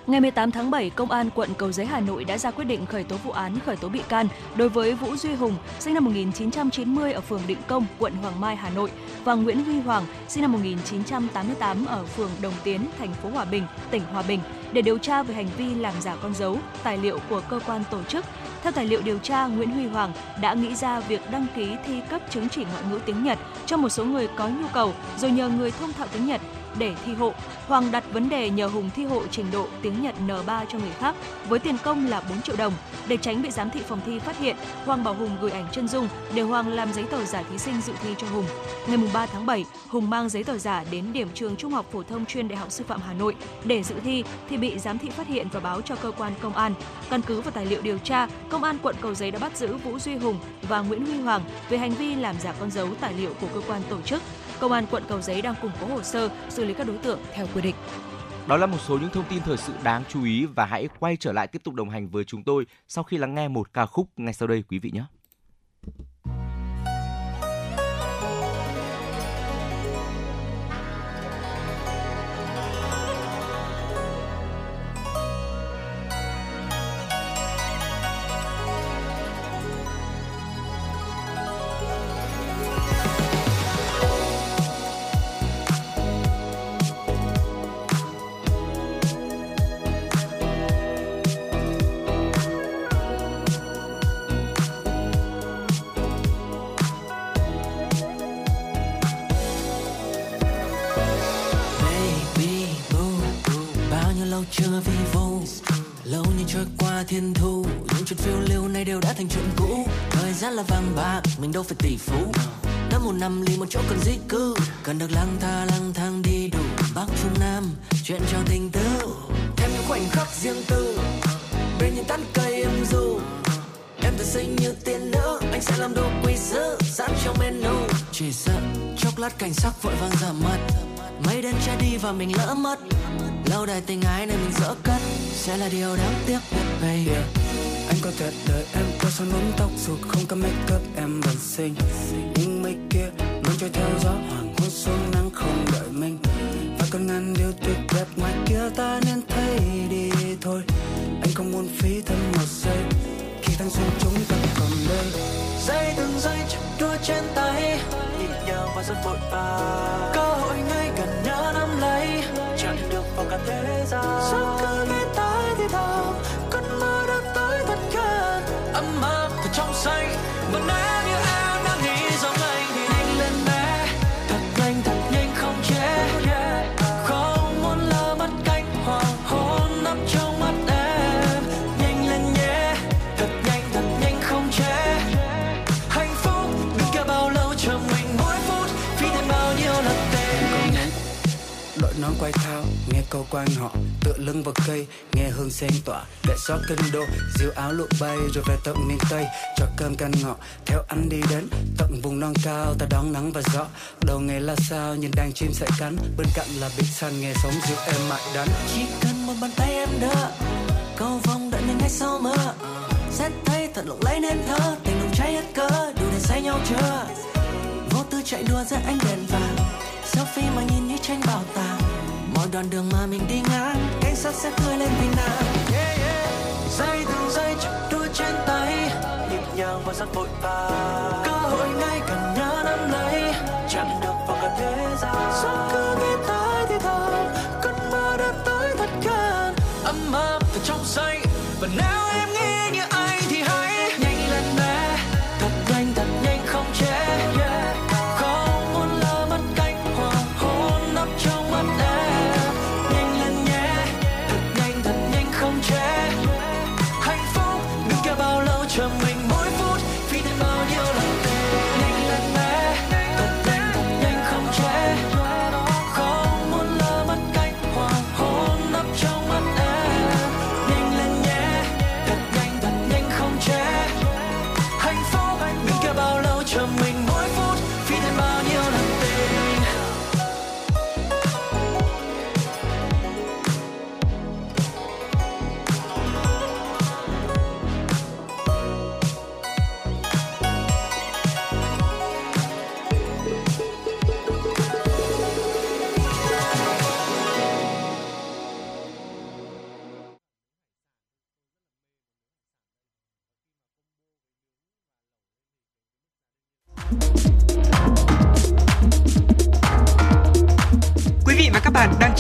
Ngày 18 tháng 7, Công an quận Cầu Giấy Hà Nội đã ra quyết định khởi tố vụ án khởi tố bị can đối với Vũ Duy Hùng, sinh năm 1990 ở phường Định Công, quận Hoàng Mai, Hà Nội và Nguyễn Huy Hoàng, sinh năm 1988 ở phường Đồng Tiến, thành phố Hòa Bình, tỉnh Hòa Bình để điều tra về hành vi làm giả con dấu, tài liệu của cơ quan tổ chức. Theo tài liệu điều tra, Nguyễn Huy Hoàng đã nghĩ ra việc đăng ký thi cấp chứng chỉ ngoại ngữ tiếng Nhật cho một số người có nhu cầu rồi nhờ người thông thạo tiếng Nhật để thi hộ. Hoàng đặt vấn đề nhờ Hùng thi hộ trình độ tiếng Nhật N3 cho người khác với tiền công là 4 triệu đồng. Để tránh bị giám thị phòng thi phát hiện, Hoàng bảo Hùng gửi ảnh chân dung để Hoàng làm giấy tờ giả thí sinh dự thi cho Hùng. Ngày 3 tháng 7, Hùng mang giấy tờ giả đến điểm trường Trung học phổ thông chuyên Đại học Sư phạm Hà Nội để dự thi thì bị giám thị phát hiện và báo cho cơ quan công an. Căn cứ vào tài liệu điều tra, công an quận Cầu Giấy đã bắt giữ Vũ Duy Hùng và Nguyễn Huy Hoàng về hành vi làm giả con dấu tài liệu của cơ quan tổ chức Công an quận Cầu Giấy đang củng cố hồ sơ, xử lý các đối tượng theo quy định. Đó là một số những thông tin thời sự đáng chú ý và hãy quay trở lại tiếp tục đồng hành với chúng tôi sau khi lắng nghe một ca khúc ngay sau đây quý vị nhé. Mình đâu phải tỷ phú. Đã một năm ly một chỗ cần di cư cần được lang thang lang thang đi đủ bắc trung nam chuyện cho tình tứ. Thêm những khoảnh khắc riêng tư bên những tán cây em du. Em tự sinh như tiên nữ anh sẽ làm đồ quý dữ, sẵn trong menu. Chỉ sợ chốc lát cảnh sắc vội vàng giảm mất mấy đêm che đi và mình lỡ mất. Lâu đài tình ái này mình dỡ cất sẽ là điều đáng tiếc nhất baby. yeah anh có thể đợi em có sao nón tóc dù không có make up em vẫn xinh. Nhưng mấy kia luôn trôi theo gió, hoàng hôn xuống nắng không đợi mình. Và còn ngàn điều tuyệt đẹp ngoài kia ta nên thấy đi thôi. Anh không muốn phí thêm một giây. Khi thanh xuân chúng ta còn đây. Giây từng giây chặt đua trên tay. Nhịp nhàng và rất vội vàng. Cơ hội ngay gần nhớ nắm lấy. Chẳng được vào cả thế gian. Sao cứ nghe tai thì thào ấm áp thật trong xanh. Vẫn nếu như em. Câu quan họ tựa lưng vào cây, nghe hương sen tỏa. Để xót kinh đô, diêu áo lụa bay rồi về tận miền tây. Cho cơm canh ngọ, theo anh đi đến tận vùng non cao. Ta đón nắng và gió, đầu ngày là sao? Nhìn đàn chim sẽ cắn, bên cạnh là biển xanh. Nghe sống dịu em mại đắn. Chỉ cần một bàn tay em đỡ, cầu vồng đợi mình ngay sau mưa sẽ thấy thật lộng lẫy nên thơ, tình nồng cháy hết cỡ, đủ để say nhau chưa? Vô tư chạy đua giữa ánh đèn vàng, selfie mà nhìn như tranh bảo tàng mọi đoạn đường mà mình đi ngang cảnh sát sẽ cười lên vì nàng yeah, yeah. giây từng giây chụp đua trên tay nhịp nhàng và rất vội vàng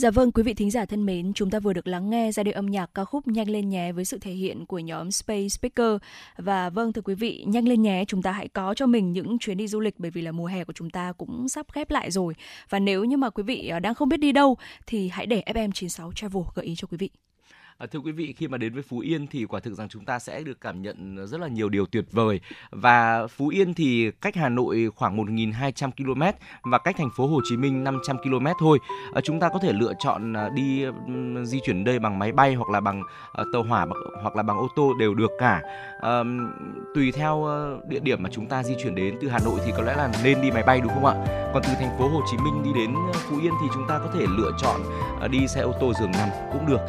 Dạ vâng, quý vị thính giả thân mến, chúng ta vừa được lắng nghe giai điệu âm nhạc ca khúc Nhanh lên nhé với sự thể hiện của nhóm Space Speaker. Và vâng thưa quý vị, nhanh lên nhé, chúng ta hãy có cho mình những chuyến đi du lịch bởi vì là mùa hè của chúng ta cũng sắp khép lại rồi. Và nếu như mà quý vị à, đang không biết đi đâu thì hãy để FM96 Travel gợi ý cho quý vị. À, thưa quý vị, khi mà đến với Phú Yên thì quả thực rằng chúng ta sẽ được cảm nhận rất là nhiều điều tuyệt vời. Và Phú Yên thì cách Hà Nội khoảng 1.200 km và cách thành phố Hồ Chí Minh 500 km thôi. À, chúng ta có thể lựa chọn à, đi di chuyển đây bằng máy bay hoặc là bằng à, tàu hỏa hoặc là bằng ô tô đều được cả. À, tùy theo địa điểm mà chúng ta di chuyển đến từ Hà Nội thì có lẽ là nên đi máy bay đúng không ạ? Còn từ thành phố Hồ Chí Minh đi đến Phú Yên thì chúng ta có thể lựa chọn à, đi xe ô tô giường nằm cũng được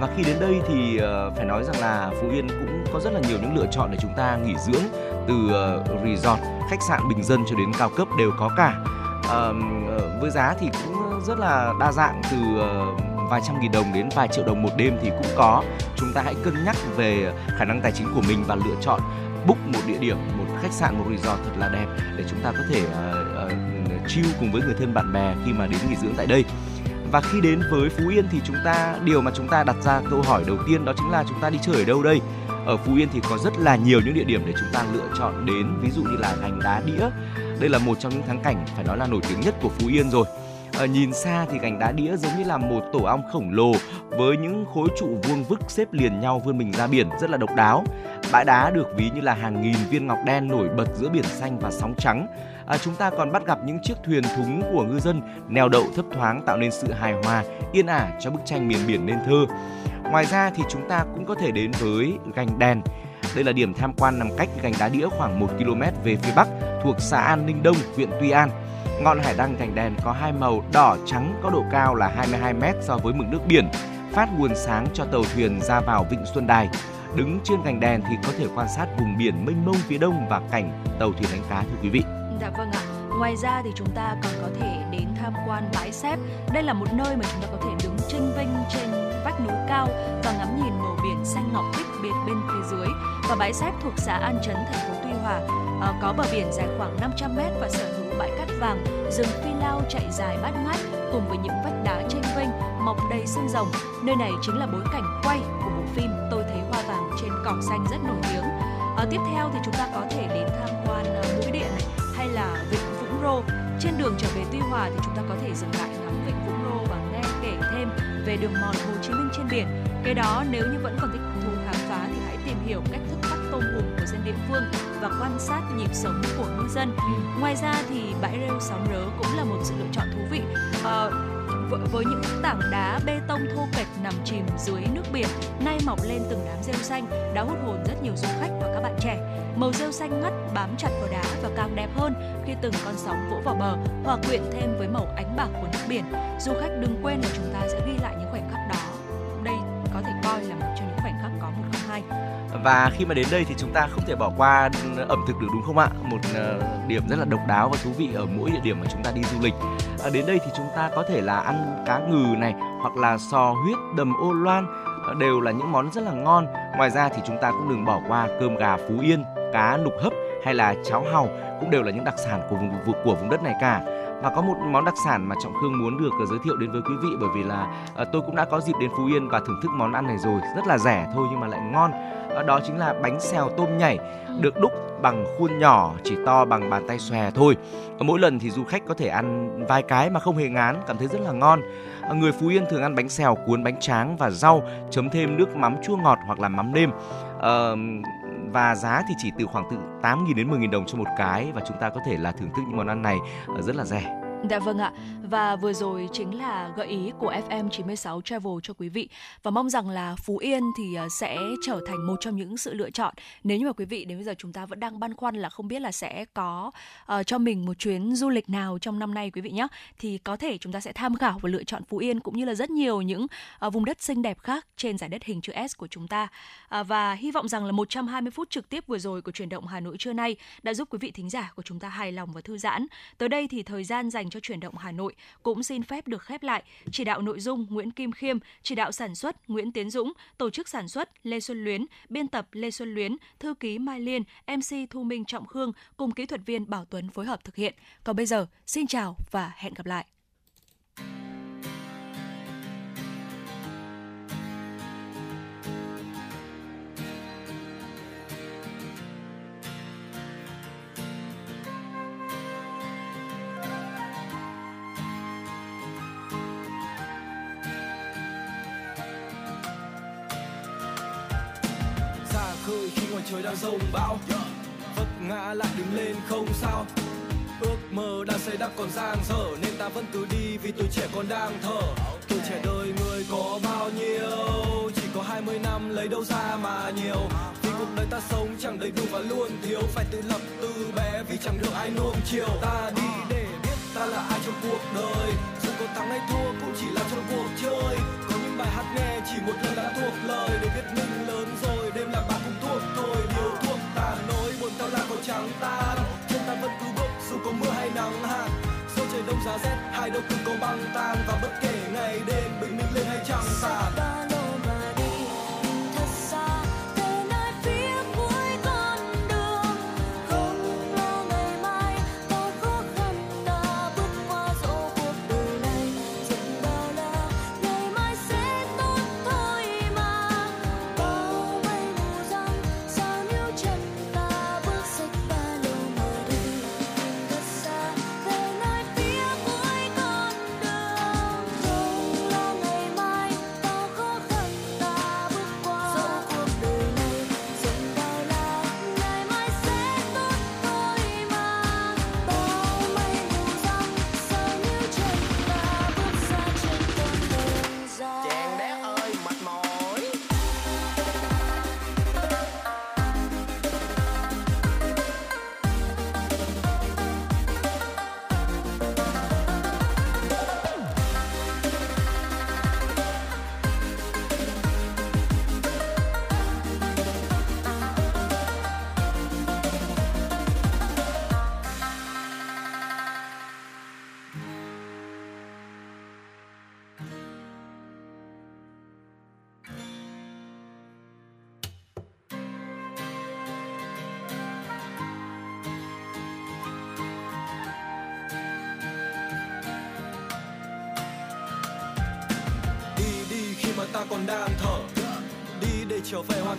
và khi đến đây thì ờ, phải nói rằng là Phú Yên cũng có rất là nhiều những lựa chọn để chúng ta nghỉ dưỡng từ ờ, resort, khách sạn bình dân cho đến cao cấp đều có cả. Ờ, với giá thì cũng rất là đa dạng từ vài trăm nghìn đồng đến vài triệu đồng một đêm thì cũng có. Chúng ta hãy cân nhắc về khả năng tài chính của mình và lựa chọn book một địa điểm, một khách sạn, một resort thật là đẹp để chúng ta có thể uh, uh, chill cùng với người thân bạn bè khi mà đến nghỉ dưỡng tại đây. Và khi đến với Phú Yên thì chúng ta điều mà chúng ta đặt ra câu hỏi đầu tiên đó chính là chúng ta đi chơi ở đâu đây? Ở Phú Yên thì có rất là nhiều những địa điểm để chúng ta lựa chọn đến, ví dụ như là gành đá đĩa. Đây là một trong những thắng cảnh phải nói là nổi tiếng nhất của Phú Yên rồi. Ở nhìn xa thì gành đá đĩa giống như là một tổ ong khổng lồ với những khối trụ vuông vức xếp liền nhau vươn mình ra biển rất là độc đáo. Bãi đá được ví như là hàng nghìn viên ngọc đen nổi bật giữa biển xanh và sóng trắng. À, chúng ta còn bắt gặp những chiếc thuyền thúng của ngư dân neo đậu thấp thoáng tạo nên sự hài hòa, yên ả cho bức tranh miền biển nên thơ. Ngoài ra thì chúng ta cũng có thể đến với gành đèn. Đây là điểm tham quan nằm cách gành đá đĩa khoảng 1 km về phía bắc thuộc xã An Ninh Đông, huyện Tuy An. Ngọn hải đăng gành đèn có hai màu đỏ trắng có độ cao là 22 m so với mực nước biển, phát nguồn sáng cho tàu thuyền ra vào vịnh Xuân Đài. Đứng trên gành đèn thì có thể quan sát vùng biển mênh mông phía đông và cảnh tàu thuyền đánh cá thưa quý vị. Dạ vâng ạ. Ngoài ra thì chúng ta còn có thể đến tham quan bãi xếp. Đây là một nơi mà chúng ta có thể đứng chênh vênh trên vách núi cao và ngắm nhìn màu biển xanh ngọc bích biệt bên phía dưới. Và bãi xếp thuộc xã An Chấn, thành phố Tuy Hòa, à, có bờ biển dài khoảng 500 mét và sở hữu bãi cát vàng, rừng phi lao chạy dài bát ngát cùng với những vách đá chênh vênh mọc đầy xương rồng. Nơi này chính là bối cảnh quay của bộ phim Tôi thấy hoa vàng trên cỏ xanh rất nổi tiếng. À, tiếp theo thì chúng ta có thể đến tham quan ờ, mũi điện này là vịnh Vũng Rô. Trên đường trở về Tuy Hòa thì chúng ta có thể dừng lại ngắm vịnh Vũng Rô và nghe kể thêm về đường mòn Hồ Chí Minh trên biển. Cái đó nếu như vẫn còn thích thú khám phá thì hãy tìm hiểu cách thức bắt tôm hùm của dân địa phương và quan sát nhịp sống của ngư dân. Ngoài ra thì bãi rêu sóng rớ cũng là một sự lựa chọn thú vị. Ờ, với- với những tảng đá bê tông thô kệch nằm chìm dưới nước biển, nay mọc lên từng đám rêu xanh, đã hút hồn rất nhiều du khách và các bạn trẻ. Màu rêu xanh ngắt bám chặt vào đá và càng đẹp hơn khi từng con sóng vỗ vào bờ, hòa quyện thêm với màu ánh bạc của nước biển. Du khách đừng quên là chúng ta sẽ ghi lại những khoảnh khắc đó. Đây có thể coi là một và khi mà đến đây thì chúng ta không thể bỏ qua ẩm thực được đúng không ạ? Một ờ, điểm rất là độc đáo và thú vị ở mỗi địa điểm mà chúng ta đi du lịch. À, đến đây thì chúng ta có thể là ăn cá ngừ này hoặc là sò huyết, đầm ô loan ờ, đều là những món rất là ngon. Ngoài ra thì chúng ta cũng đừng bỏ qua cơm gà Phú Yên, cá nục hấp hay là cháo hàu cũng đều là những đặc sản của vùng của vùng đất này cả. và có một món đặc sản mà trọng khương muốn được ờ, giới thiệu đến với quý vị bởi vì là tôi cũng đã có dịp đến phú yên và thưởng thức món ăn này rồi rất là rẻ thôi nhưng mà lại ngon đó chính là bánh xèo tôm nhảy được đúc bằng khuôn nhỏ chỉ to bằng bàn tay xòe thôi. Mỗi lần thì du khách có thể ăn vài cái mà không hề ngán cảm thấy rất là ngon. Người phú yên thường ăn bánh xèo cuốn bánh tráng và rau chấm thêm nước mắm chua ngọt hoặc là mắm nêm. Uh, và giá thì chỉ từ khoảng từ 8.000 đến 10.000 đồng cho một cái và chúng ta có thể là thưởng thức những món ăn này rất là rẻ. Dạ vâng ạ. Và vừa rồi chính là gợi ý của FM 96 Travel cho quý vị và mong rằng là Phú Yên thì à, sẽ trở thành một trong những sự lựa chọn nếu như mà quý vị đến bây giờ chúng ta vẫn đang băn khoăn là không biết là sẽ có uh, cho mình một chuyến du lịch nào trong năm nay quý vị nhé thì có thể chúng ta sẽ tham khảo và lựa chọn Phú Yên cũng như là rất nhiều những uh, vùng đất xinh đẹp khác trên giải đất hình chữ S của chúng ta uh, và hy vọng rằng là 120 phút trực tiếp vừa rồi của chuyển động Hà Nội trưa nay đã giúp quý vị thính giả của chúng ta hài lòng và thư giãn. Tới đây thì thời gian dành cho chuyển động Hà Nội cũng xin phép được khép lại. Chỉ đạo nội dung Nguyễn Kim Khiêm, chỉ đạo sản xuất Nguyễn Tiến Dũng, tổ chức sản xuất Lê Xuân Luyến, biên tập Lê Xuân Luyến, thư ký Mai Liên, MC Thu Minh Trọng Khương cùng kỹ thuật viên Bảo Tuấn phối hợp thực hiện. Còn bây giờ, xin chào và hẹn gặp lại. Sông bão. Vấp ngã lại đứng lên không sao. Ước mơ đã xây đắp còn dang dở nên ta vẫn cứ đi vì tuổi trẻ còn đang thở. Tuổi trẻ đời người có bao nhiêu? Chỉ có 20 năm lấy đâu ra mà nhiều? Vì cuộc đời ta sống chẳng đầy đủ và luôn thiếu. Phải tự lập từ bé vì chẳng được ai nuông chiều. Ta đi để biết ta là ai trong cuộc đời. Dù có thắng hay thua cũng chỉ là trong cuộc chơi. Có những bài hát nghe chỉ một lần đã thuộc lời để biết mình lớn rồi đông giá rét, hai đâu cũng có băng tan và bất kể ngày đêm bình minh lên hay trăng tàn.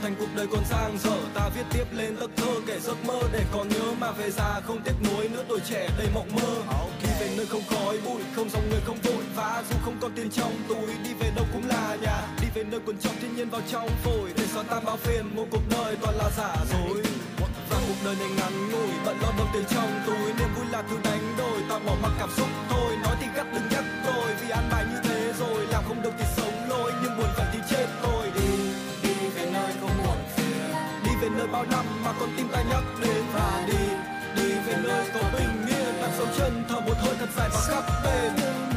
thành cuộc đời còn giang dở. Ta viết tiếp lên tất thơ, kể giấc mơ để còn nhớ mà về già không tiếc nuối nữa tuổi trẻ đầy mộng mơ. Khi về nơi không khói bụi, không dòng người không vội, vã dù không còn tiền trong túi, đi về đâu cũng là nhà. Đi về nơi quần trong thiên nhiên vào trong phổi, để xóa tan bao phiền, một cuộc đời toàn là giả dối. Và cuộc đời này ngắn ngủi, bận lo đồng tiền trong túi. Niềm vui là thứ đánh đổi, ta bỏ mặc cảm xúc thôi. Nói thì gắt đừng nhắc tôi, vì ăn bài như thế rồi, làm không được thì sống bao năm mà con tim ta nhắc đến và đi. Đi về nơi có bình yên đặt dấu chân thở một hơi thật dài và khắp tên